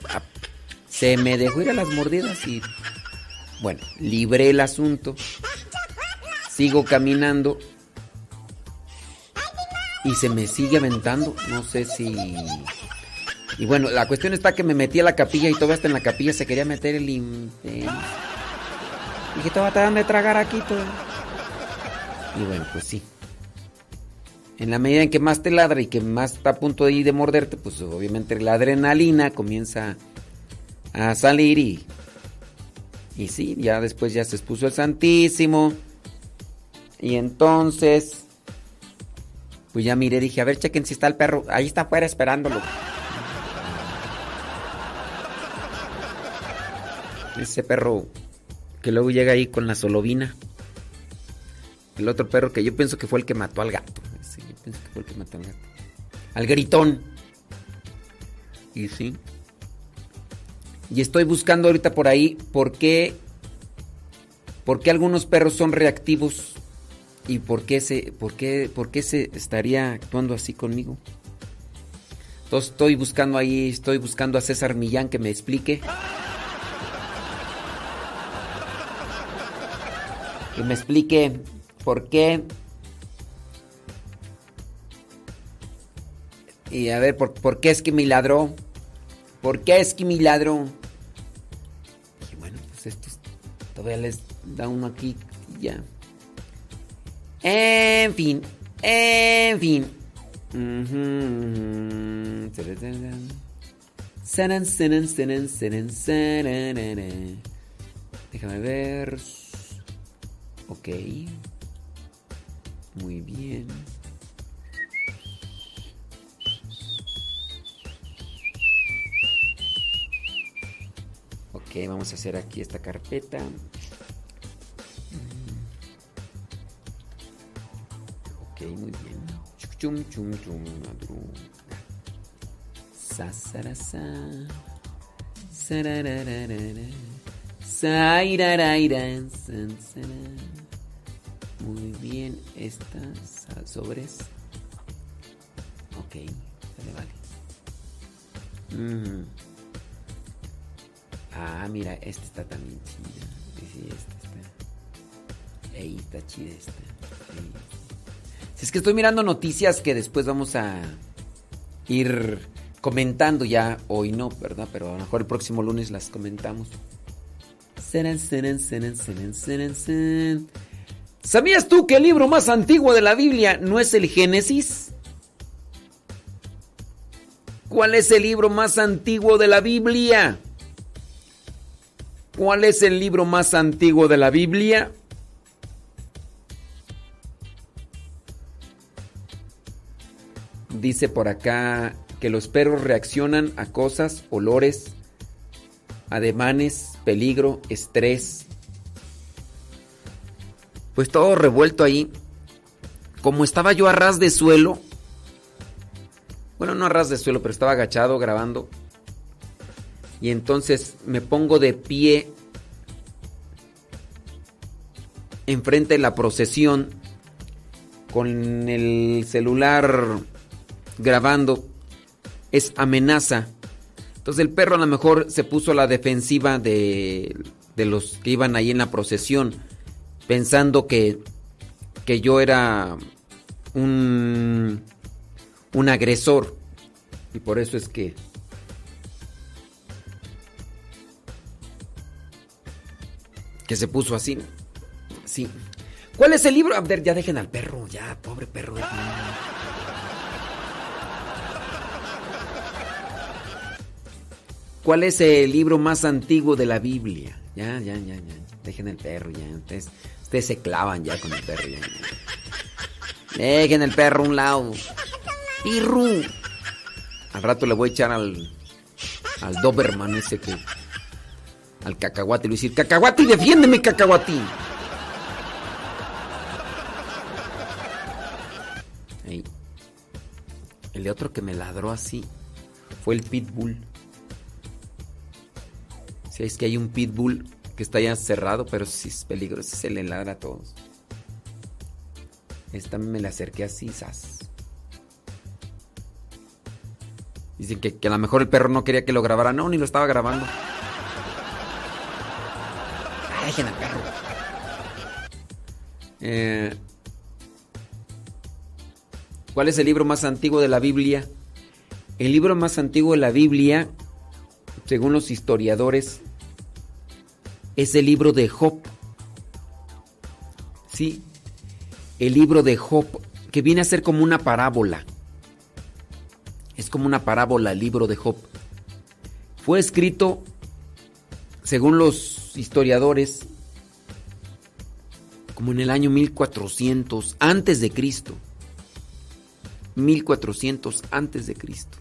se me dejó ir a las mordidas y bueno, libré el asunto. Sigo caminando y se me sigue aventando. No sé si Y bueno, la cuestión está que me metí a la capilla y todo hasta en la capilla se quería meter el. Dije, te va a dar de tragar aquí todo. Y bueno, pues sí. En la medida en que más te ladra y que más está a punto de ir de morderte, pues obviamente la adrenalina comienza a salir y. Y sí, ya después ya se expuso el Santísimo. Y entonces. Pues ya miré, dije, a ver, chequen si está el perro. Ahí está afuera esperándolo. Ese perro que luego llega ahí con la solovina. El otro perro que yo pienso que fue el que mató al gato. Ese, yo pienso que fue el que mató al gato. Al gritón. Y sí. Y estoy buscando ahorita por ahí por qué. ¿Por qué algunos perros son reactivos? ¿Y por qué se, por qué, por qué se estaría actuando así conmigo? Entonces estoy buscando ahí, estoy buscando a César Millán que me explique. Que me explique por qué. Y a ver, ¿por, por qué es que me ladró? ¿Por qué es que me ladró? Y bueno, pues estos todavía les da uno aquí y ya. En fin, en fin. Déjame ver. Ok. Muy bien. Ok, vamos a hacer aquí esta carpeta. Ok, muy bien. Chum, chum, chum, madruga. Sa, sara, sa. Sararararara. Sairaraira. Muy bien, estas sobres. Ok, vale, vale. Ujú. Ah, mira, esta está también chida. Sí, esta está. Ey, está chida esta. Si es que estoy mirando noticias que después vamos a ir comentando ya. Hoy no, ¿verdad? Pero a lo mejor el próximo lunes las comentamos. ¿Sabías tú que el libro más antiguo de la Biblia no es el Génesis? ¿Cuál es el libro más antiguo de la Biblia? ¿Cuál es el libro más antiguo de la Biblia? Dice por acá que los perros reaccionan a cosas, olores, ademanes, peligro, estrés. Pues todo revuelto ahí. Como estaba yo a ras de suelo. Bueno, no a ras de suelo, pero estaba agachado grabando. Y entonces me pongo de pie enfrente de la procesión con el celular grabando. Es amenaza. Entonces el perro a lo mejor se puso a la defensiva de, de los que iban ahí en la procesión, pensando que, que yo era un, un agresor. Y por eso es que que se puso así. Sí. ¿Cuál es el libro? A ver, ya dejen al perro, ya, pobre perro. ¿Cuál es el libro más antiguo de la Biblia? Ya, ya, ya, ya. Dejen el perro, ya. Ustedes, ustedes se clavan ya con el perro, ya. Dejen el perro a un lado. Pirru. Al rato le voy a echar al. Al Doberman ese que. Al cacahuate. Le voy a decir: ¡Cacahuati, defiéndeme, cacahuati! Ahí. El de otro que me ladró así fue el Pitbull. Si es que hay un Pitbull que está ya cerrado, pero sí es peligroso, se le ladra a todos. Esta me la acerqué así, sas. Dicen que, que a lo mejor el perro no quería que lo grabara. No, ni lo estaba grabando. Ay, dejen al perro. Eh, ¿Cuál es el libro más antiguo de la Biblia? El libro más antiguo de la Biblia, según los historiadores, es el libro de Job. Sí, el libro de Job, que viene a ser como una parábola. Es como una parábola el libro de Job. Fue escrito, según los historiadores, como en el año 1400 antes de Cristo. 1400 antes de Cristo.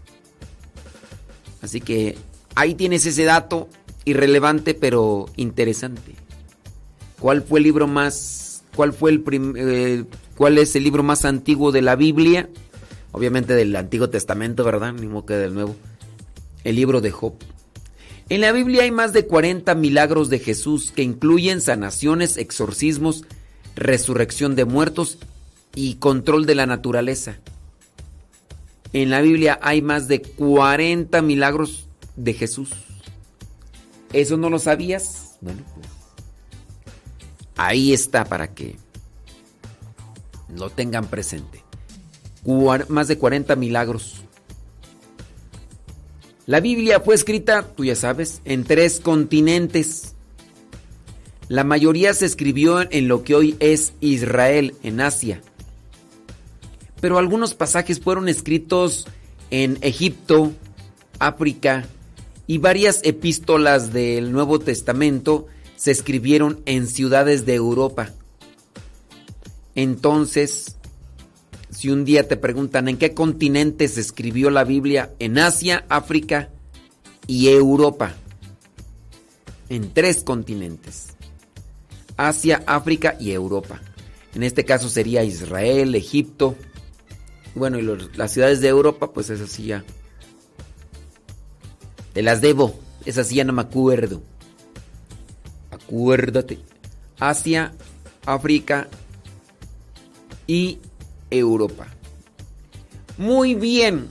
Así que ahí tienes ese dato irrelevante pero interesante. ¿Cuál fue el libro más cuál fue el eh, cuál es el libro más antiguo de la Biblia? Obviamente del Antiguo Testamento, ¿verdad? Modo que del Nuevo. El libro de Job. En la Biblia hay más de 40 milagros de Jesús que incluyen sanaciones, exorcismos, resurrección de muertos y control de la naturaleza. En la Biblia hay más de 40 milagros de Jesús. ¿Eso no lo sabías? Bueno, pues ahí está para que lo tengan presente. Más de 40 milagros. La Biblia fue escrita, tú ya sabes, en tres continentes. La mayoría se escribió en lo que hoy es Israel, en Asia. Pero algunos pasajes fueron escritos en Egipto, África y varias epístolas del Nuevo Testamento se escribieron en ciudades de Europa. Entonces, si un día te preguntan en qué continente se escribió la Biblia, en Asia, África y Europa. En tres continentes. Asia, África y Europa. En este caso sería Israel, Egipto. Bueno, y las ciudades de Europa, pues esas sí ya. Te las debo. Esas ya no me acuerdo. Acuérdate. Asia, África y Europa. Muy bien.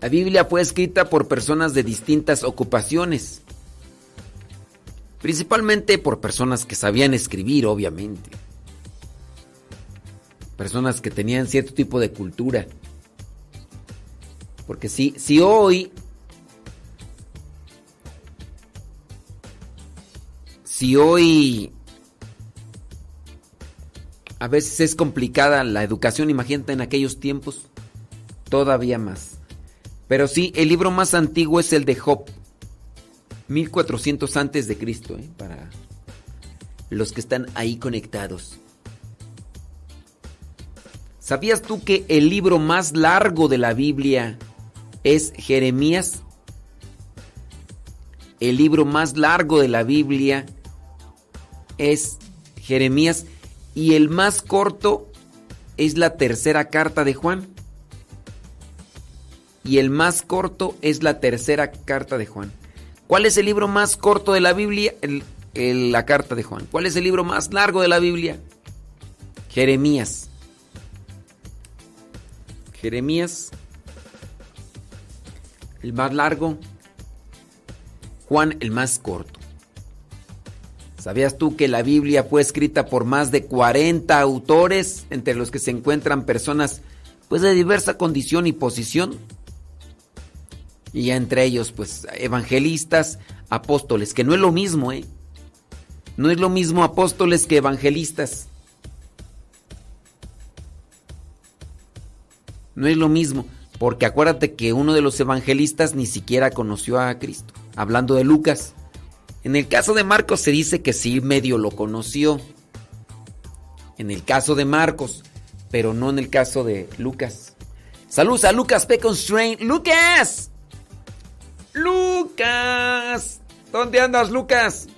La Biblia fue escrita por personas de distintas ocupaciones. Principalmente por personas que sabían escribir, obviamente. Personas que tenían cierto tipo de cultura. Porque si, si hoy... Si hoy a veces es complicada la educación, imagínate en aquellos tiempos, todavía más. Pero sí, el libro más antiguo es el de Job, 1400 antes de Cristo, ¿eh? para los que están ahí conectados. ¿Sabías tú que el libro más largo de la Biblia es Jeremías? El libro más largo de la Biblia es Jeremías y el más corto es la tercera carta de Juan. Y el más corto es la tercera carta de Juan. ¿Cuál es el libro más corto de la Biblia? La carta de Juan. ¿Cuál es el libro más largo de la Biblia? Jeremías. Jeremías. El más largo. Juan el más corto. ¿Sabías tú que la Biblia fue escrita por más de 40 autores, entre los que se encuentran personas pues de diversa condición y posición? Y entre ellos pues evangelistas, apóstoles, que no es lo mismo, ¿eh? No es lo mismo apóstoles que evangelistas. No es lo mismo, porque acuérdate que uno de los evangelistas ni siquiera conoció a Cristo, hablando de Lucas. En el caso de Marcos se dice que sí medio lo conoció. En el caso de Marcos, pero no en el caso de Lucas. Saludos a Lucas P. Constraint. ¡Lucas! ¡Lucas! ¿Dónde andas, Lucas?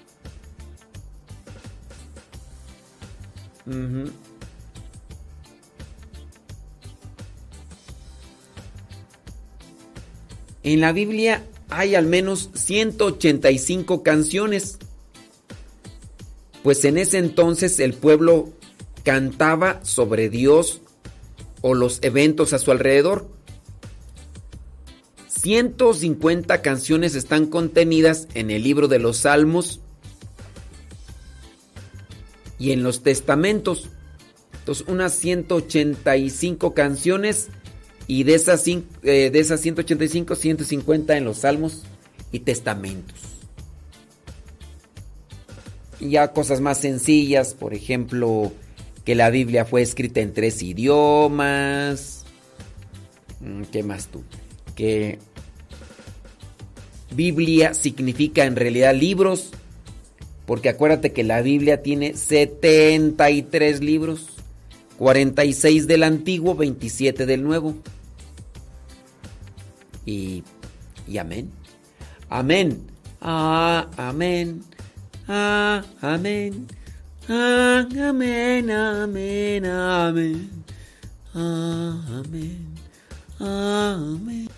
En la Biblia hay al menos 185 canciones. Pues en ese entonces el pueblo cantaba sobre Dios o los eventos a su alrededor. 150 canciones están contenidas en el libro de los Salmos y en los Testamentos. Entonces, unas 185 canciones y de esas, eh, de esas 185, 150 en los salmos y testamentos. Ya cosas más sencillas, por ejemplo, que la Biblia fue escrita en tres idiomas. Mm, ¿Qué más tú? Que Biblia significa en realidad libros, porque acuérdate que la Biblia tiene 73 libros, 46 del antiguo, 27 del nuevo y, y amén. Amén. Ah, amén. Ah, amén. Ah, amén, amén, amén. Ah, amén. Ah, amén.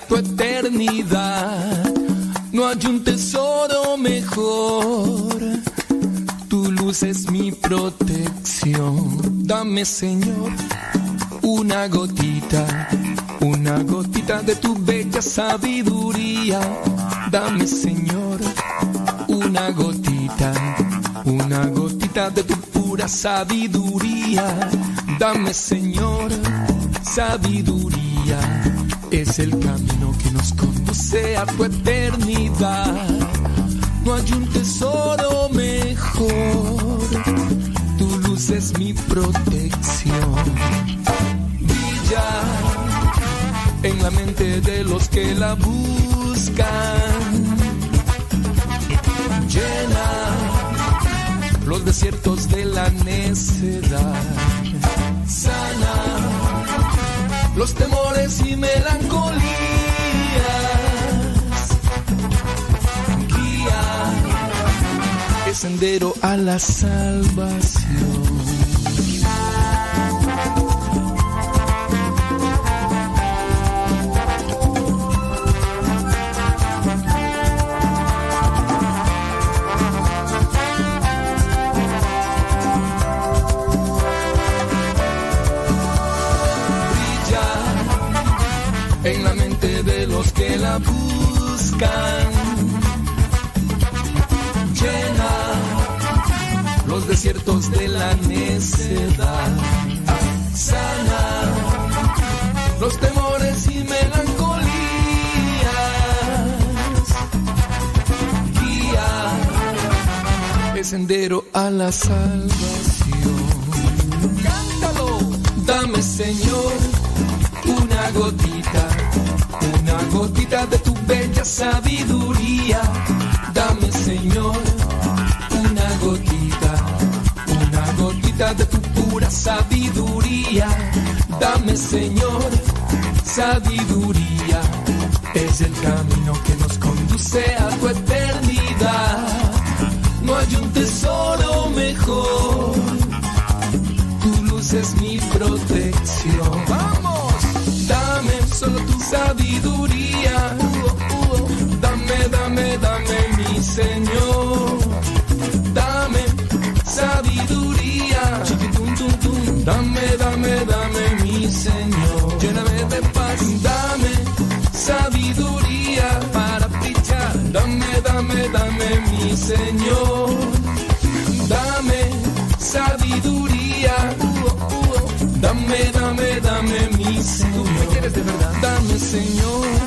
tu eternidad. De los que la buscan. Llena los desiertos de la necedad. Sana los temores y melancolías. Guía el sendero a la salvación. Llena los desiertos de la necedad. Sana los temores y melancolías. Guía el sendero a la salvación. Cántalo, dame Señor una gotita, una gotita de sabiduría. Dame Señor una gotita, una gotita de tu pura sabiduría. Dame Señor sabiduría. Es el camino que nos conduce a tu eternidad. No hay un tesoro mejor. Tu luz es mi protección. Vamos, dame solo tu sabiduría. Dame, mi Señor. Dame sabiduría. Tum, tum. Dame, dame, dame mi Señor. Lléname de paz. Dame sabiduría para brillar. Dame, dame, dame mi Señor. Dame sabiduría. Dame, dame, dame mi Señor. Dame, Señor.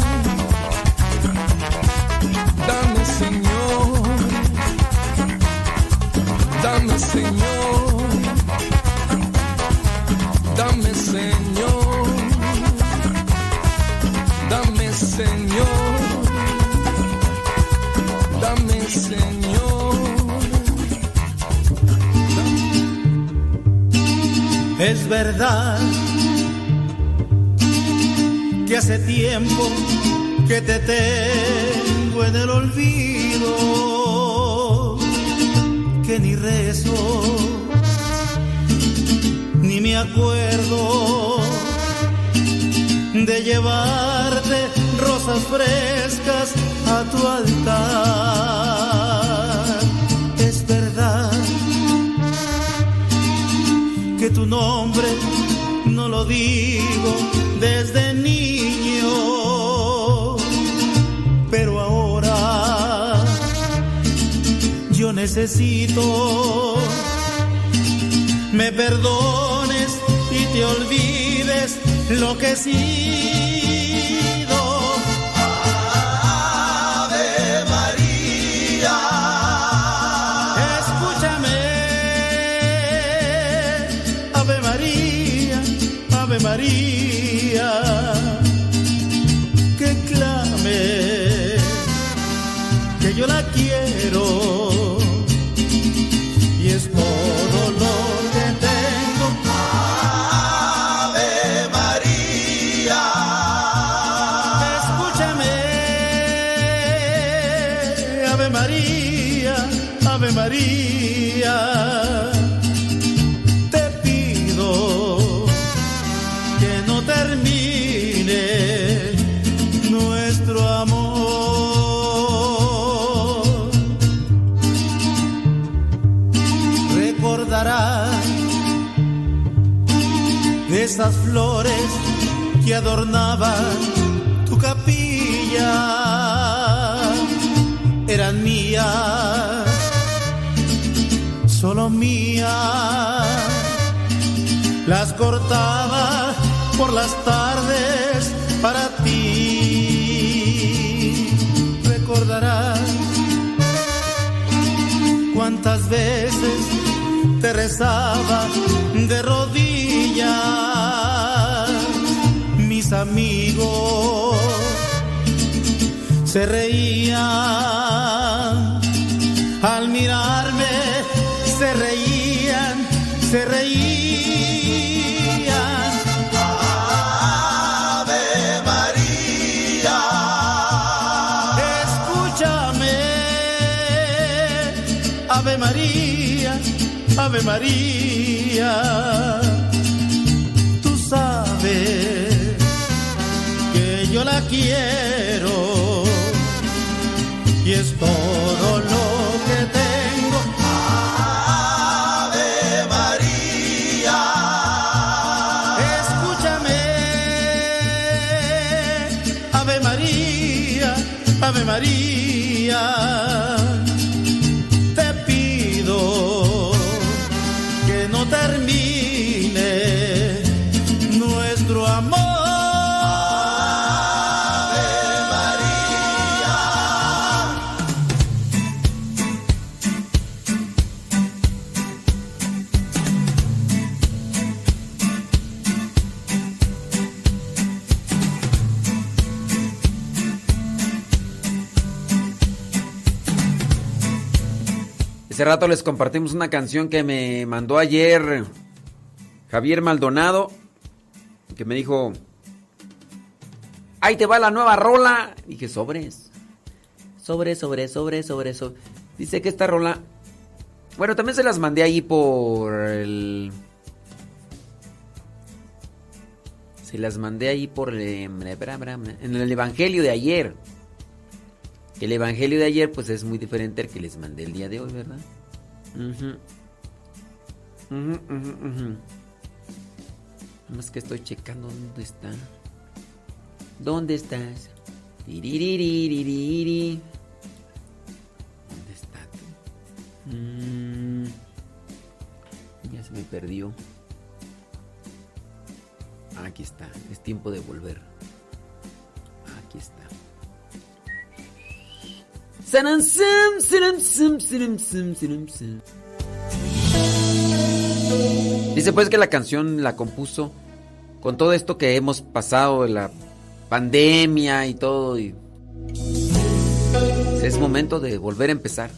Es verdad que hace tiempo que te tengo en el olvido, que ni rezo, ni me acuerdo de llevarte rosas frescas a tu altar. Es verdad que tu nombre digo desde niño, pero ahora yo necesito me perdones y te olvides lo que he que adornaban tu capilla. Eran mías, solo mías. Las cortaba por las tardes para ti. Recordarás cuántas veces te rezaba mis amigos se reían al mirarme, se reían, se reían. Ave María, escúchame, Ave María, Ave María. La quiero. Y es todo lo que tengo. Ave María, escúchame, Ave María, Ave María, Ese rato les compartimos una canción que me mandó ayer Javier Maldonado, que me dijo, ahí te va la nueva rola. Dije, sobres. Sobre, sobre, sobre, sobre. Dice que esta rola... Bueno, también se las mandé ahí por. Se las mandé ahí por. En el Evangelio de ayer. El Evangelio de ayer pues es muy diferente al que les mandé el día de hoy, ¿verdad? Ujú, ujú, ujú. Nada más que estoy checando dónde está. ¿Dónde estás? ¿Dónde está tú? Mm. Ya se me perdió. Aquí está. Es tiempo de volver. Aquí está. Dice pues que la canción la compuso con todo esto que hemos pasado la pandemia y todo. Y es momento de volver a empezar.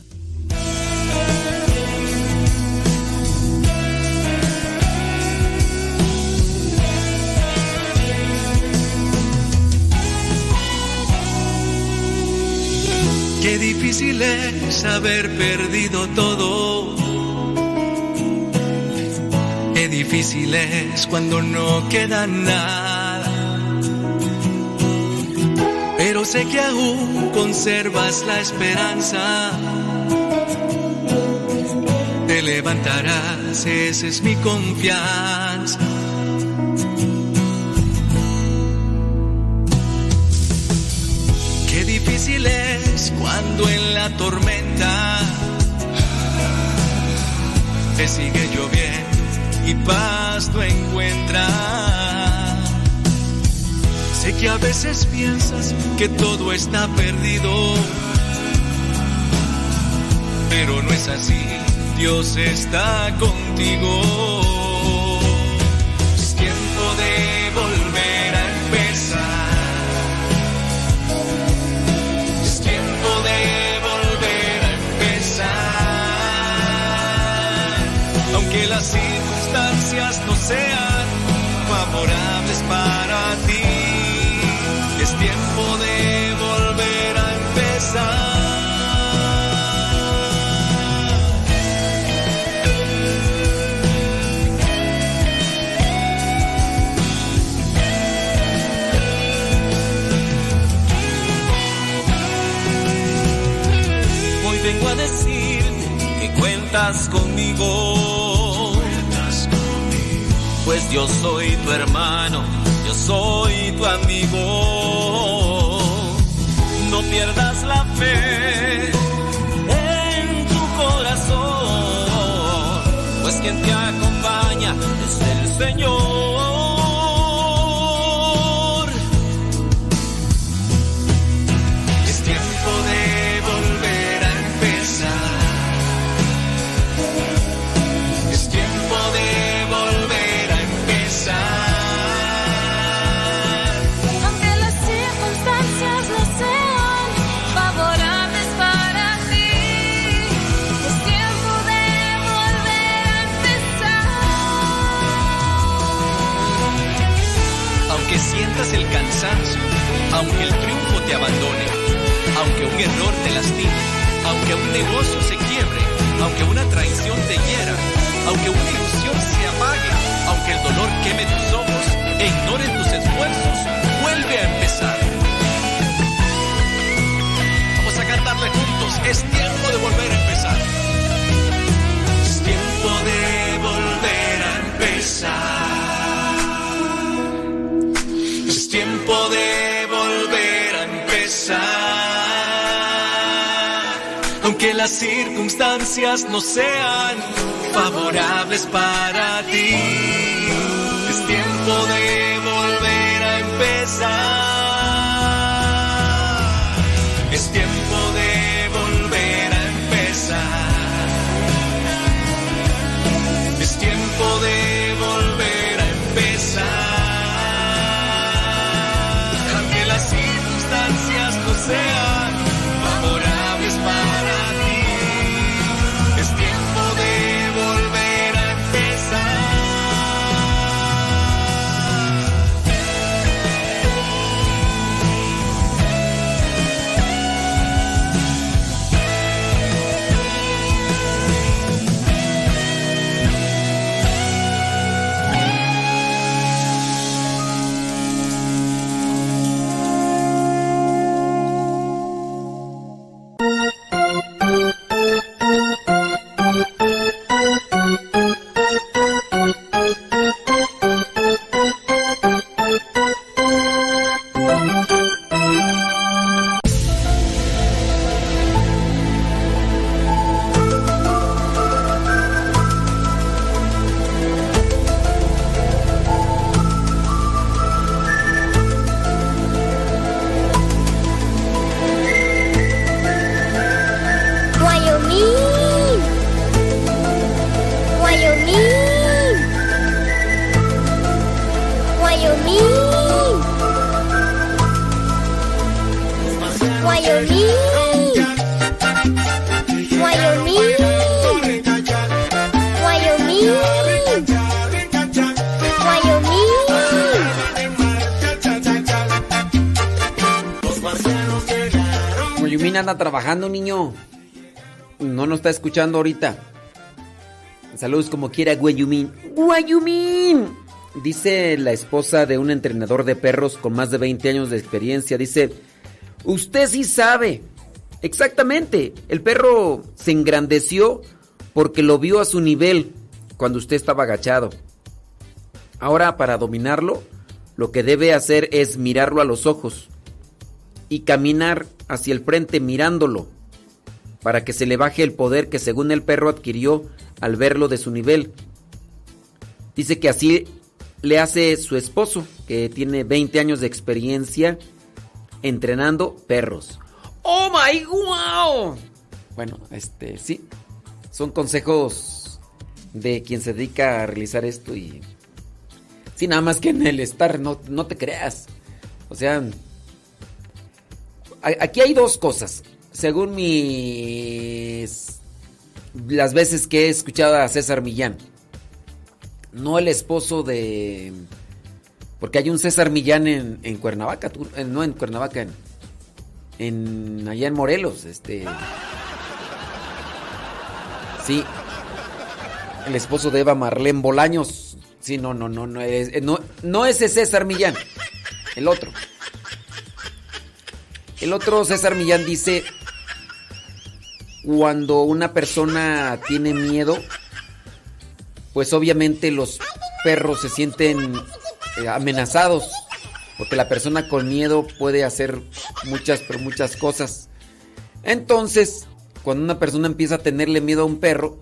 Qué difícil es haber perdido todo. Qué difícil es cuando no queda nada. Pero sé que aún conservas la esperanza. Te levantarás, esa es mi confianza. Difícil es cuando en la tormenta te sigue lloviendo y paz no encuentras. Sé que a veces piensas que todo está perdido, pero no es así. Dios está contigo. conmigo. Pues yo soy tu hermano, yo soy tu amigo. No pierdas la fe en tu corazón, pues quien te acompaña es el Señor. Aunque el triunfo te abandone, aunque un error te lastime, aunque un negocio se quiebre, aunque una traición te hiera, aunque una ilusión se apague, aunque el dolor queme tus ojos e ignore tus esfuerzos, vuelve a empezar. Vamos a cantarle juntos, es tiempo de volver a empezar. Es tiempo de volver a empezar. Las circunstancias no sean favorables para ti. Anda trabajando, niño. No nos está escuchando ahorita. Saludos como quiera, Guayumín. ¡Guayumín! Dice la esposa de un entrenador de perros con más de 20 años de experiencia. Dice, usted sí sabe. Exactamente. El perro se engrandeció porque lo vio a su nivel cuando usted estaba agachado. Ahora, para dominarlo, lo que debe hacer es mirarlo a los ojos y caminar hacia el frente mirándolo para que se le baje el poder que según el perro adquirió al verlo de su nivel. Dice que así le hace su esposo, que tiene 20 años de experiencia entrenando perros. ¡Oh my wow! Bueno, este sí. Son consejos de quien se dedica a realizar esto y. Sí, nada más que en el estar, no, no te creas. O sea. Aquí hay dos cosas. Según mis. Las veces que he escuchado a César Millán. No el esposo de. Porque hay un César Millán en, en Cuernavaca, eh, no en Cuernavaca, en, en allá en Morelos, este. Sí. El esposo de Eva Marlene Bolaños. Sí, no, no, no, no es, eh, no, no ese César Millán. El otro. El otro César Millán dice cuando una persona tiene miedo, pues obviamente los perros se sienten eh, amenazados. Porque la persona con miedo puede hacer muchas, pero muchas cosas. Entonces, cuando una persona empieza a tenerle miedo a un perro,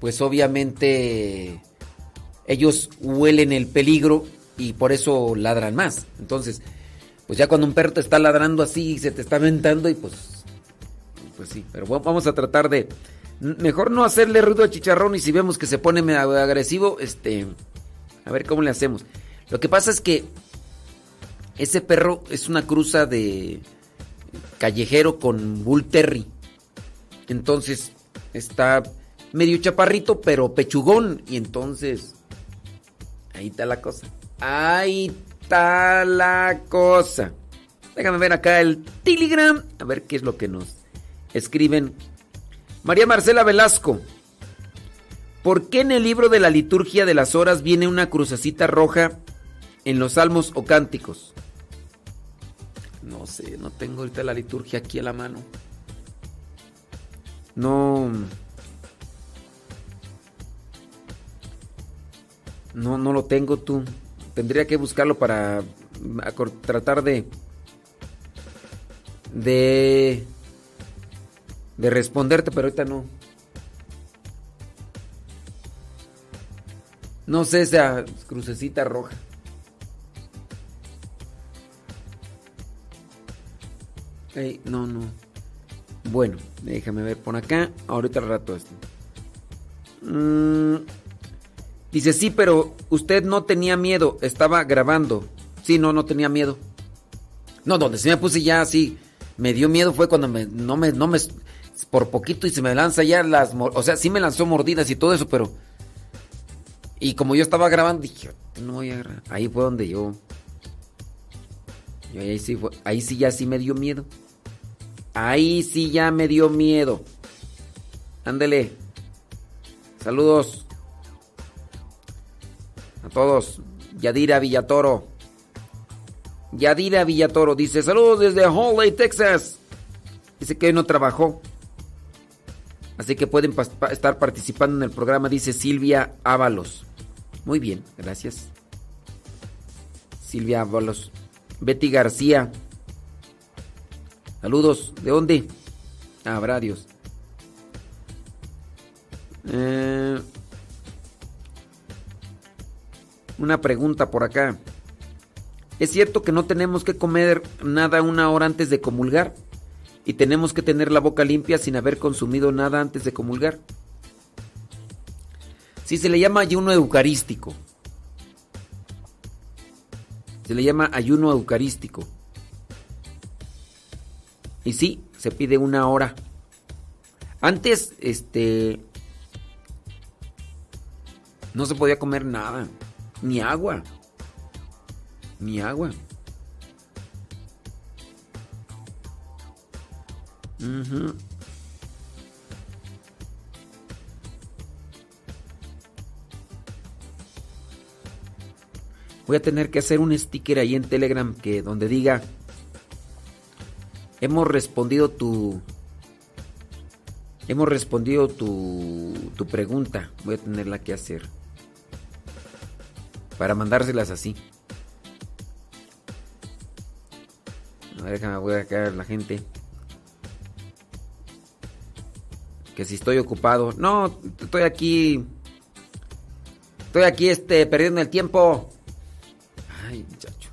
pues obviamente ellos huelen el peligro y por eso ladran más. Entonces, pues ya cuando un perro te está ladrando así y se te está aventando y pues pues sí, pero vamos a tratar de mejor no hacerle ruido a chicharrón y si vemos que se pone agresivo, este a ver cómo le hacemos. Lo que pasa es que ese perro es una cruza de callejero con Bull Terry. Entonces está medio chaparrito, pero pechugón. Y entonces, ahí está la cosa. Ahí la cosa. Déjame ver acá el Telegram. A ver qué es lo que nos escriben. María Marcela Velasco. ¿Por qué en el libro de la liturgia de las horas viene una crucecita roja en los salmos o cánticos? No sé, no tengo ahorita la liturgia aquí a la mano. No. No, no lo tengo tú. Tendría que buscarlo para tratar de. de. de responderte, pero ahorita no. No sé esa crucecita roja. no, no. Bueno, déjame ver por acá. Ahorita el rato esto. Mm, dice, sí, pero usted no tenía miedo. Estaba grabando. Sí, no, no tenía miedo. No, donde se me puse ya así. Me dio miedo fue cuando me, no me, no me, por poquito y se me lanza ya las, o sea, sí me lanzó mordidas y todo eso, pero, y como yo estaba grabando, dije, no voy a grabar. Ahí fue donde yo, ahí sí, fue, ahí sí ya sí me dio miedo. Ahí sí ya me dio miedo. Ándele. Saludos. Todos. Yadira Villatoro. Yadira Villatoro dice, saludos desde Holley, Texas. Dice que hoy no trabajó. Así que pueden estar participando en el programa, dice Silvia Ábalos. Muy bien, gracias. Silvia Ábalos. Betty García. Saludos. ¿De dónde? Habrá Dios. Eh, una pregunta por acá. ¿Es cierto que no tenemos que comer nada una hora antes de comulgar? ¿Y tenemos que tener la boca limpia sin haber consumido nada antes de comulgar? Sí, se le llama ayuno eucarístico. Se le llama ayuno eucarístico. Y sí, se pide una hora. Antes, este... No se podía comer nada. Ni agua. Ni agua. Voy a tener que hacer un sticker ahí en Telegram que donde diga hemos respondido tu hemos respondido tu tu pregunta. Voy a tenerla que hacer para mandárselas así. A ver, déjame, voy a quedar la gente. Que si estoy ocupado. No, estoy aquí. Estoy aquí, este, perdiendo el tiempo. Ay, muchacho.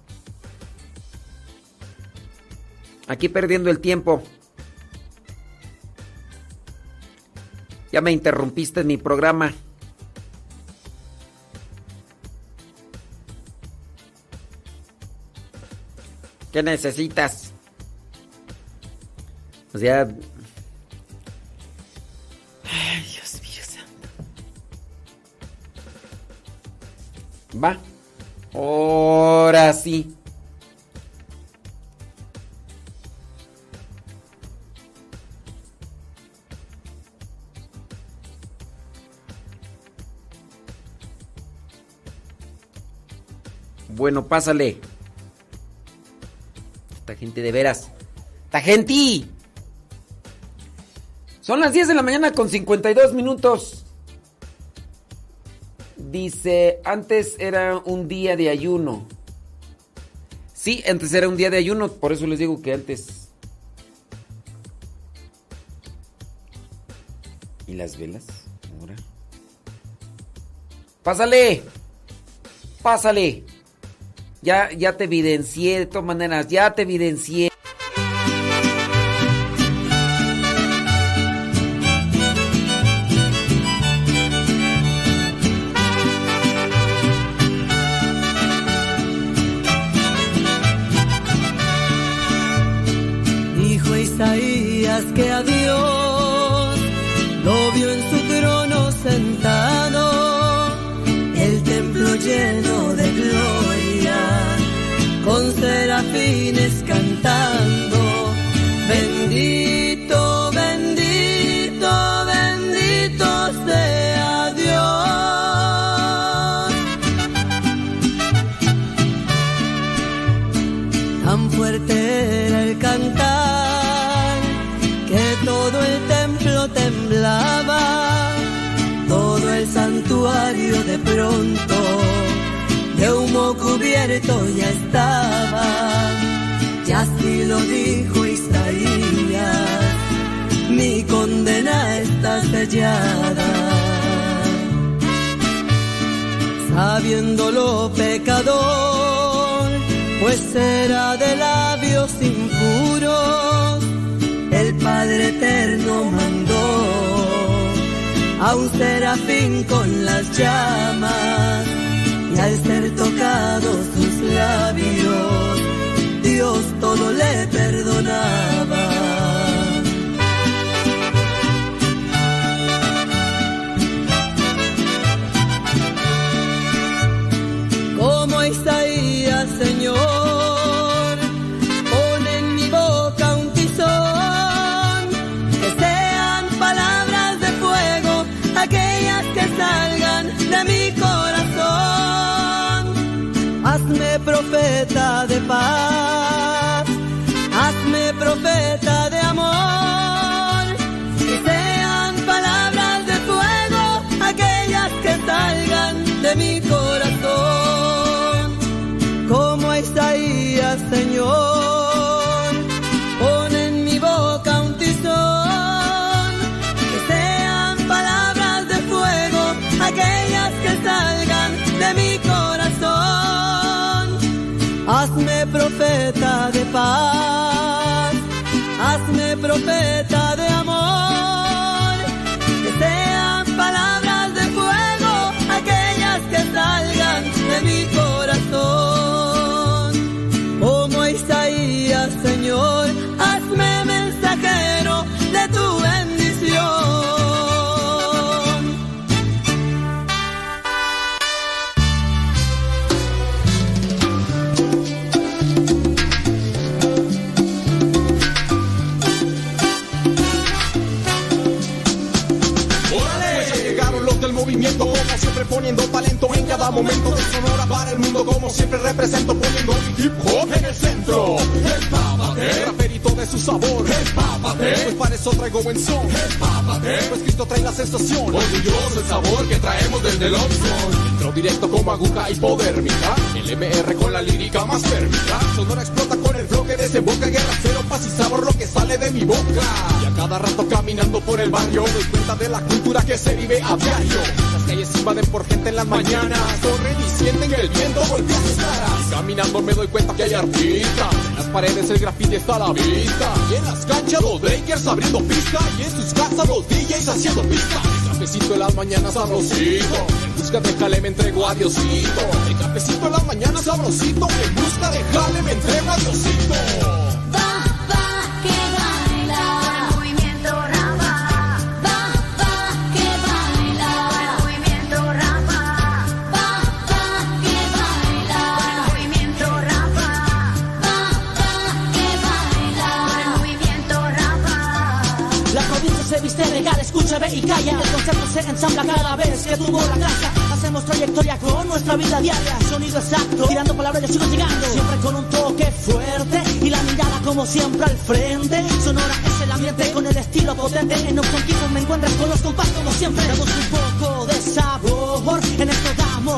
Aquí perdiendo el tiempo. Ya me interrumpiste en mi programa. ¿Qué necesitas? O sea... Ay, Dios mío santo. Va. Ahora sí. Bueno, pásale de veras. ¡Tagenti! Son las 10 de la mañana con 52 minutos. Dice, antes era un día de ayuno. Sí, antes era un día de ayuno, por eso les digo que antes. ¿Y las velas? Ahora. Pásale. Pásale ya, ya te evidencié, de todas maneras, ya te evidencié.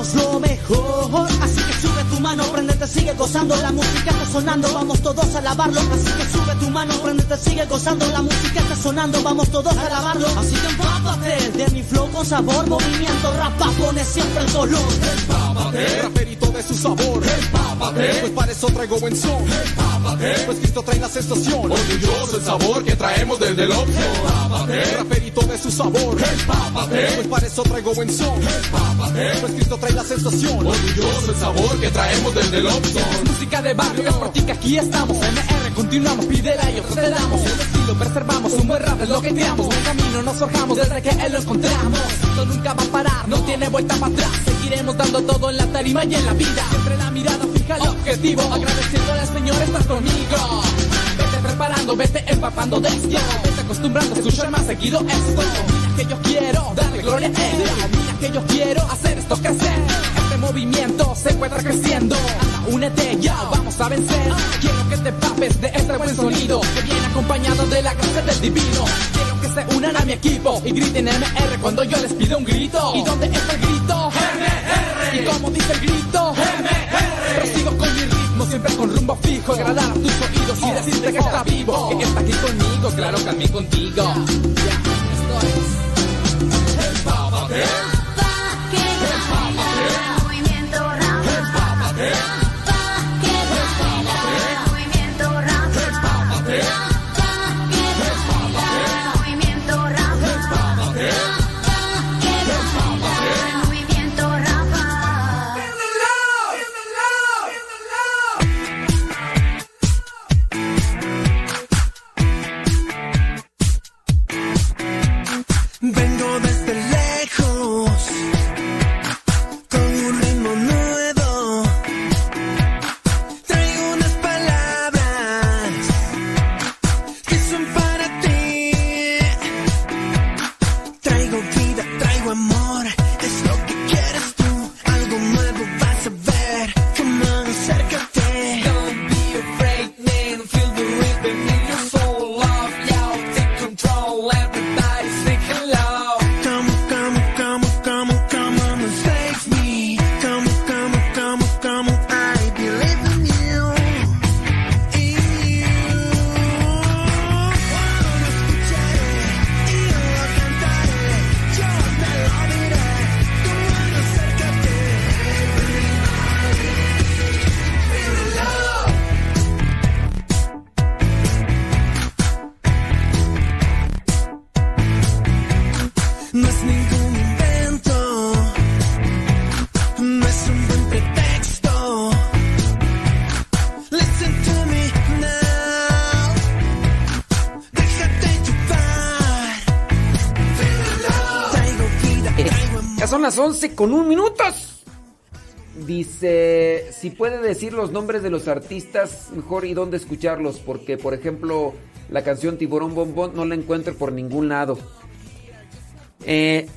Somos lo mejor. Así que sube tu mano, prendete, sigue gozando. La música está sonando, vamos todos a alabarlo. Así que sube tu mano, prendete, sigue gozando. La música está sonando, vamos todos a alabarlo. Así que empápate de mi flow con sabor. Movimiento rapa, pone siempre el color. Empápate, raperito de su sabor. Empápate, pues para eso traigo buen son. Empápate, pues Cristo trae la sensación. Orgulloso el sabor que traemos desde el opción. Empápate, raperito de su sabor. Empápate, pues para eso traigo buen son. Empápate, pues Cristo trae la sensación. Orgulloso el sabor que traemos desde el música de barrio, que aquí estamos. MR, continuamos, pídela y nosotros te damos. El estilo preservamos, un buen rap es lo que creamos. Un camino nos forjamos desde que él lo encontramos. Esto nunca va a parar, no tiene vuelta para atrás. Seguiremos dando todo en la tarima y en la vida. Siempre la mirada fija al objetivo. Agradeciéndole al Señor estar conmigo. Vete preparando, vete empapando de esto. Vete acostumbrando a escuchar más seguido esto. Mira que yo quiero darle gloria a él. Mira que yo quiero hacer esto crecer. Este movimiento se encuentra creciendo. Únete ya, vamos a vencer. Quiero que te papes de este buen sonido. Que viene acompañado de la gracia del divino. Quiero que se unan a mi equipo y griten MR cuando yo les pido un grito. ¿Y dónde está el grito? MR. ¿Y cómo dice el grito? MR. siempre con rumbo fijo. Agradar a tus oídos y decirte que está vivo. Que está aquí conmigo, claro, también contigo. Ya, esto es. Empápate. 11 con un minutos. Dice, si puede decir los nombres de los artistas, mejor y dónde escucharlos, porque por ejemplo la canción Tiburón Bombón no la encuentro por ningún lado. Eh,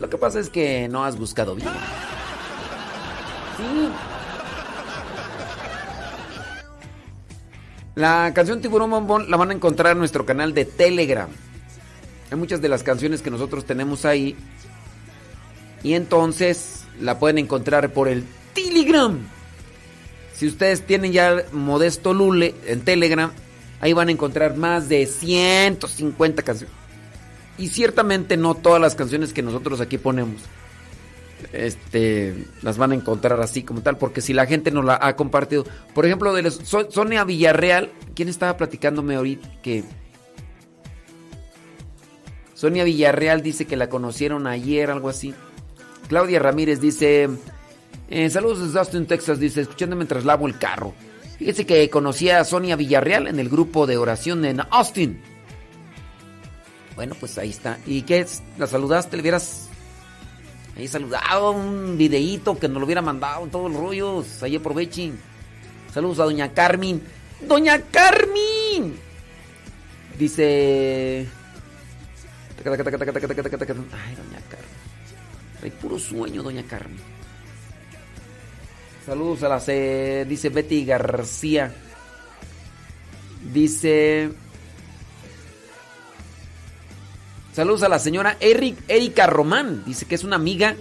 lo que pasa es que no has buscado bien. Sí. La canción Tiburón Bombón la van a encontrar en nuestro canal de Telegram. Hay muchas de las canciones que nosotros tenemos ahí. Y entonces la pueden encontrar por el Telegram. Si ustedes tienen ya Modesto Lule en Telegram, ahí van a encontrar más de 150 canciones. Y ciertamente no todas las canciones que nosotros aquí ponemos este las van a encontrar así como tal, porque si la gente nos la ha compartido, por ejemplo, de Sonia Villarreal, ¿quién estaba platicándome ahorita que Sonia Villarreal dice que la conocieron ayer, algo así. Claudia Ramírez dice, eh, saludos desde Austin, Texas, dice, escuchando mientras lavo el carro. Fíjese que conocí a Sonia Villarreal en el grupo de oración en Austin. Bueno, pues ahí está. ¿Y qué es? ¿La saludaste? ¿Le hubieras ahí saludado? Un videíto que nos lo hubiera mandado en todos los rollos. Ahí aprovechen. Saludos a Doña Carmen. ¡Doña Carmen! Dice... Ay, Doña. Hay puro sueño, Doña Carmen. Saludos a la C. Dice Betty García. Dice. Saludos a la señora Eric, Erika Román. Dice que es una amiga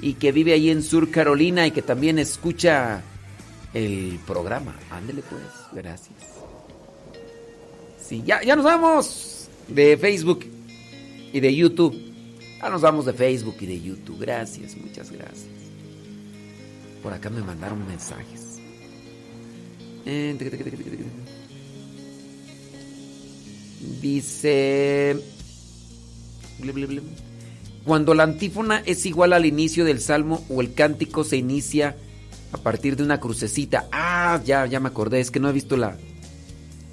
y que vive ahí en Sur Carolina y que también escucha el programa. Ándele pues, gracias. Sí, ya, ya nos vamos de Facebook y de YouTube. Ya nos vamos de Facebook y de YouTube. Gracias, muchas gracias. Por acá me mandaron mensajes. Eh. Dice... Cuando la antífona es igual al inicio del salmo o el cántico se inicia a partir de una crucecita. Ah, ya, ya me acordé, es que no he visto la...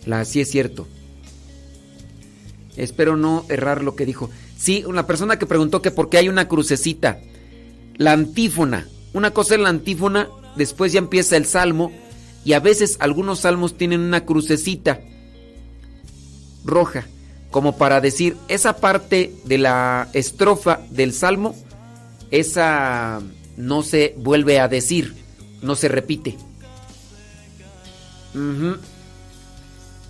La, sí es cierto. Espero no errar lo que dijo. Sí, una persona que preguntó que por qué hay una crucecita. La antífona. Una cosa es la antífona, después ya empieza el salmo y a veces algunos salmos tienen una crucecita roja, como para decir, esa parte de la estrofa del salmo, esa no se vuelve a decir, no se repite.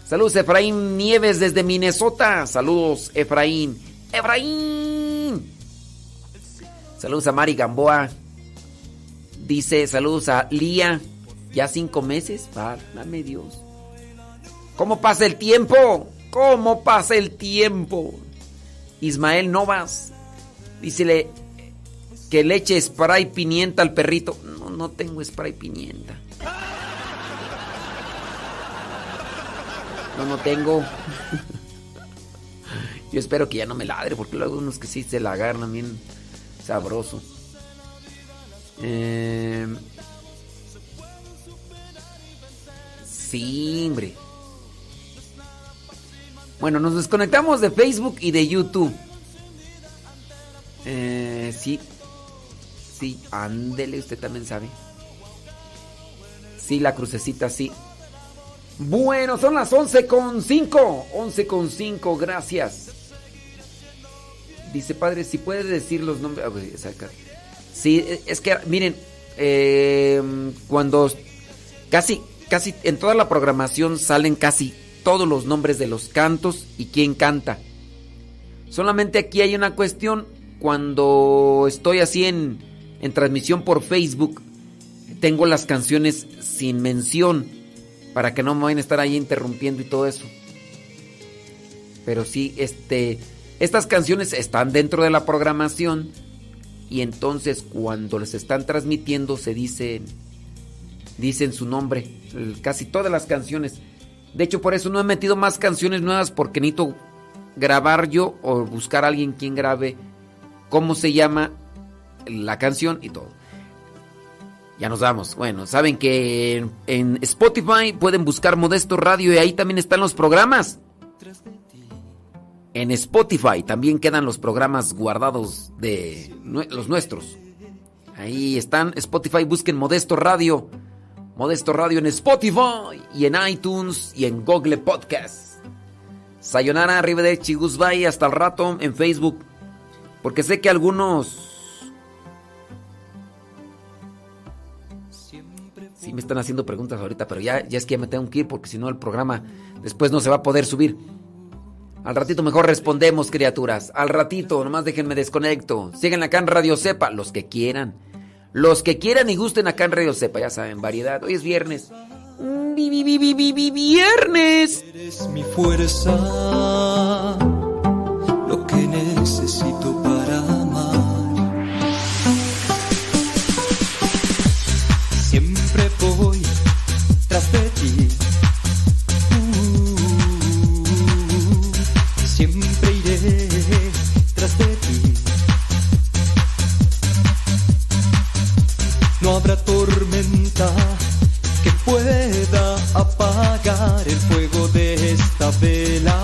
Saludos Efraín Nieves desde Minnesota. Saludos Efraín. Efraín. Saludos a Mari Gamboa. Dice saludos a Lía. Ya cinco meses. Válgame Dios. ¿Cómo pasa el tiempo? ¿Cómo pasa el tiempo? Ismael Novas. Dícele que le eche spray pimienta al perrito. No, no tengo spray pimienta. No, no tengo. Yo espero que ya no me ladre, porque luego unos que sí se la agarran bien sabroso. Eh, sí, hombre. Bueno, nos desconectamos de Facebook y de YouTube. Eh, sí. Sí, ándele, usted también sabe. Sí, la crucecita, sí. Bueno, son las 11 con 5. 11 con 5, gracias. Dice, padre, si puede decir los nombres. Ah, pues. Sí, es que, miren, eh, cuando casi, casi en toda la programación salen casi todos los nombres de los cantos y quién canta. Solamente aquí hay una cuestión. Cuando estoy así en, en transmisión por Facebook, tengo las canciones sin mención para que no me vayan a estar ahí interrumpiendo y todo eso. Pero sí, este, estas canciones están dentro de la programación y entonces cuando les están transmitiendo se dicen, dicen su nombre, casi todas las canciones. De hecho, por eso no he metido más canciones nuevas porque necesito grabar yo o buscar a alguien quien grabe cómo se llama la canción y todo. Ya nos vamos. Bueno, saben que en, en Spotify pueden buscar Modesto Radio y ahí también están los programas. En Spotify también quedan los programas guardados de los nuestros. Ahí están, Spotify, busquen Modesto Radio. Modesto Radio en Spotify y en iTunes y en Google Podcast. Sayonara, arrivederci, goodbye, hasta el rato en Facebook. Porque sé que algunos Sí me están haciendo preguntas ahorita, pero ya, ya es que ya me tengo que ir porque si no el programa después no se va a poder subir. Al ratito mejor respondemos, criaturas. Al ratito, nomás déjenme desconecto. Siguen acá en Radio Cepa, los que quieran. Los que quieran y gusten acá en Radio Cepa, ya saben, variedad. Hoy es viernes. Vi- vi- vi- vi- vi- vi- Viernes. Eres mi fuerza, lo que necesito el fuego de esta vela.